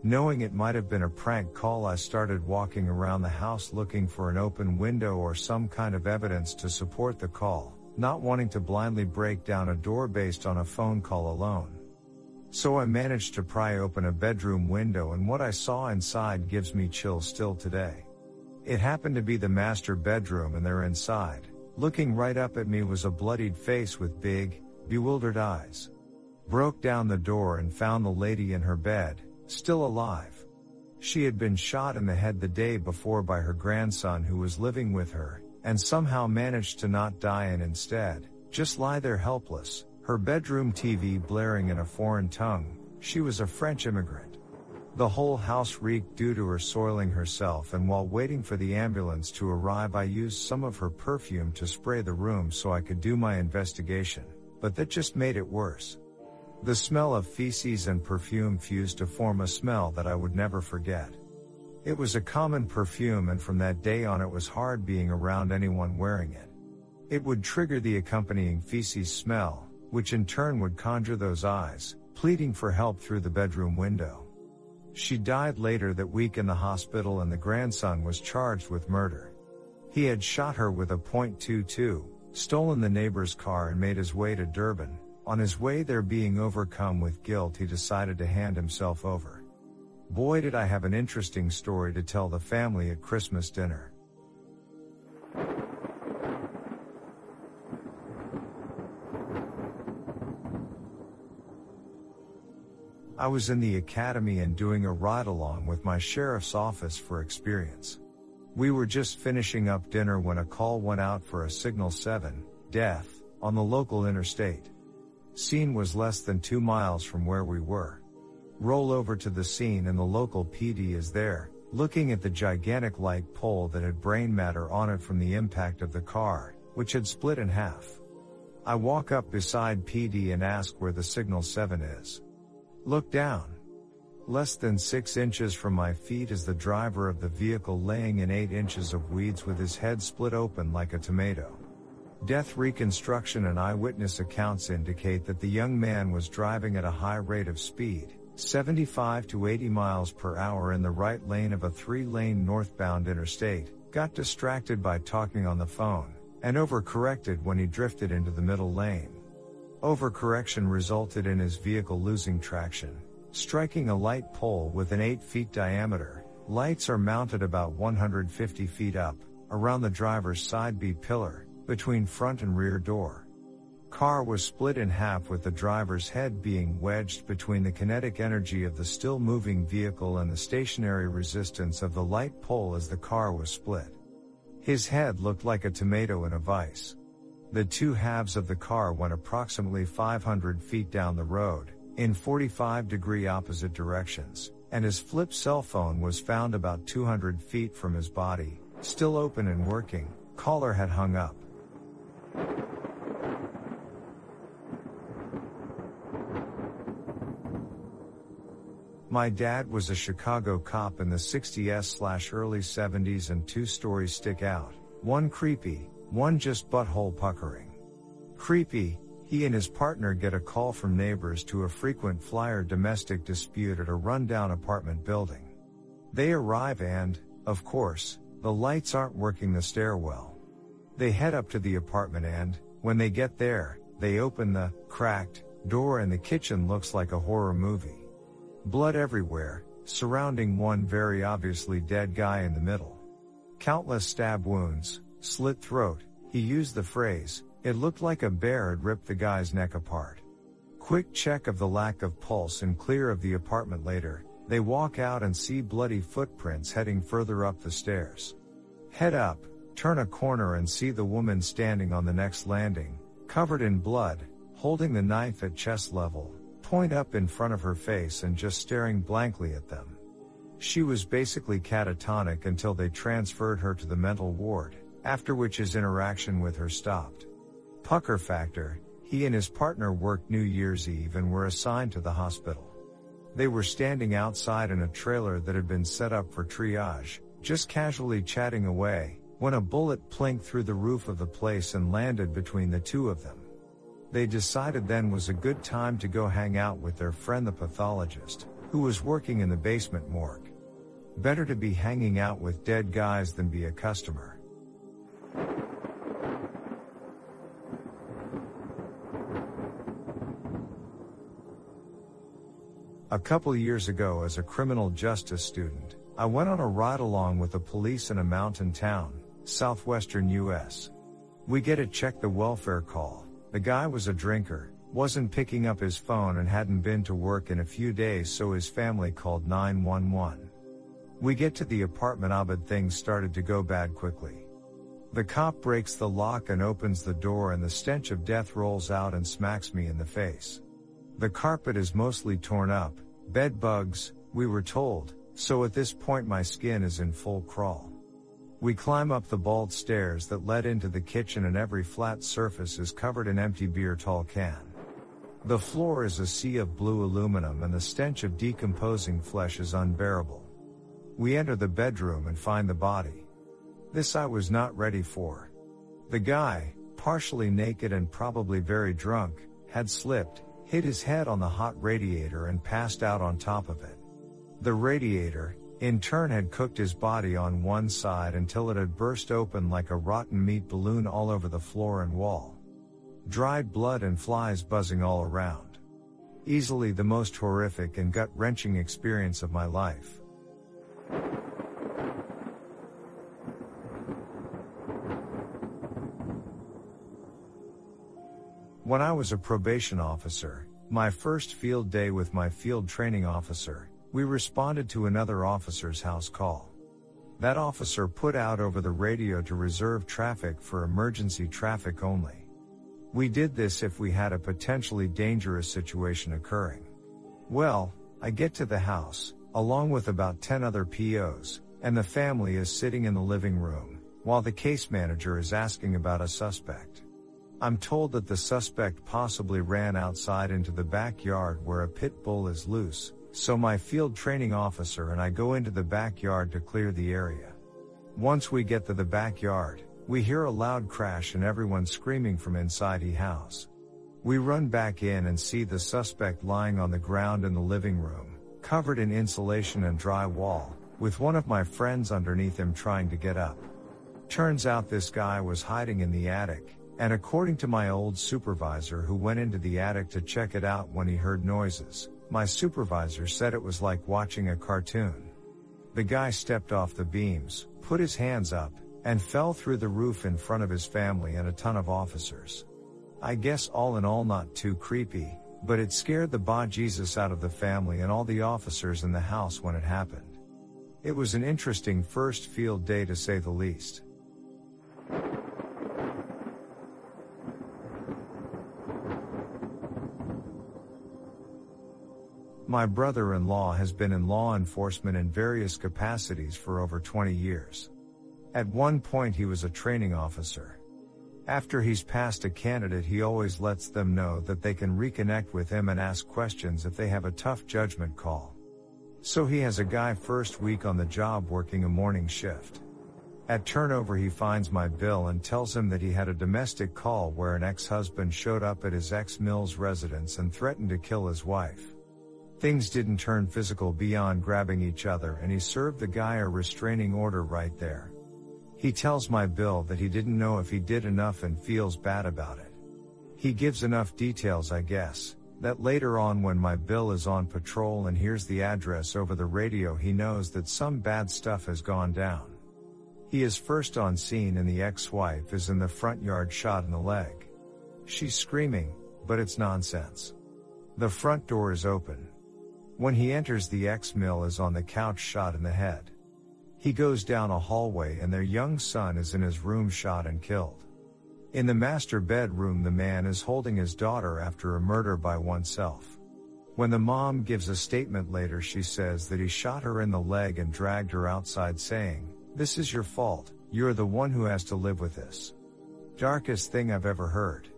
Knowing it might have been a prank call I started walking around the house looking for an open window or some kind of evidence to support the call, not wanting to blindly break down a door based on a phone call alone. So I managed to pry open a bedroom window and what I saw inside gives me chills still today. It happened to be the master bedroom and there inside, looking right up at me was a bloodied face with big, bewildered eyes. Broke down the door and found the lady in her bed, still alive. She had been shot in the head the day before by her grandson who was living with her, and somehow managed to not die and instead, just lie there helpless, her bedroom TV blaring in a foreign tongue, she was a French immigrant. The whole house reeked due to her soiling herself and while waiting for the ambulance to arrive I used some of her perfume to spray the room so I could do my investigation but that just made it worse. The smell of feces and perfume fused to form a smell that I would never forget. It was a common perfume and from that day on it was hard being around anyone wearing it. It would trigger the accompanying feces smell, which in turn would conjure those eyes, pleading for help through the bedroom window. She died later that week in the hospital and the grandson was charged with murder. He had shot her with a .22, stolen the neighbor's car and made his way to Durban. On his way there being overcome with guilt he decided to hand himself over. Boy did I have an interesting story to tell the family at Christmas dinner. I was in the academy and doing a ride along with my sheriff's office for experience. We were just finishing up dinner when a call went out for a signal 7, death, on the local interstate. Scene was less than two miles from where we were. Roll over to the scene and the local PD is there, looking at the gigantic light pole that had brain matter on it from the impact of the car, which had split in half. I walk up beside PD and ask where the signal 7 is. Look down. Less than 6 inches from my feet is the driver of the vehicle laying in 8 inches of weeds with his head split open like a tomato. Death reconstruction and eyewitness accounts indicate that the young man was driving at a high rate of speed, 75 to 80 miles per hour in the right lane of a three lane northbound interstate, got distracted by talking on the phone, and overcorrected when he drifted into the middle lane. Overcorrection resulted in his vehicle losing traction, striking a light pole with an 8 feet diameter. Lights are mounted about 150 feet up, around the driver's side B pillar, between front and rear door. Car was split in half with the driver's head being wedged between the kinetic energy of the still moving vehicle and the stationary resistance of the light pole as the car was split. His head looked like a tomato in a vise. The two halves of the car went approximately 500 feet down the road, in 45 degree opposite directions, and his flip cell phone was found about 200 feet from his body, still open and working, caller had hung up. My dad was a Chicago cop in the 60s slash early 70s and two stories stick out. One creepy, one just butthole puckering. Creepy, he and his partner get a call from neighbors to a frequent flyer domestic dispute at a rundown apartment building. They arrive and, of course, the lights aren't working the stairwell. They head up to the apartment and, when they get there, they open the cracked door and the kitchen looks like a horror movie. Blood everywhere, surrounding one very obviously dead guy in the middle. Countless stab wounds, slit throat, he used the phrase, it looked like a bear had ripped the guy's neck apart. Quick check of the lack of pulse and clear of the apartment later, they walk out and see bloody footprints heading further up the stairs. Head up, turn a corner and see the woman standing on the next landing, covered in blood, holding the knife at chest level, point up in front of her face and just staring blankly at them. She was basically catatonic until they transferred her to the mental ward after which his interaction with her stopped. Pucker factor, he and his partner worked New Year's Eve and were assigned to the hospital. They were standing outside in a trailer that had been set up for triage, just casually chatting away, when a bullet plinked through the roof of the place and landed between the two of them. They decided then was a good time to go hang out with their friend the pathologist, who was working in the basement morgue. Better to be hanging out with dead guys than be a customer. A couple years ago as a criminal justice student, I went on a ride along with the police in a mountain town, southwestern US. We get to check the welfare call. The guy was a drinker, wasn't picking up his phone and hadn't been to work in a few days so his family called 911. We get to the apartment but things started to go bad quickly. The cop breaks the lock and opens the door and the stench of death rolls out and smacks me in the face. The carpet is mostly torn up, bed bugs, we were told, so at this point my skin is in full crawl. We climb up the bald stairs that led into the kitchen and every flat surface is covered in empty beer tall can. The floor is a sea of blue aluminum and the stench of decomposing flesh is unbearable. We enter the bedroom and find the body. This I was not ready for. The guy, partially naked and probably very drunk, had slipped, hit his head on the hot radiator and passed out on top of it. The radiator, in turn had cooked his body on one side until it had burst open like a rotten meat balloon all over the floor and wall. Dried blood and flies buzzing all around. Easily the most horrific and gut wrenching experience of my life. When I was a probation officer, my first field day with my field training officer, we responded to another officer's house call. That officer put out over the radio to reserve traffic for emergency traffic only. We did this if we had a potentially dangerous situation occurring. Well, I get to the house, along with about 10 other POs, and the family is sitting in the living room, while the case manager is asking about a suspect. I'm told that the suspect possibly ran outside into the backyard where a pit bull is loose, so my field training officer and I go into the backyard to clear the area. Once we get to the backyard, we hear a loud crash and everyone screaming from inside the house. We run back in and see the suspect lying on the ground in the living room, covered in insulation and drywall, with one of my friends underneath him trying to get up. Turns out this guy was hiding in the attic, and according to my old supervisor who went into the attic to check it out when he heard noises, my supervisor said it was like watching a cartoon. The guy stepped off the beams, put his hands up, and fell through the roof in front of his family and a ton of officers. I guess all in all not too creepy, but it scared the bah Jesus out of the family and all the officers in the house when it happened. It was an interesting first field day to say the least. My brother-in-law has been in law enforcement in various capacities for over 20 years. At one point he was a training officer. After he's passed a candidate he always lets them know that they can reconnect with him and ask questions if they have a tough judgment call. So he has a guy first week on the job working a morning shift. At turnover he finds my bill and tells him that he had a domestic call where an ex-husband showed up at his ex-Mills residence and threatened to kill his wife. Things didn't turn physical beyond grabbing each other and he served the guy a restraining order right there. He tells my bill that he didn't know if he did enough and feels bad about it. He gives enough details I guess, that later on when my bill is on patrol and hears the address over the radio he knows that some bad stuff has gone down. He is first on scene and the ex-wife is in the front yard shot in the leg. She's screaming, but it's nonsense. The front door is open, when he enters the ex-mill is on the couch shot in the head. He goes down a hallway and their young son is in his room shot and killed. In the master bedroom the man is holding his daughter after a murder by oneself. When the mom gives a statement later she says that he shot her in the leg and dragged her outside saying, this is your fault, you're the one who has to live with this. Darkest thing I've ever heard.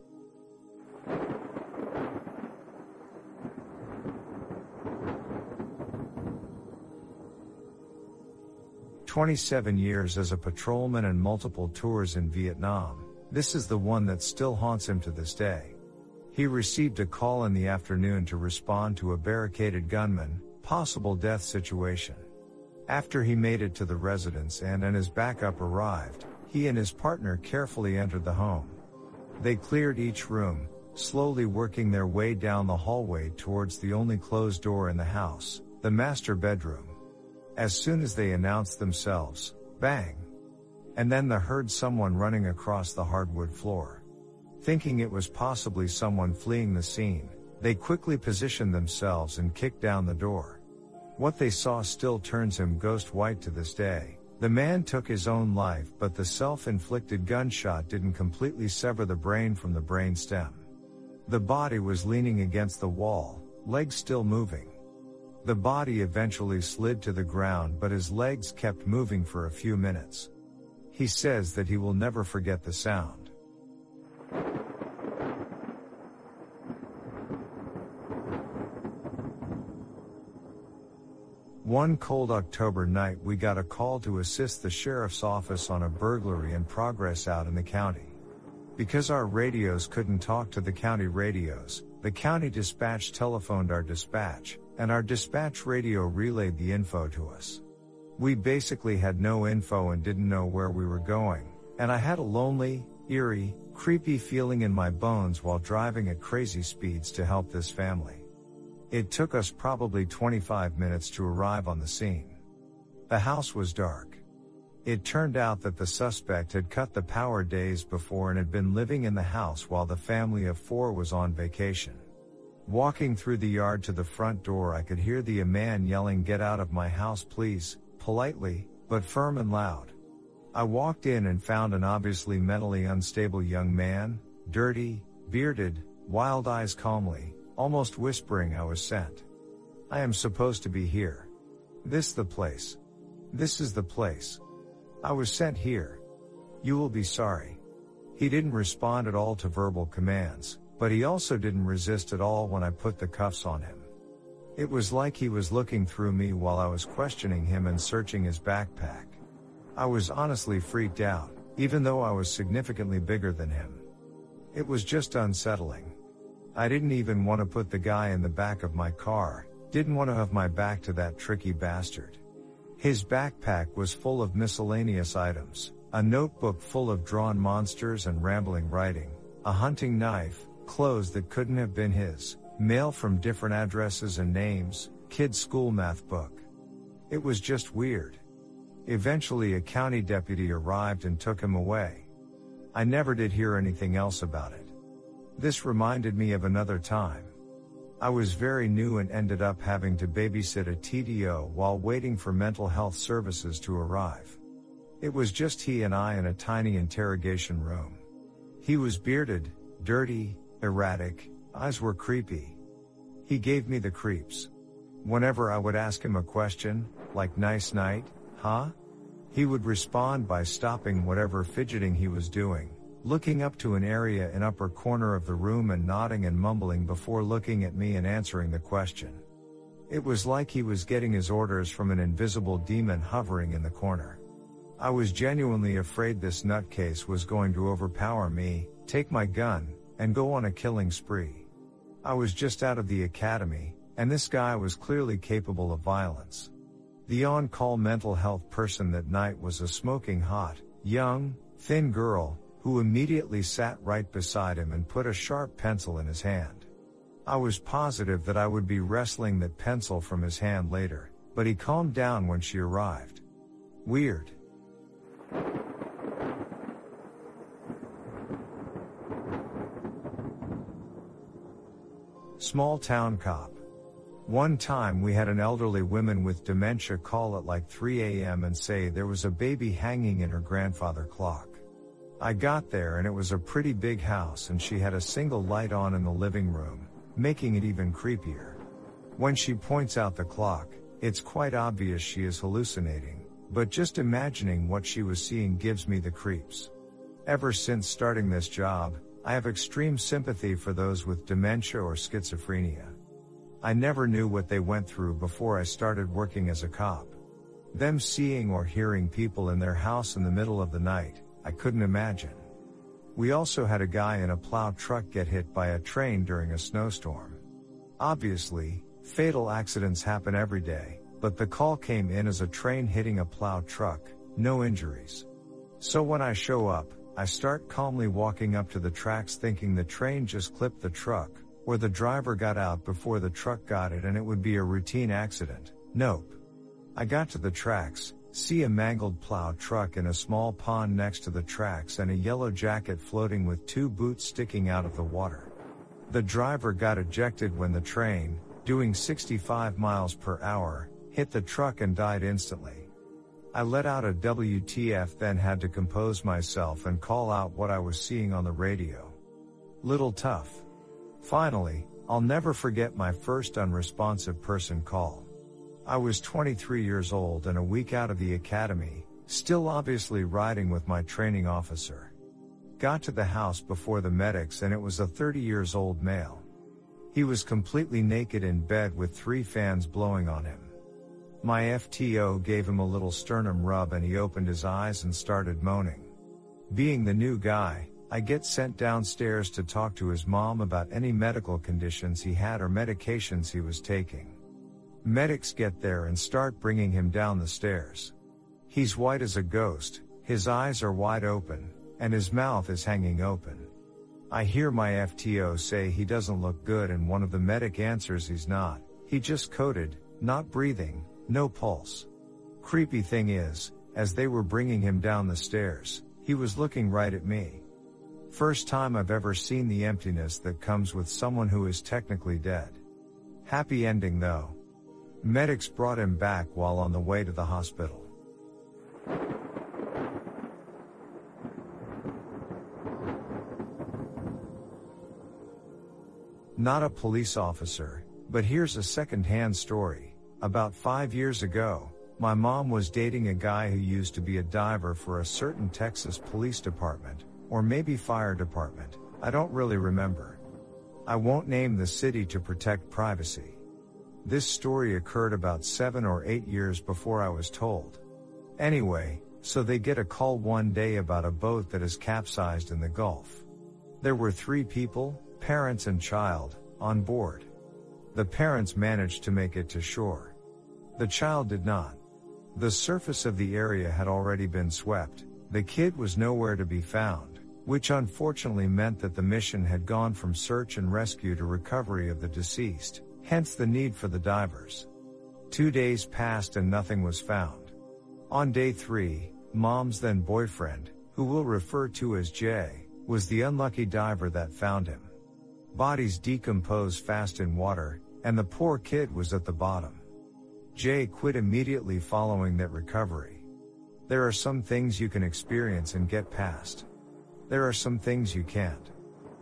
27 years as a patrolman and multiple tours in Vietnam, this is the one that still haunts him to this day. He received a call in the afternoon to respond to a barricaded gunman, possible death situation. After he made it to the residence and and his backup arrived, he and his partner carefully entered the home. They cleared each room, slowly working their way down the hallway towards the only closed door in the house, the master bedroom. As soon as they announced themselves, bang! And then they heard someone running across the hardwood floor. Thinking it was possibly someone fleeing the scene, they quickly positioned themselves and kicked down the door. What they saw still turns him ghost white to this day. The man took his own life but the self-inflicted gunshot didn't completely sever the brain from the brain stem. The body was leaning against the wall, legs still moving. The body eventually slid to the ground but his legs kept moving for a few minutes. He says that he will never forget the sound. One cold October night we got a call to assist the sheriff's office on a burglary in progress out in the county. Because our radios couldn't talk to the county radios, the county dispatch telephoned our dispatch, and our dispatch radio relayed the info to us. We basically had no info and didn't know where we were going, and I had a lonely, eerie, creepy feeling in my bones while driving at crazy speeds to help this family. It took us probably 25 minutes to arrive on the scene. The house was dark. It turned out that the suspect had cut the power days before and had been living in the house while the family of four was on vacation. Walking through the yard to the front door, I could hear the man yelling, Get out of my house, please, politely, but firm and loud. I walked in and found an obviously mentally unstable young man, dirty, bearded, wild eyes calmly, almost whispering I was sent. I am supposed to be here. This the place. This is the place. I was sent here. You will be sorry. He didn't respond at all to verbal commands, but he also didn't resist at all when I put the cuffs on him. It was like he was looking through me while I was questioning him and searching his backpack. I was honestly freaked out, even though I was significantly bigger than him. It was just unsettling. I didn't even want to put the guy in the back of my car, didn't want to have my back to that tricky bastard. His backpack was full of miscellaneous items, a notebook full of drawn monsters and rambling writing, a hunting knife, clothes that couldn't have been his, mail from different addresses and names, kid's school math book. It was just weird. Eventually a county deputy arrived and took him away. I never did hear anything else about it. This reminded me of another time. I was very new and ended up having to babysit a TDO while waiting for mental health services to arrive. It was just he and I in a tiny interrogation room. He was bearded, dirty, erratic, eyes were creepy. He gave me the creeps. Whenever I would ask him a question, like nice night, huh? He would respond by stopping whatever fidgeting he was doing, looking up to an area in upper corner of the room and nodding and mumbling before looking at me and answering the question. It was like he was getting his orders from an invisible demon hovering in the corner. I was genuinely afraid this nutcase was going to overpower me, take my gun, and go on a killing spree. I was just out of the academy, and this guy was clearly capable of violence. The on-call mental health person that night was a smoking hot, young, thin girl, who immediately sat right beside him and put a sharp pencil in his hand. I was positive that I would be wrestling that pencil from his hand later, but he calmed down when she arrived. Weird. Small town cop. One time we had an elderly woman with dementia call at like 3 a.m. and say there was a baby hanging in her grandfather clock. I got there and it was a pretty big house and she had a single light on in the living room, making it even creepier. When she points out the clock, it's quite obvious she is hallucinating, but just imagining what she was seeing gives me the creeps. Ever since starting this job, I have extreme sympathy for those with dementia or schizophrenia. I never knew what they went through before I started working as a cop. Them seeing or hearing people in their house in the middle of the night, I couldn't imagine. We also had a guy in a plow truck get hit by a train during a snowstorm. Obviously, fatal accidents happen every day, but the call came in as a train hitting a plow truck, no injuries. So when I show up, I start calmly walking up to the tracks thinking the train just clipped the truck, or the driver got out before the truck got it and it would be a routine accident. Nope. I got to the tracks, See a mangled plow truck in a small pond next to the tracks and a yellow jacket floating with two boots sticking out of the water. The driver got ejected when the train, doing 65 miles per hour, hit the truck and died instantly. I let out a WTF then had to compose myself and call out what I was seeing on the radio. Little tough. Finally, I'll never forget my first unresponsive person call. I was 23 years old and a week out of the academy, still obviously riding with my training officer. Got to the house before the medics and it was a 30 years old male. He was completely naked in bed with three fans blowing on him. My FTO gave him a little sternum rub and he opened his eyes and started moaning. Being the new guy, I get sent downstairs to talk to his mom about any medical conditions he had or medications he was taking. Medics get there and start bringing him down the stairs. He's white as a ghost, his eyes are wide open, and his mouth is hanging open. I hear my FTO say he doesn't look good and one of the medic answers he's not, he just coded, not breathing, no pulse. Creepy thing is, as they were bringing him down the stairs, he was looking right at me. First time I've ever seen the emptiness that comes with someone who is technically dead. Happy ending though. Medics brought him back while on the way to the hospital. Not a police officer, but here's a second-hand story. About five years ago, my mom was dating a guy who used to be a diver for a certain Texas police department, or maybe fire department, I don't really remember. I won't name the city to protect privacy. This story occurred about seven or eight years before I was told. Anyway, so they get a call one day about a boat that is capsized in the Gulf. There were three people, parents and child, on board. The parents managed to make it to shore. The child did not. The surface of the area had already been swept, the kid was nowhere to be found, which unfortunately meant that the mission had gone from search and rescue to recovery of the deceased, hence the need for the divers. Two days passed and nothing was found. On day three, mom's then boyfriend, who we'll refer to as Jay, was the unlucky diver that found him. Bodies decompose fast in water, and the poor kid was at the bottom. Jay quit immediately following that recovery. There are some things you can experience and get past. There are some things you can't.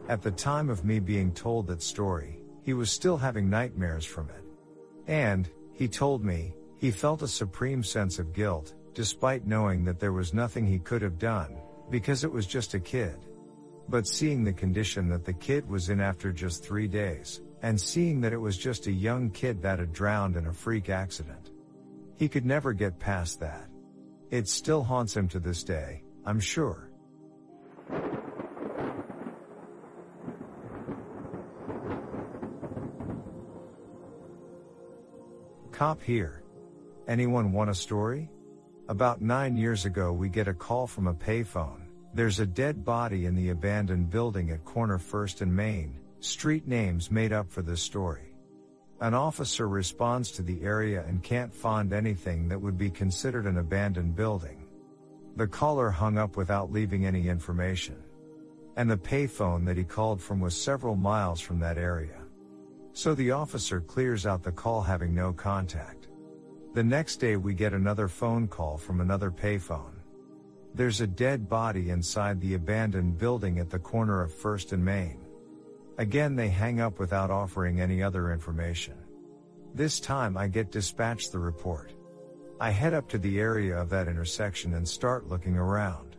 At the time of me being told that story, he was still having nightmares from it. And, he told me, he felt a supreme sense of guilt, despite knowing that there was nothing he could have done, because it was just a kid. But seeing the condition that the kid was in after just three days, and seeing that it was just a young kid that had drowned in a freak accident. He could never get past that. It still haunts him to this day, I'm sure. Cop here. Anyone want a story? About nine years ago we get a call from a payphone there's a dead body in the abandoned building at corner 1st and Main, street names made up for this story. An officer responds to the area and can't find anything that would be considered an abandoned building. The caller hung up without leaving any information. And the payphone that he called from was several miles from that area. So the officer clears out the call having no contact. The next day we get another phone call from another payphone. There's a dead body inside the abandoned building at the corner of First and Main. Again they hang up without offering any other information. This time I get dispatched the report. I head up to the area of that intersection and start looking around.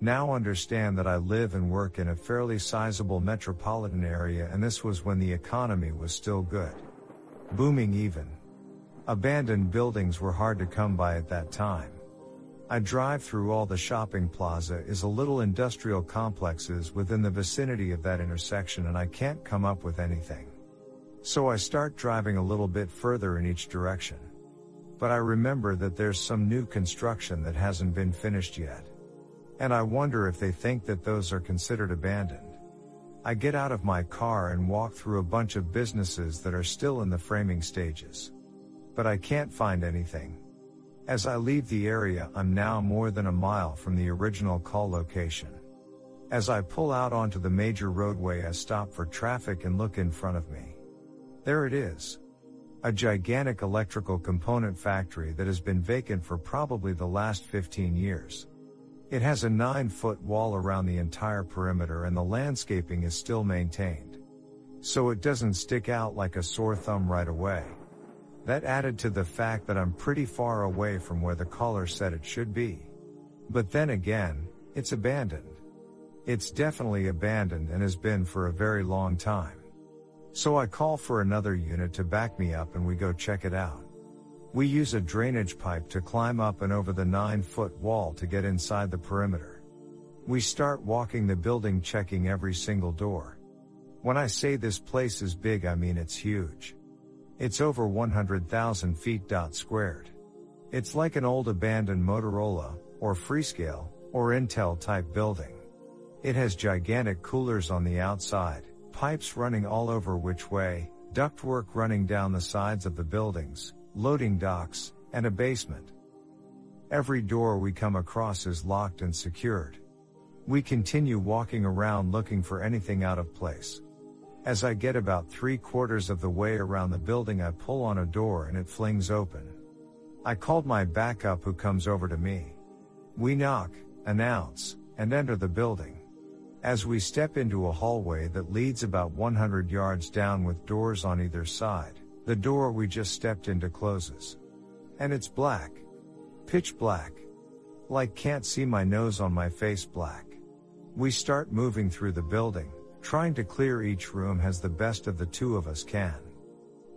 Now understand that I live and work in a fairly sizable metropolitan area and this was when the economy was still good. Booming even. Abandoned buildings were hard to come by at that time. I drive through all the shopping plaza is a little industrial complexes within the vicinity of that intersection and I can't come up with anything. So I start driving a little bit further in each direction. But I remember that there's some new construction that hasn't been finished yet. And I wonder if they think that those are considered abandoned. I get out of my car and walk through a bunch of businesses that are still in the framing stages. But I can't find anything. As I leave the area, I'm now more than a mile from the original call location. As I pull out onto the major roadway, I stop for traffic and look in front of me. There it is. A gigantic electrical component factory that has been vacant for probably the last 15 years. It has a 9 foot wall around the entire perimeter and the landscaping is still maintained. So it doesn't stick out like a sore thumb right away. That added to the fact that I'm pretty far away from where the caller said it should be. But then again, it's abandoned. It's definitely abandoned and has been for a very long time. So I call for another unit to back me up and we go check it out. We use a drainage pipe to climb up and over the 9 foot wall to get inside the perimeter. We start walking the building checking every single door. When I say this place is big I mean it's huge. It's over 100,000 feet dot squared. It's like an old abandoned Motorola, or Freescale, or Intel type building. It has gigantic coolers on the outside, pipes running all over which way, ductwork running down the sides of the buildings, loading docks, and a basement. Every door we come across is locked and secured. We continue walking around looking for anything out of place. As I get about three quarters of the way around the building, I pull on a door and it flings open. I called my backup who comes over to me. We knock, announce, and enter the building. As we step into a hallway that leads about 100 yards down with doors on either side, the door we just stepped into closes. And it's black. Pitch black. Like can't see my nose on my face black. We start moving through the building, Trying to clear each room has the best of the two of us can.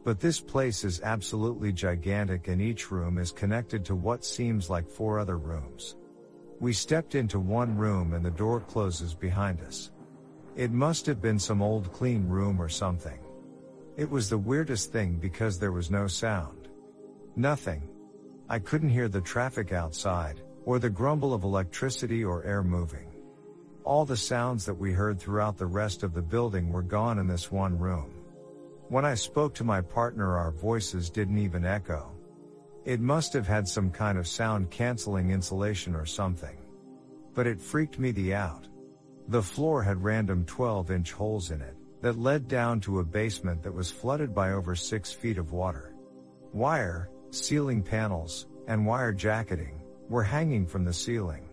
But this place is absolutely gigantic and each room is connected to what seems like four other rooms. We stepped into one room and the door closes behind us. It must have been some old clean room or something. It was the weirdest thing because there was no sound. Nothing. I couldn't hear the traffic outside, or the grumble of electricity or air moving. All the sounds that we heard throughout the rest of the building were gone in this one room. When I spoke to my partner, our voices didn't even echo. It must have had some kind of sound canceling insulation or something. But it freaked me the out. The floor had random 12 inch holes in it that led down to a basement that was flooded by over 6 feet of water. Wire, ceiling panels, and wire jacketing were hanging from the ceiling.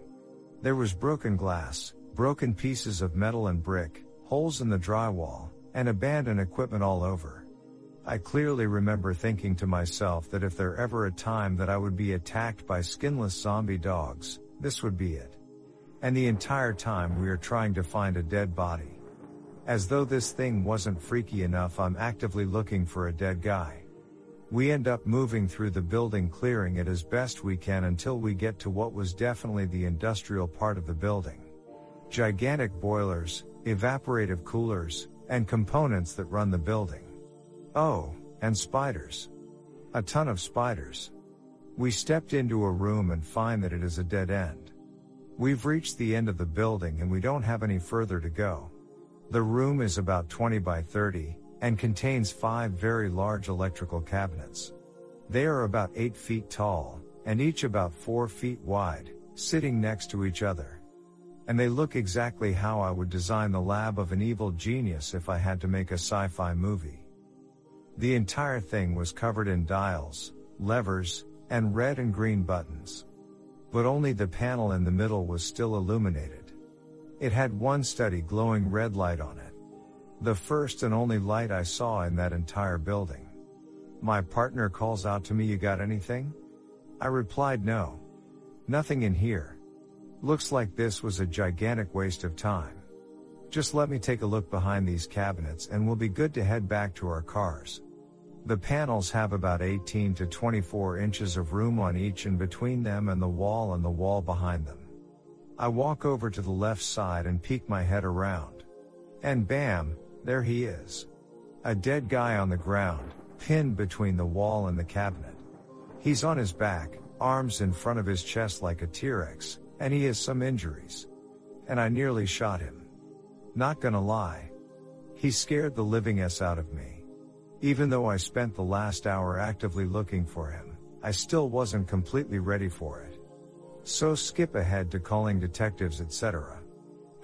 There was broken glass, broken pieces of metal and brick, holes in the drywall, and abandoned equipment all over. I clearly remember thinking to myself that if there ever a time that I would be attacked by skinless zombie dogs, this would be it. And the entire time we are trying to find a dead body. As though this thing wasn't freaky enough, I'm actively looking for a dead guy. We end up moving through the building clearing it as best we can until we get to what was definitely the industrial part of the building gigantic boilers, evaporative coolers, and components that run the building. Oh, and spiders. A ton of spiders. We stepped into a room and find that it is a dead end. We've reached the end of the building and we don't have any further to go. The room is about 20 by 30 and contains five very large electrical cabinets. They are about 8 feet tall and each about 4 feet wide, sitting next to each other. And they look exactly how I would design the lab of an evil genius if I had to make a sci-fi movie. The entire thing was covered in dials, levers, and red and green buttons. But only the panel in the middle was still illuminated. It had one steady glowing red light on it. The first and only light I saw in that entire building. My partner calls out to me, you got anything? I replied no. Nothing in here. Looks like this was a gigantic waste of time. Just let me take a look behind these cabinets and we'll be good to head back to our cars. The panels have about 18 to 24 inches of room on each and between them and the wall and the wall behind them. I walk over to the left side and peek my head around. And bam, there he is. A dead guy on the ground, pinned between the wall and the cabinet. He's on his back, arms in front of his chest like a T-Rex, and he has some injuries. And I nearly shot him. Not gonna lie. He scared the living s out of me. Even though I spent the last hour actively looking for him, I still wasn't completely ready for it. So skip ahead to calling detectives etc.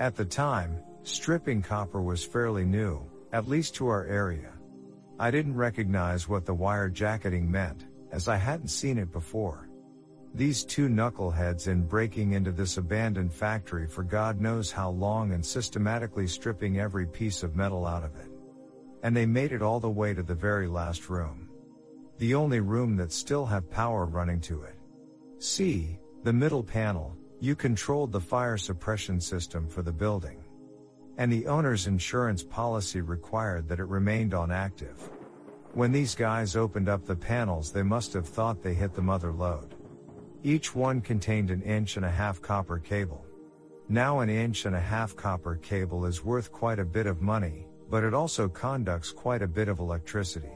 At the time, stripping copper was fairly new, at least to our area. I didn't recognize what the wire jacketing meant, as I hadn't seen it before. These two knuckleheads in breaking into this abandoned factory for God knows how long and systematically stripping every piece of metal out of it. And they made it all the way to the very last room. The only room that still have power running to it. See, the middle panel, you controlled the fire suppression system for the building. And the owner's insurance policy required that it remained on active. When these guys opened up the panels they must have thought they hit the mother lode. Each one contained an inch and a half copper cable. Now an inch and a half copper cable is worth quite a bit of money, but it also conducts quite a bit of electricity.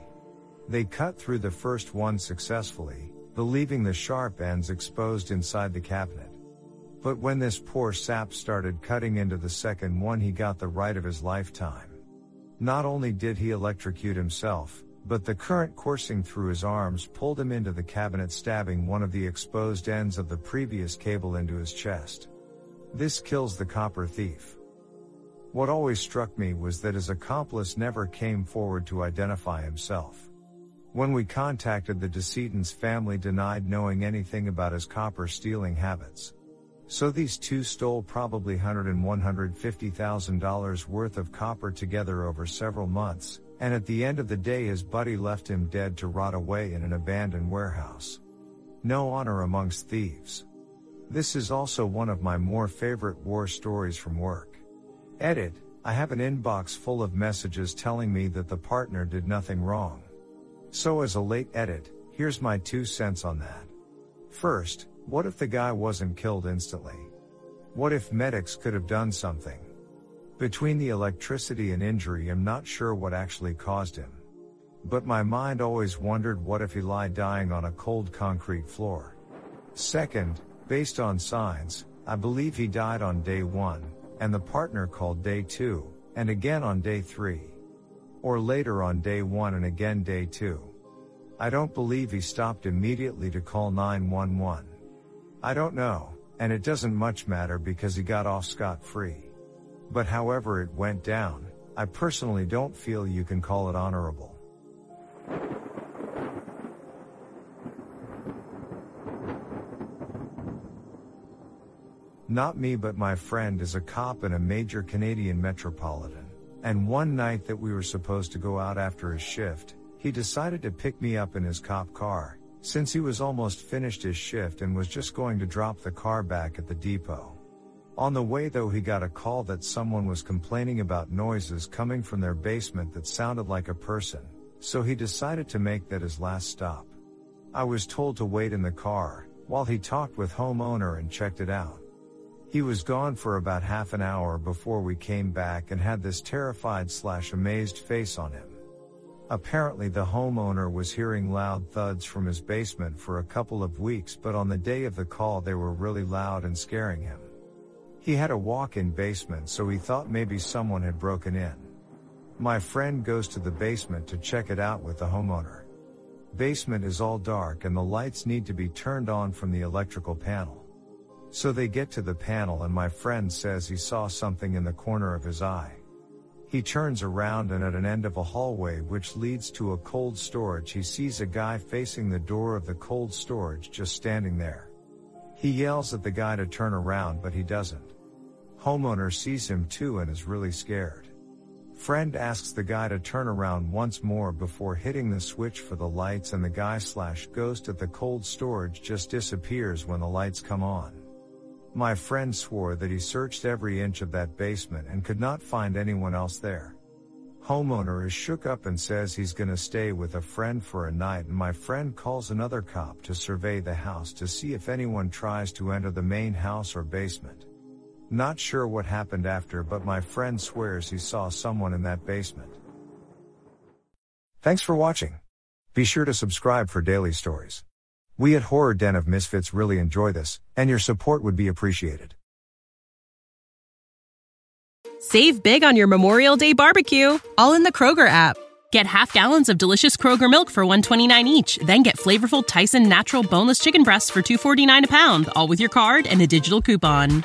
They cut through the first one successfully, leaving the sharp ends exposed inside the cabinet. But when this poor sap started cutting into the second one he got the right of his lifetime. Not only did he electrocute himself, but the current coursing through his arms pulled him into the cabinet stabbing one of the exposed ends of the previous cable into his chest. This kills the copper thief. What always struck me was that his accomplice never came forward to identify himself. When we contacted the decedent's family denied knowing anything about his copper stealing habits. So these two stole probably hundred and one hundred fifty thousand dollars worth of copper together over several months, and at the end of the day his buddy left him dead to rot away in an abandoned warehouse. No honor amongst thieves. This is also one of my more favorite war stories from work. Edit, I have an inbox full of messages telling me that the partner did nothing wrong. So as a late edit, here's my two cents on that. First, what if the guy wasn't killed instantly? What if medics could have done something? Between the electricity and injury, I'm not sure what actually caused him. But my mind always wondered what if he lay dying on a cold concrete floor. Second, based on signs, I believe he died on day one, and the partner called day two, and again on day three. Or later on day one and again day two. I don't believe he stopped immediately to call 911. I don't know, and it doesn't much matter because he got off scot free. But however it went down, I personally don't feel you can call it honorable. Not me but my friend is a cop in a major Canadian metropolitan. And one night that we were supposed to go out after his shift, he decided to pick me up in his cop car, since he was almost finished his shift and was just going to drop the car back at the depot. On the way though he got a call that someone was complaining about noises coming from their basement that sounded like a person, so he decided to make that his last stop. I was told to wait in the car, while he talked with homeowner and checked it out. He was gone for about half an hour before we came back and had this terrified slash amazed face on him. Apparently the homeowner was hearing loud thuds from his basement for a couple of weeks but on the day of the call they were really loud and scaring him. He had a walk-in basement so he thought maybe someone had broken in. My friend goes to the basement to check it out with the homeowner. Basement is all dark and the lights need to be turned on from the electrical panel. So they get to the panel and my friend says he saw something in the corner of his eye. He turns around and at an end of a hallway which leads to a cold storage he sees a guy facing the door of the cold storage just standing there. He yells at the guy to turn around but he doesn't. Homeowner sees him too and is really scared. Friend asks the guy to turn around once more before hitting the switch for the lights and the guy slash ghost at the cold storage just disappears when the lights come on. My friend swore that he searched every inch of that basement and could not find anyone else there. Homeowner is shook up and says he's gonna stay with a friend for a night and my friend calls another cop to survey the house to see if anyone tries to enter the main house or basement. Not sure what happened after but my friend swears he saw someone in that basement. Thanks for watching. Be sure to subscribe for daily stories. We at Horror Den of Misfits really enjoy this, and your support would be appreciated. Save big on your Memorial Day barbecue, all in the Kroger app. Get half gallons of delicious Kroger milk for 129 each, then get flavorful Tyson natural boneless chicken breasts for 249 a pound, all with your card and a digital coupon.